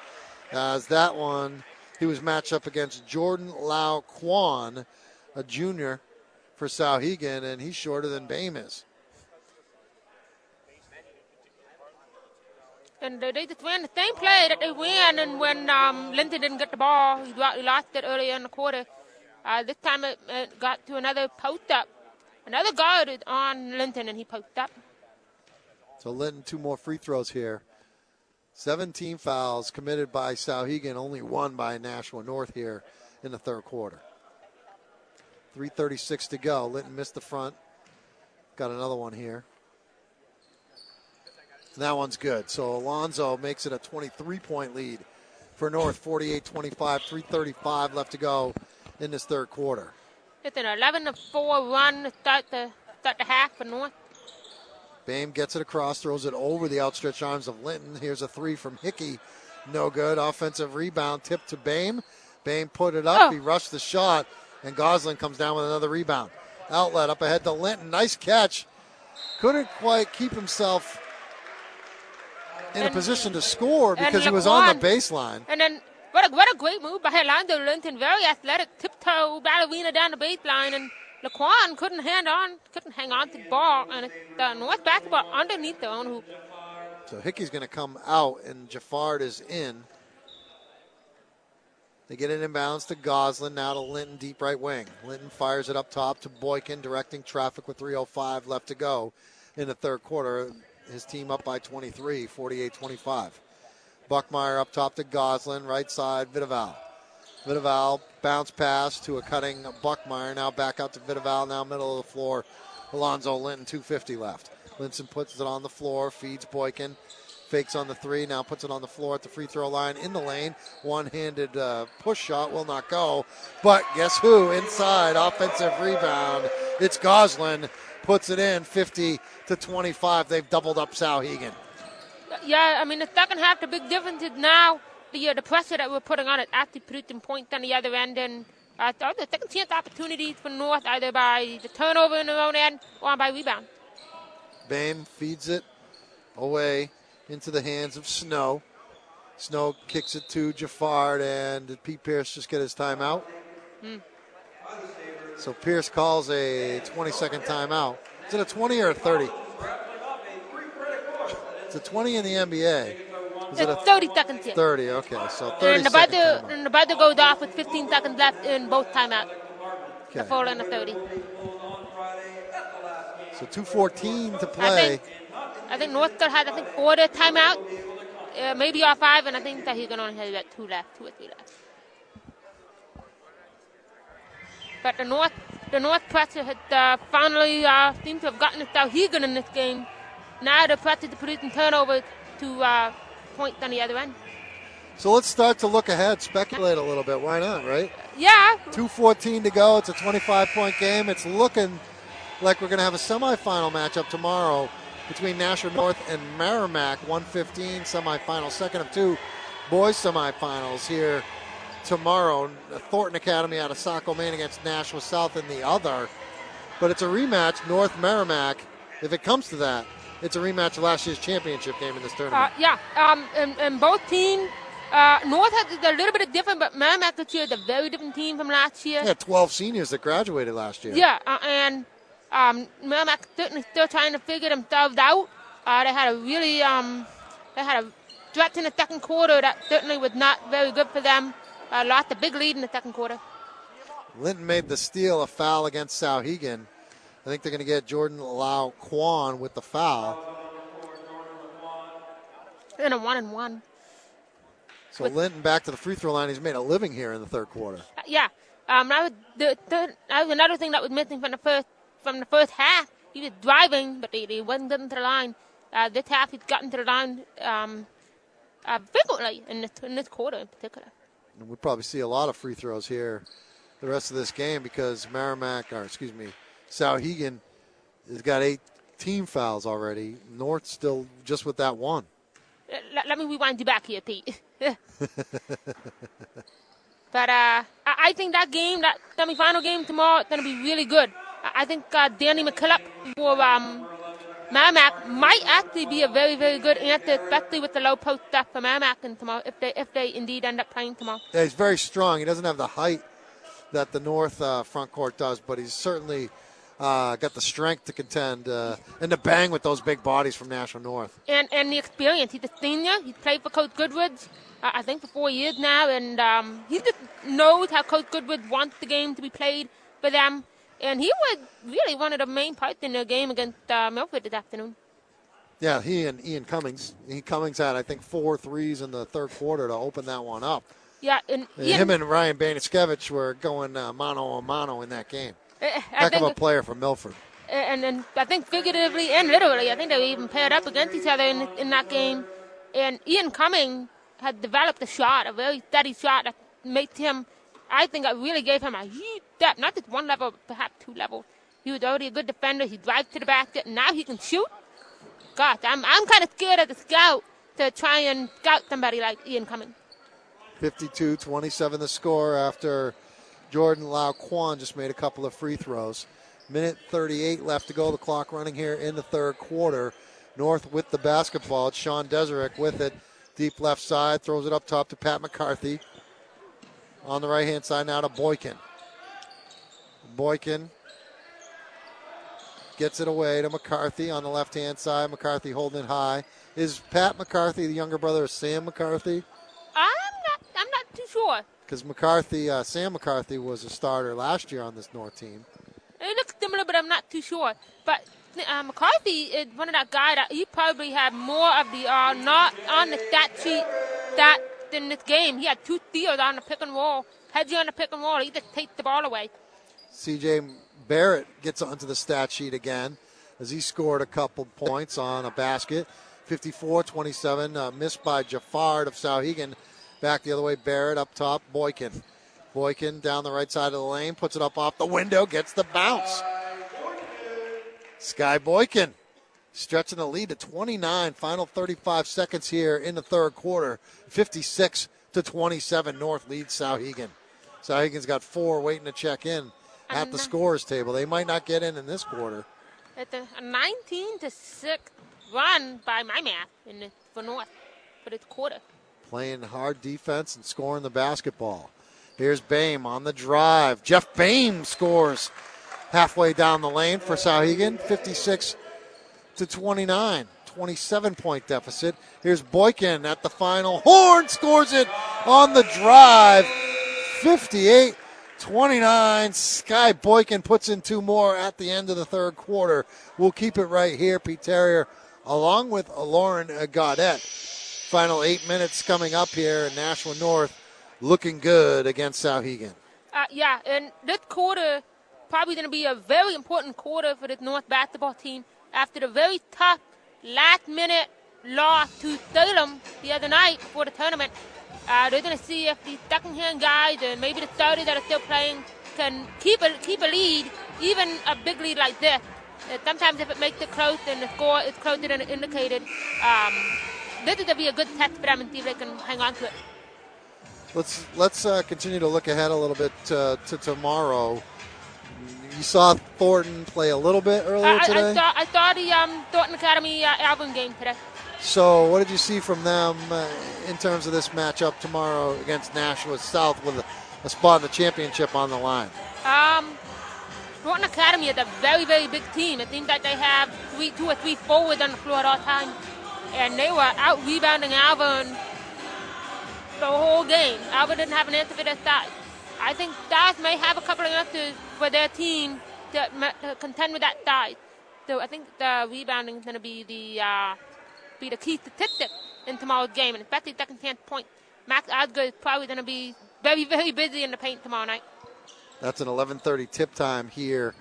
A: As that one, he was matched up against Jordan Lau Kwan, a junior for Souhegan, and he's shorter than Bame is.
B: And they just ran the same play that they ran, and when um, Linton didn't get the ball, he lost it earlier in the quarter. Uh, this time it, it got to another post up. Another guard is on Linton, and he posted up.
A: So Linton, two more free throws here. 17 fouls committed by Souhegan, only one by Nashua North here in the third quarter. 3.36 to go. Linton missed the front. Got another one here. And that one's good. So Alonzo makes it a 23 point lead for North, 48 25, 3.35 left to go in this third quarter.
B: It's an 11 to 4 run start the, start the half for North.
A: Bame gets it across, throws it over the outstretched arms of Linton. Here's a three from Hickey. No good. Offensive rebound tip to Bame. Bame put it up.
B: Oh.
A: He rushed the shot, and Goslin comes down with another rebound. Outlet up ahead to Linton. Nice catch. Couldn't quite keep himself in a position to score because he was on the baseline.
B: And then what a, what a great move by Orlando Linton. Very athletic, tiptoe ballerina down the baseline, and Laquan couldn't hang on, couldn't hang on to the ball, and the North basketball underneath their own hoop.
A: So Hickey's going to come out, and Jaffard is in. They get it inbounds to Goslin, now to Linton, deep right wing. Linton fires it up top to Boykin, directing traffic with 3.05 left to go in the third quarter. His team up by 23, 48 25. Buckmeyer up top to Goslin, right side, Vitaval. Vitaval bounce pass to a cutting Buckmeyer, now back out to Vitaval, now middle of the floor. Alonzo Linton, 250 left. Linton puts it on the floor, feeds Boykin, fakes on the three, now puts it on the floor at the free throw line in the lane. One handed uh, push shot will not go. But guess who? Inside, offensive rebound. It's Goslin, puts it in 50 to 25. They've doubled up Souhegan.
B: Yeah, I mean the second half, the big difference now the uh, the pressure that we're putting on it actually producing points on the other end, and uh, the second chance opportunities for North either by the turnover in their own end or by rebound.
A: Bame feeds it away into the hands of Snow. Snow kicks it to Jaffard, and did Pete Pierce just get his timeout? So Pierce calls a 20 second timeout. Is it a 20 or a 30? It's a 20 in the NBA. Is it a
B: 30 seconds here.
A: 30? Okay, so 30
B: And buzzer,
A: timeout.
B: and the buzzer goes off with 15 seconds left in both timeouts. The four and the 30.
A: So 214 to
B: I
A: play.
B: think, I think Northcote has, I think, four to timeout, uh, maybe all five, and I think that he's going to only have about two left, two or three left. But the North, the North pressure had uh, finally uh, seemed to have gotten it Souhegan in this game. Now the pressure to producing turnovers to uh, points on the other end.
A: So let's start to look ahead, speculate a little bit. Why not, right?
B: Yeah,
A: 2.14 to go. It's a 25 point game. It's looking like we're going to have a semifinal matchup tomorrow between Nashua North and Merrimack. 115 semifinal, second of two boys semifinals here tomorrow. Thornton Academy out of Saco, Maine against Nashua South in the other. But it's a rematch, North Merrimack. If it comes to that, it's a rematch of last year's championship game in this tournament.
B: Uh, yeah, um, and, and both teams Uh, North has a little bit different, but Merrimack this year is a very different team from last year.
A: Yeah, 12 seniors that graduated last year.
B: Yeah, uh, and um, Merrimack certainly still trying to figure themselves out. Uh, they had a really um, they had a stretch in the second quarter that certainly was not very good for them. Uh, lost a big lead in the second quarter.
A: Linton made the steal, a foul against Souhegan. I think they're going to get Jordan Lau Kwan with the foul.
B: And a one and one.
A: So Linton back to the free throw line. He's made a living here in the third quarter.
B: Uh, yeah, um, that was the was another thing that was missing from the first from the first half. He was driving, but he, he wasn't getting to the line. Uh, this half, he's gotten to the line um, uh, frequently in this, in this quarter in particular.
A: And we'll probably see a lot of free throws here the rest of this game because Merrimack, or excuse me, Souhegan has got eight team fouls already. North still just with that one.
B: Let, let me rewind you back here, Pete. but uh, I, think that game, that semifinal game tomorrow, is going to be really good. I, think uh, Danny McKillop for um, Merrimack might actually be a very, very good answer, especially with the low post stuff for Merrimack and tomorrow, if they if they indeed end up playing tomorrow.
A: Yeah, he's very strong. He doesn't have the height that the North uh, front court does, but he's certainly uh, got the strength to contend uh, and to bang with those big bodies from Nashua North.
B: and and the experience. He's a senior. He's played for Coach Goodwoods, uh, I think, for four years now, and um, he just knows how Coach Goodwood wants the game to be played for them. And he was really one of the main parts in the game against uh, Milford this afternoon.
A: Yeah, he and Ian Cummings. He Cummings had I think four threes in the third quarter to open that one up.
B: Yeah, and
A: And
B: Ian,
A: him and Ryan Baniskevich were going uh, mano a mano in that game.
B: Uh, I
A: Heck of a player from Milford.
B: and, and I think figuratively and literally, I think they were even paired up against each other in, in that game. And Ian Cumming had developed a shot, a very steady shot that made him, I think, it really gave him a huge step, not just one level, perhaps two levels. He was already a good defender. He drives to the basket, and now he can shoot. Gosh, I'm, I'm kind of scared as a scout to try and scout somebody like Ian Cumming.
A: 52 27 the score after Jordan Lau Kwan just made a couple of free throws. Minute 38 left to go. The clock running here in the third quarter. North with the basketball. It's Sean Deserick with it. Deep left side. Throws it up top to Pat McCarthy. On the right hand side now to Boykin. Boykin gets it away to McCarthy on the left hand side. McCarthy holding it high. Is Pat McCarthy the younger brother of Sam McCarthy?
B: I'm not, I'm not too sure.
A: Because McCarthy, uh, Sam McCarthy, was a starter last year on this North team.
B: It looks similar, but I'm not too sure. But uh, McCarthy is one of that guy that he probably had more of the uh, not on the stat sheet that in this game. He had two steals on the pick and roll. You on the pick and roll, he just takes the ball away.
A: CJ Barrett gets onto the stat sheet again as he scored a couple points on a basket. 54-27, uh, missed by Jafard of Souhegan. Back the other way, Barrett up top, Boykin. Boykin down the right side of the lane, puts it up off the window, gets the bounce. Sky Boykin stretching the lead to 29. Final 35 seconds here in the third quarter. 56 to 27. North leads Souhegan. Souhegan's got four waiting to check in at the scorers table. They might not get in in this quarter.
B: It's a, a 19 to 6 run by my math in the, for North for this quarter.
A: Playing hard defense and scoring the basketball. Here's Bame on the drive. Jeff Bame scores halfway down the lane for Souhegan. 56 to 29. 27 point deficit. Here's Boykin at the final. Horn scores it on the drive. 58 29. Sky Boykin puts in two more at the end of the third quarter. We'll keep it right here. Pete Terrier along with Lauren Gaudette. Final eight minutes coming up here. In Nashua North looking good against Souhegan.
B: Uh, yeah, and this quarter probably going to be a very important quarter for the North basketball team after the very tough last minute loss to Salem the other night before the tournament. Uh, they're going to see if the second hand guys and maybe the starters that are still playing can keep a, keep a lead, even a big lead like this. Uh, sometimes if it makes it close and the score is closer than indicated, um, going to be a good test for them and see if they can hang on to it.
A: Let's let's uh, continue to look ahead a little bit uh, to tomorrow. You saw Thornton play a little bit earlier
B: I, I,
A: today.
B: I saw I saw the um, Thornton Academy uh, album game today.
A: So, what did you see from them uh, in terms of this matchup tomorrow against Nashua South with a, a spot in the championship on the line?
B: Um, Thornton Academy is a very, very big team. It seems that they have three, two or three forwards on the floor at all times. And they were out rebounding Alvirne the whole game. Alvirne didn't have an answer for their side. I think Stars may have a couple of answers for their team to, to contend with that side. So I think the rebounding is going to be the uh, be the key statistic in tomorrow's game, and especially second chance point. Max Osgood is probably going to be very, very busy in the paint tomorrow night.
A: That's an 11:30 tip time here,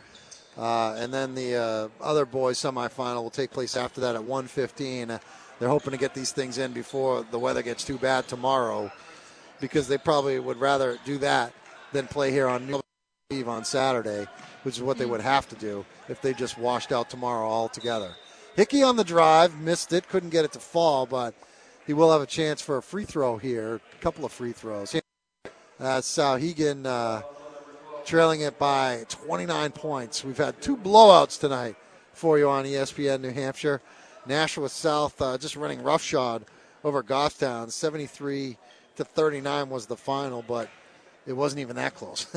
A: uh, and then the uh, other boys semifinal will take place after that at 1:15. They're hoping to get these things in before the weather gets too bad tomorrow, because they probably would rather do that than play here on New Eve on Saturday, which is what they would have to do if they just washed out tomorrow altogether. Hickey on the drive, missed it, couldn't get it to fall, but he will have a chance for a free throw here, a couple of free throws. Uh, Souhegan uh, trailing it by 29 points. We've had two blowouts tonight for you on ESPN New Hampshire. Nashua South uh, just running roughshod over Goffstown. 73 to 39 was the final, but it wasn't even that close.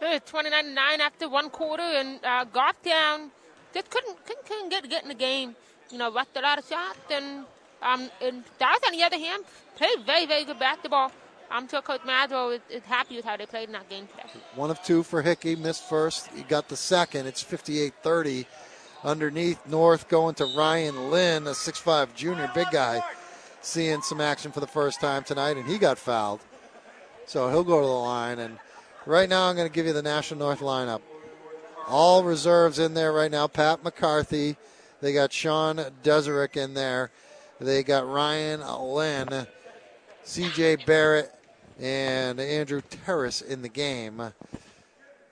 B: 29 9 after one quarter, and uh, Goffstown just couldn't, couldn't, couldn't get, get in the game. You know, rushed a lot of shots, and, um, and Dallas, on the other hand, played very, very good basketball. I'm sure Coach Maslow is, is, happy with how they played in that game today.
A: One of two for Hickey, missed first. He got the second. It's 58 30. Underneath, North going to Ryan Lynn, a 6'5 junior, big guy, seeing some action for the first time tonight, and he got fouled. So he'll go to the line. And right now, I'm going to give you the Nashua North lineup. All reserves in there right now. Pat McCarthy. They got Sean Deserick in there. They got Ryan Lynn, CJ Barrett, and Andrew Terrace in the game.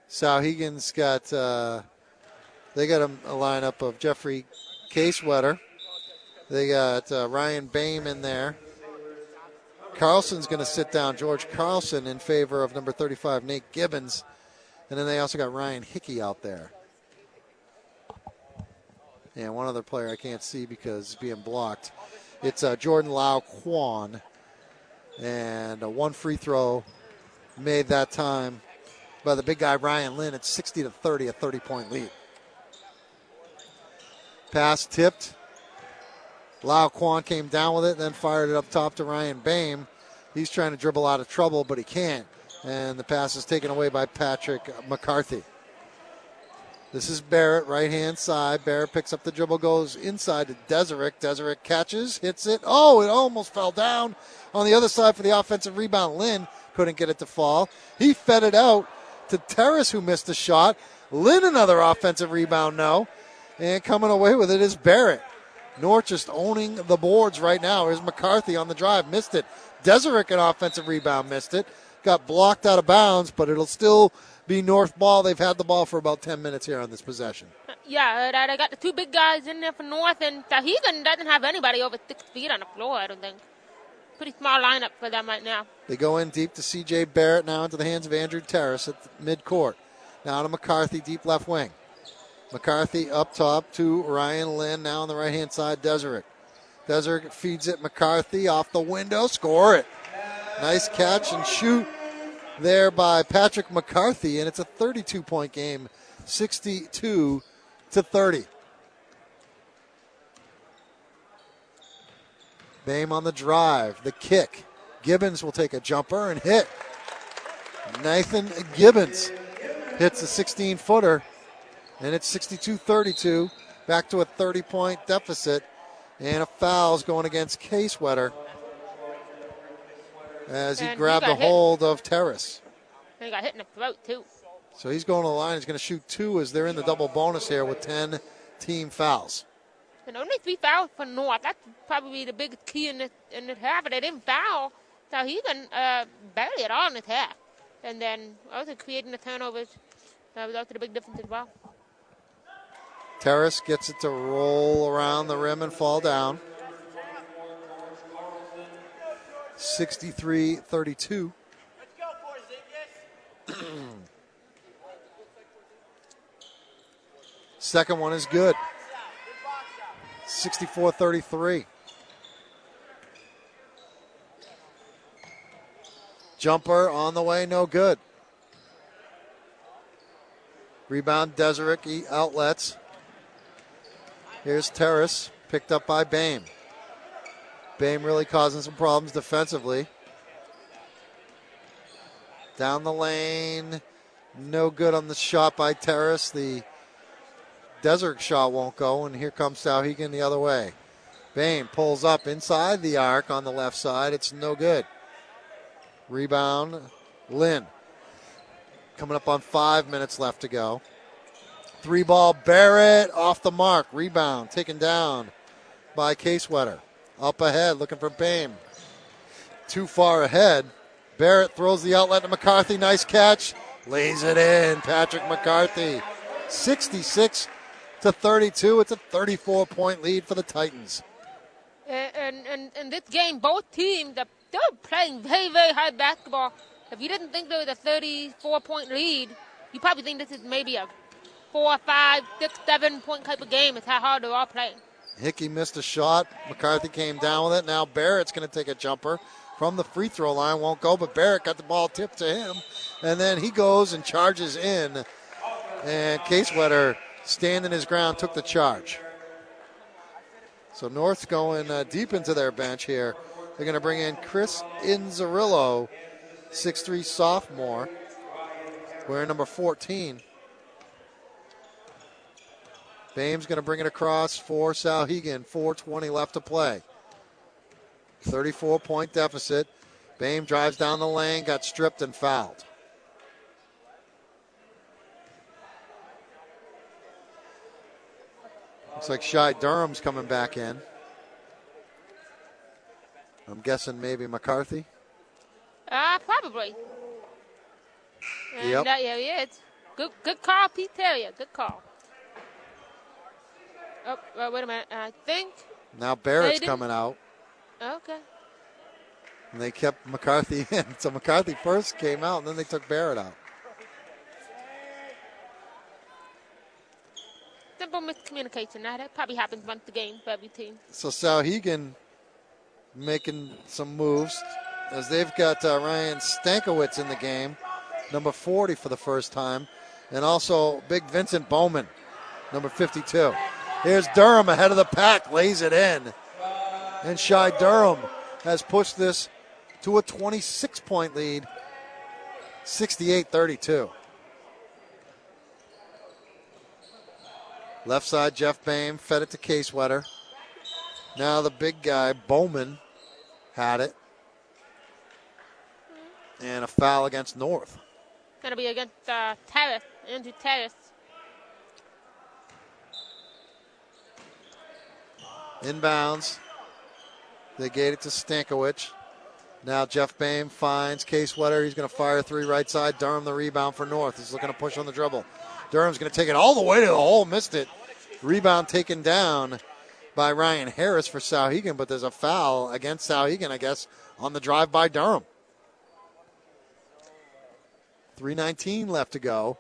A: Souhegan's got uh, they got a, a, lineup of Jeffrey Kieswetter. They got uh, Ryan Bame in there. Carlson's going to sit down George Carlson in favor of number 35 Nate Gibbons, and then they also got Ryan Hickey out there. And one other player I can't see because it's being blocked. It's uh, Jordan Lau Kwan and a one free throw made that time by the big guy Ryan Lynn. It's 60 to 30, a 30 point lead. Pass tipped. Lau Kwan came down with it, then fired it up top to Ryan Bame. He's trying to dribble out of trouble, but he can't. And the pass is taken away by Patrick McCarthy. This is Barrett, right hand side. Barrett picks up the dribble, goes inside to Deserick. Deserick catches, hits it. Oh, it almost fell down. On the other side for the offensive rebound, Lynn couldn't get it to fall. He fed it out to Terrace, who missed a shot. Lynn, another offensive rebound, no. And coming away with it is Barrett. North just owning the boards right now. Here's McCarthy on the drive, missed it. Deserick, an offensive rebound, missed it. Got blocked out of bounds, but it'll still be North ball. They've had the ball for about 10 minutes here on this possession.
B: Yeah, uh, I got the two big guys in there for North, and Souhegan doesn't have anybody over six feet on the floor, I don't think. Pretty small lineup for them right now.
A: They go in deep to C.J. Barrett now into the hands of Andrew Terrace at mid court. Now to McCarthy, deep left wing. McCarthy up top to Ryan Lynn now on the right hand side. Deserick. Deserick feeds it. McCarthy off the window. Score it. Nice catch and shoot there by Patrick McCarthy, and it's a 32 point game, 62 to 30. Bame on the drive, the kick. Gibbons will take a jumper and hit. Nathan Gibbons hits a 16 footer, and it's 62 32. Back to a 30 point deficit, and a foul's going against Kieswetter as he and grabbed he a hold of Terrace.
B: And he got hit in the throat, too.
A: So he's going to the line. He's going to shoot two as they're in the double bonus here with 10 team fouls.
B: And only three fouls for North. That's probably the biggest key in this, in this half. But they didn't foul. So he can uh, barely at all in this half. And then also creating the turnovers uh, was also the big difference as well.
A: Terrace gets it to roll around the rim and fall down. 63 32. Second one is good. 64 33. Jumper on the way, no good. Rebound, Deserick outlets. Here's Terrace, picked up by Bame. Bame really causing some problems defensively. Down the lane, no good on the shot by Terrace. The Desert shot won't go, and here comes Souhegan the other way. Bame pulls up inside the arc on the left side. It's no good. Rebound, Lynn. Coming up on five minutes left to go. Three ball, Barrett off the mark. Rebound taken down by Kieswetter. Up ahead, looking for Bame. Too far ahead. Barrett throws the outlet to McCarthy. Nice catch. Lays it in. Patrick McCarthy. 66 to 32. It's a 34 point lead for the Titans.
B: And and in this game, both teams they're, playing very very hard basketball. If you didn't think there was a 34 point lead, you probably think this is maybe a four, five, six, seven point type of game. It's how hard they're all playing.
A: Hickey missed a shot. McCarthy came down with it. Now Barrett's going to take a jumper from the free throw line. Won't go, but Barrett got the ball tipped to him. And then he goes and charges in. And Kieswetter, standing his ground, took the charge. So North's going uh, deep into their bench here. They're going to bring in Chris Inzerillo, 6'3 sophomore, wearing number 14. Bame's going to bring it across for Souhegan. 4.20 left to play. 34 point deficit. Bame drives down the lane, got stripped and fouled. Looks like Shy Durham's coming back in. I'm guessing maybe McCarthy.
B: Uh, probably. And
A: Yep.
B: uh, yeah, yeah, good. Good call, Pete Terrier. Good call. Oh, wait a minute. I think.
A: Now Barrett's coming out.
B: Okay.
A: And they kept McCarthy in. So McCarthy first came out, and then they took Barrett out.
B: Simple miscommunication. Now, that probably happens once a game for every team.
A: So making some moves as they've got uh, Ryan Stankiewicz in the game, number 40 for the first time, and also big Vincent Bowman, number 52. Here's Durham ahead of the pack, lays it in. And Shy Durham has pushed this to a 26 point lead, 68 32. Left side, Jeff Bame fed it to Kieswetter. Now the big guy, Bowman, had it. And a foul against North.
B: Gonna be against uh, Terrace, Andrew Terrace.
A: Inbounds. They gave it to Stankiewicz. Now Jeff Bame finds Kieswetter. He's going to fire three right side. Durham the rebound for North. He's looking to push on the dribble. Durham's going to take it all the way to the hole. Missed it. Rebound taken down by Ryan Harris for Souhegan, but there's a foul against Souhegan, I guess, on the drive by Durham. 319 left to go.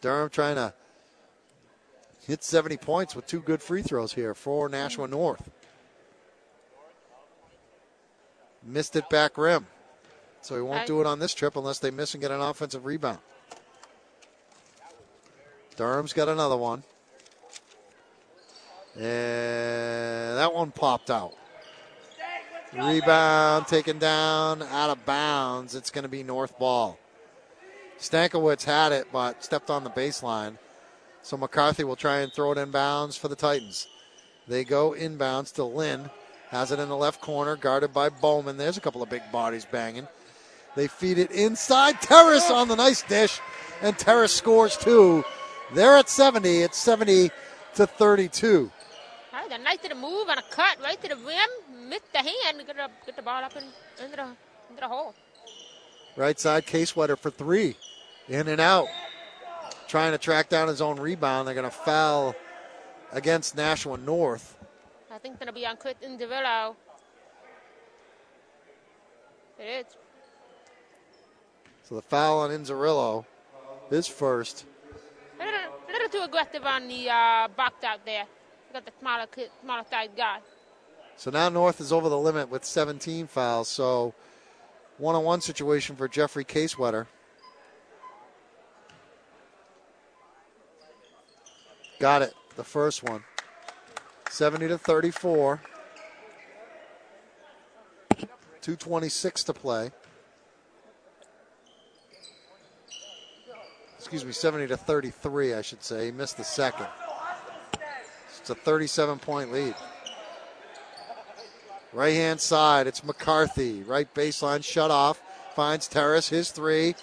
A: Durham trying to hit 70 points with two good free throws here for Nashua North. Missed it back rim. So he won't do it on this trip unless they miss and get an offensive rebound. Durham's got another one. And that one popped out. Rebound taken down, out of bounds. It's going to be North ball. Stankiewicz had it, but stepped on the baseline. So McCarthy will try and throw it inbounds for the Titans. They go inbounds to Lynn. Has it in the left corner, guarded by Bowman. There's a couple of big bodies banging. They feed it inside. Terrace on the nice dish, and Terrace scores two. They're at 70. It's 70 to 32.
B: All right, a nice little move and a cut right to the rim. Missed the hand. Get the, get the ball up in, into, the, into the hole.
A: Right side, Kieswetter for three. In and out. Trying to track down his own rebound. They're going to foul against Nashua North.
B: I think going to be on Chris Inzerillo. It is.
A: So the foul on Inzerillo is first.
B: A little, a little too aggressive on the uh, box out there. Got the smaller, smaller size guy.
A: So now North is over the limit with 17 fouls. So One on one situation for Jeffrey Kieswetter. Got it. The first one. 70 to 34. 226 to play. Excuse me, 70 to 33, I should say. He missed the second. It's a 37 point lead. Right hand side, it's McCarthy. Right baseline shut off. Finds Terrace, his three.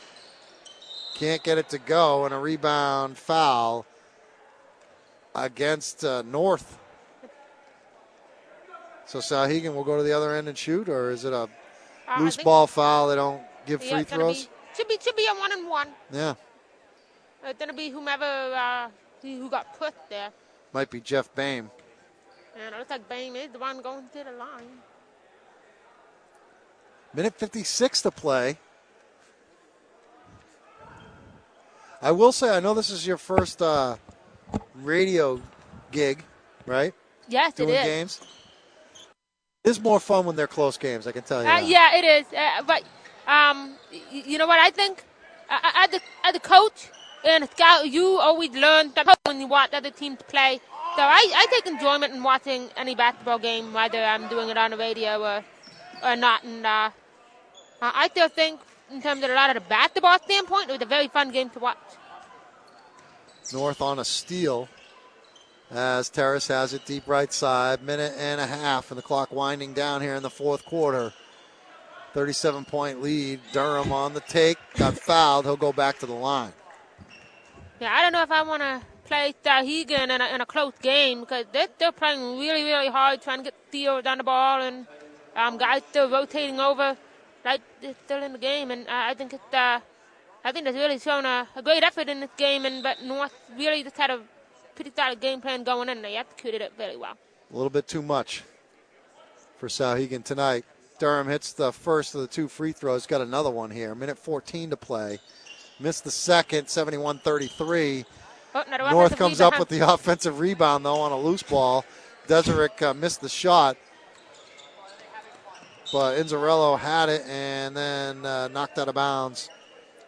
A: Can't get it to go, and a rebound foul against uh, North. So Souhegan will go to the other end and shoot, or is it a
B: Uh,
A: loose ball foul? They don't give
B: yeah,
A: free throws.
B: Be, should be should be a one and one.
A: Yeah,
B: It's gonna be whomever uh, who got put there.
A: might be Jeff Bame.
B: And it looks like Bame is the one going to the line.
A: Minute 56 to play. I will say, I know this is your first uh, radio gig, right?
B: Yes,
A: Doing
B: it is.
A: games. It is more fun when they're close games, I can tell you.
B: Uh, yeah, it is. Uh, but um, y- you know what I think? Uh, as a as a coach and a scout, you always learn when you watch other teams to play. So I, I take enjoyment in watching any basketball game, whether I'm doing it on the radio or or not. And uh, uh, I still think, in terms of a lot of the basketball standpoint, it was a very fun game to watch.
A: North on a steal as Terrace has it deep right side. Minute and a half, and the clock winding down here in the fourth quarter. 37 point lead. Durham on the take. Got fouled. He'll go back to the line.
B: Yeah, I don't know if I want to play Souhegan in a, in a close game because they're still playing really, really hard, trying to get steals on the ball, and um, guys still rotating over, like they're still in the game. And I think it's, uh, I think they've really shown a, a great effort in this game, and but North really just had a pretty solid game plan going in. They executed it very well.
A: A little bit too much for Souhegan tonight. Durham hits the first of the two free throws. Got another one here. Minute 14 to play. Missed the second, 71 33.
B: Oh,
A: North comes up with the offensive rebound, though, on a loose ball. Deserick uh, missed the shot. But Inzerillo had it and then uh, knocked out of bounds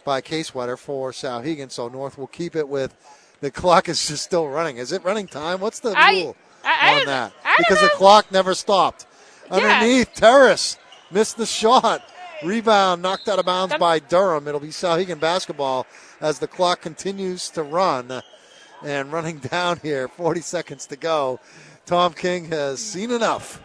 A: by Kieswetter for Souhegan. So North will keep it with the clock is just still running. Is it running time? What's the
B: I-
A: rule
B: I- I
A: on
B: don't-
A: that?
B: I
A: because the clock never stopped.
B: Yeah.
A: Underneath, Terrace missed the shot. Rebound knocked out of bounds by Durham. It'll be Souhegan basketball as the clock continues to run. And running down here, 40 seconds to go. Tom King has seen enough.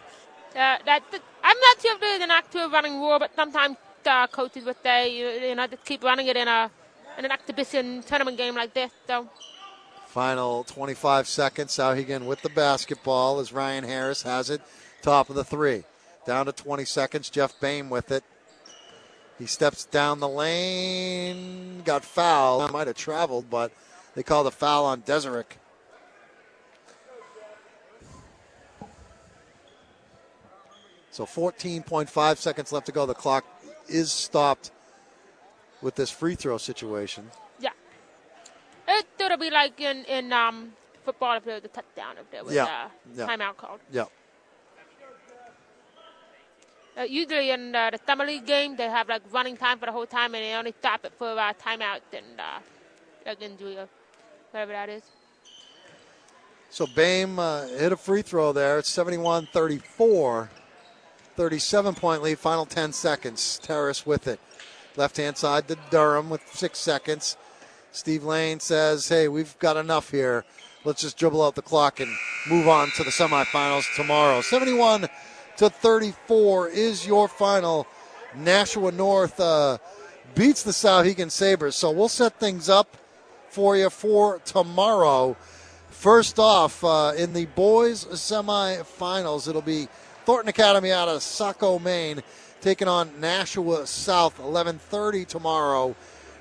B: Uh, that, that- I'm not sure if there's an actual running rule, but sometimes uh, coaches say, you, you know, just keep running it in a in an exhibition tournament game like this. So
A: Final 25 seconds. Souhegan with the basketball as Ryan Harris has it. Top of the three. Down to 20 seconds. Jeff Bame with it. He steps down the lane. Got fouled. Might have traveled, but they called a foul on Deserick. So 14.5 seconds left to go. The clock is stopped with this free throw situation.
B: yeah, it it'll be like in in um, football if there was a touchdown, if there was
A: Yeah,
B: a
A: yeah.
B: timeout called.
A: Yeah.
B: Uh, usually in uh, the summer league game, they have like running time for the whole time, and they only stop it for uh, timeout and uh, like injury or whatever that is.
A: So Bame uh, hit a free throw there. It's 71 34. 37 point lead, final 10 seconds. Terrace with it. Left hand side to Durham with six seconds. Steve Lane says, hey, we've got enough here. Let's just dribble out the clock and move on to the semifinals tomorrow. 71 to 34 is your final. Nashua North uh, beats the Souhegan Sabres. So we'll set things up for you for tomorrow. First off, uh, in the boys semifinals, it'll be Thornton Academy out of Saco, Maine, taking on Nashua South. 11:30 tomorrow,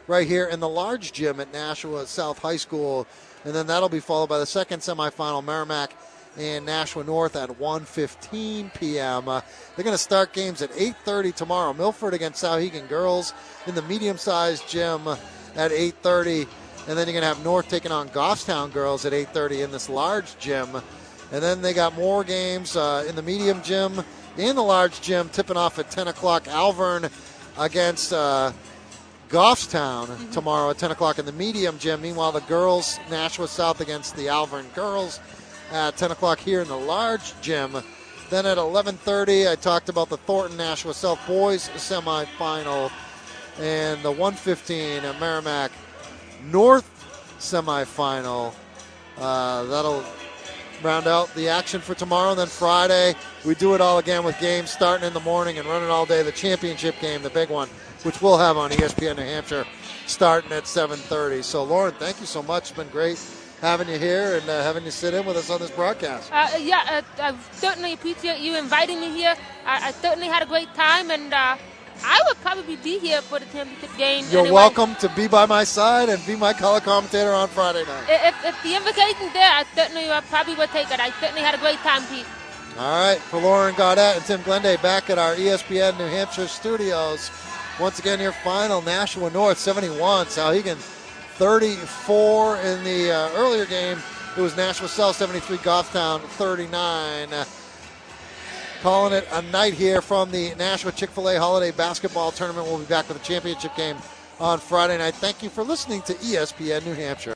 A: right here in the large gym at Nashua South High School, and then that'll be followed by the second semifinal, Merrimack and Nashua North at 1:15 p.m. Uh, they're going to start games at 8:30 tomorrow. Milford against Souhegan girls in the medium-sized gym at 8:30, and then you're going to have North taking on Goffstown girls at 8:30 in this large gym, and then they got more games uh, in the medium gym in the large gym tipping off at 10 o'clock. Alvirne against uh, Goffstown tomorrow at 10 o'clock in the medium gym. Meanwhile, the girls, Nashua South against the Alvirne girls at 10 o'clock here in the large gym. Then at 11:30, I talked about the Thornton Nashua South boys semifinal and the 115 at Merrimack North semifinal. Uh, that'll round out the action for tomorrow. And then Friday, we do it all again with games starting in the morning and running all day. The championship game, the big one, which we'll have on ESPN New Hampshire, starting at 7:30. So, Lauren, thank you so much. It's been great having you here and uh, having you sit in with us on this broadcast.
B: Uh, yeah, uh, I certainly appreciate you inviting me here. I, I certainly had a great time, and uh, I would probably be here for the championship game.
A: You're
B: anyway.
A: welcome to be by my side and be my color commentator on Friday night.
B: If, if the invitation's there, I certainly uh, probably would take it. I certainly had a great time, Pete.
A: All right, for Lauren Gaudette and Tim Glenday back at our ESPN New Hampshire studios. Once again, your final Nashua North 71, Souhegan 34 in the uh, earlier game. It was Nashua South 73, Goffstown 39. Calling it a night here from the Nashua Chick fil A Holiday Basketball Tournament. We'll be back with the championship game on Friday night. Thank you for listening to ESPN New Hampshire.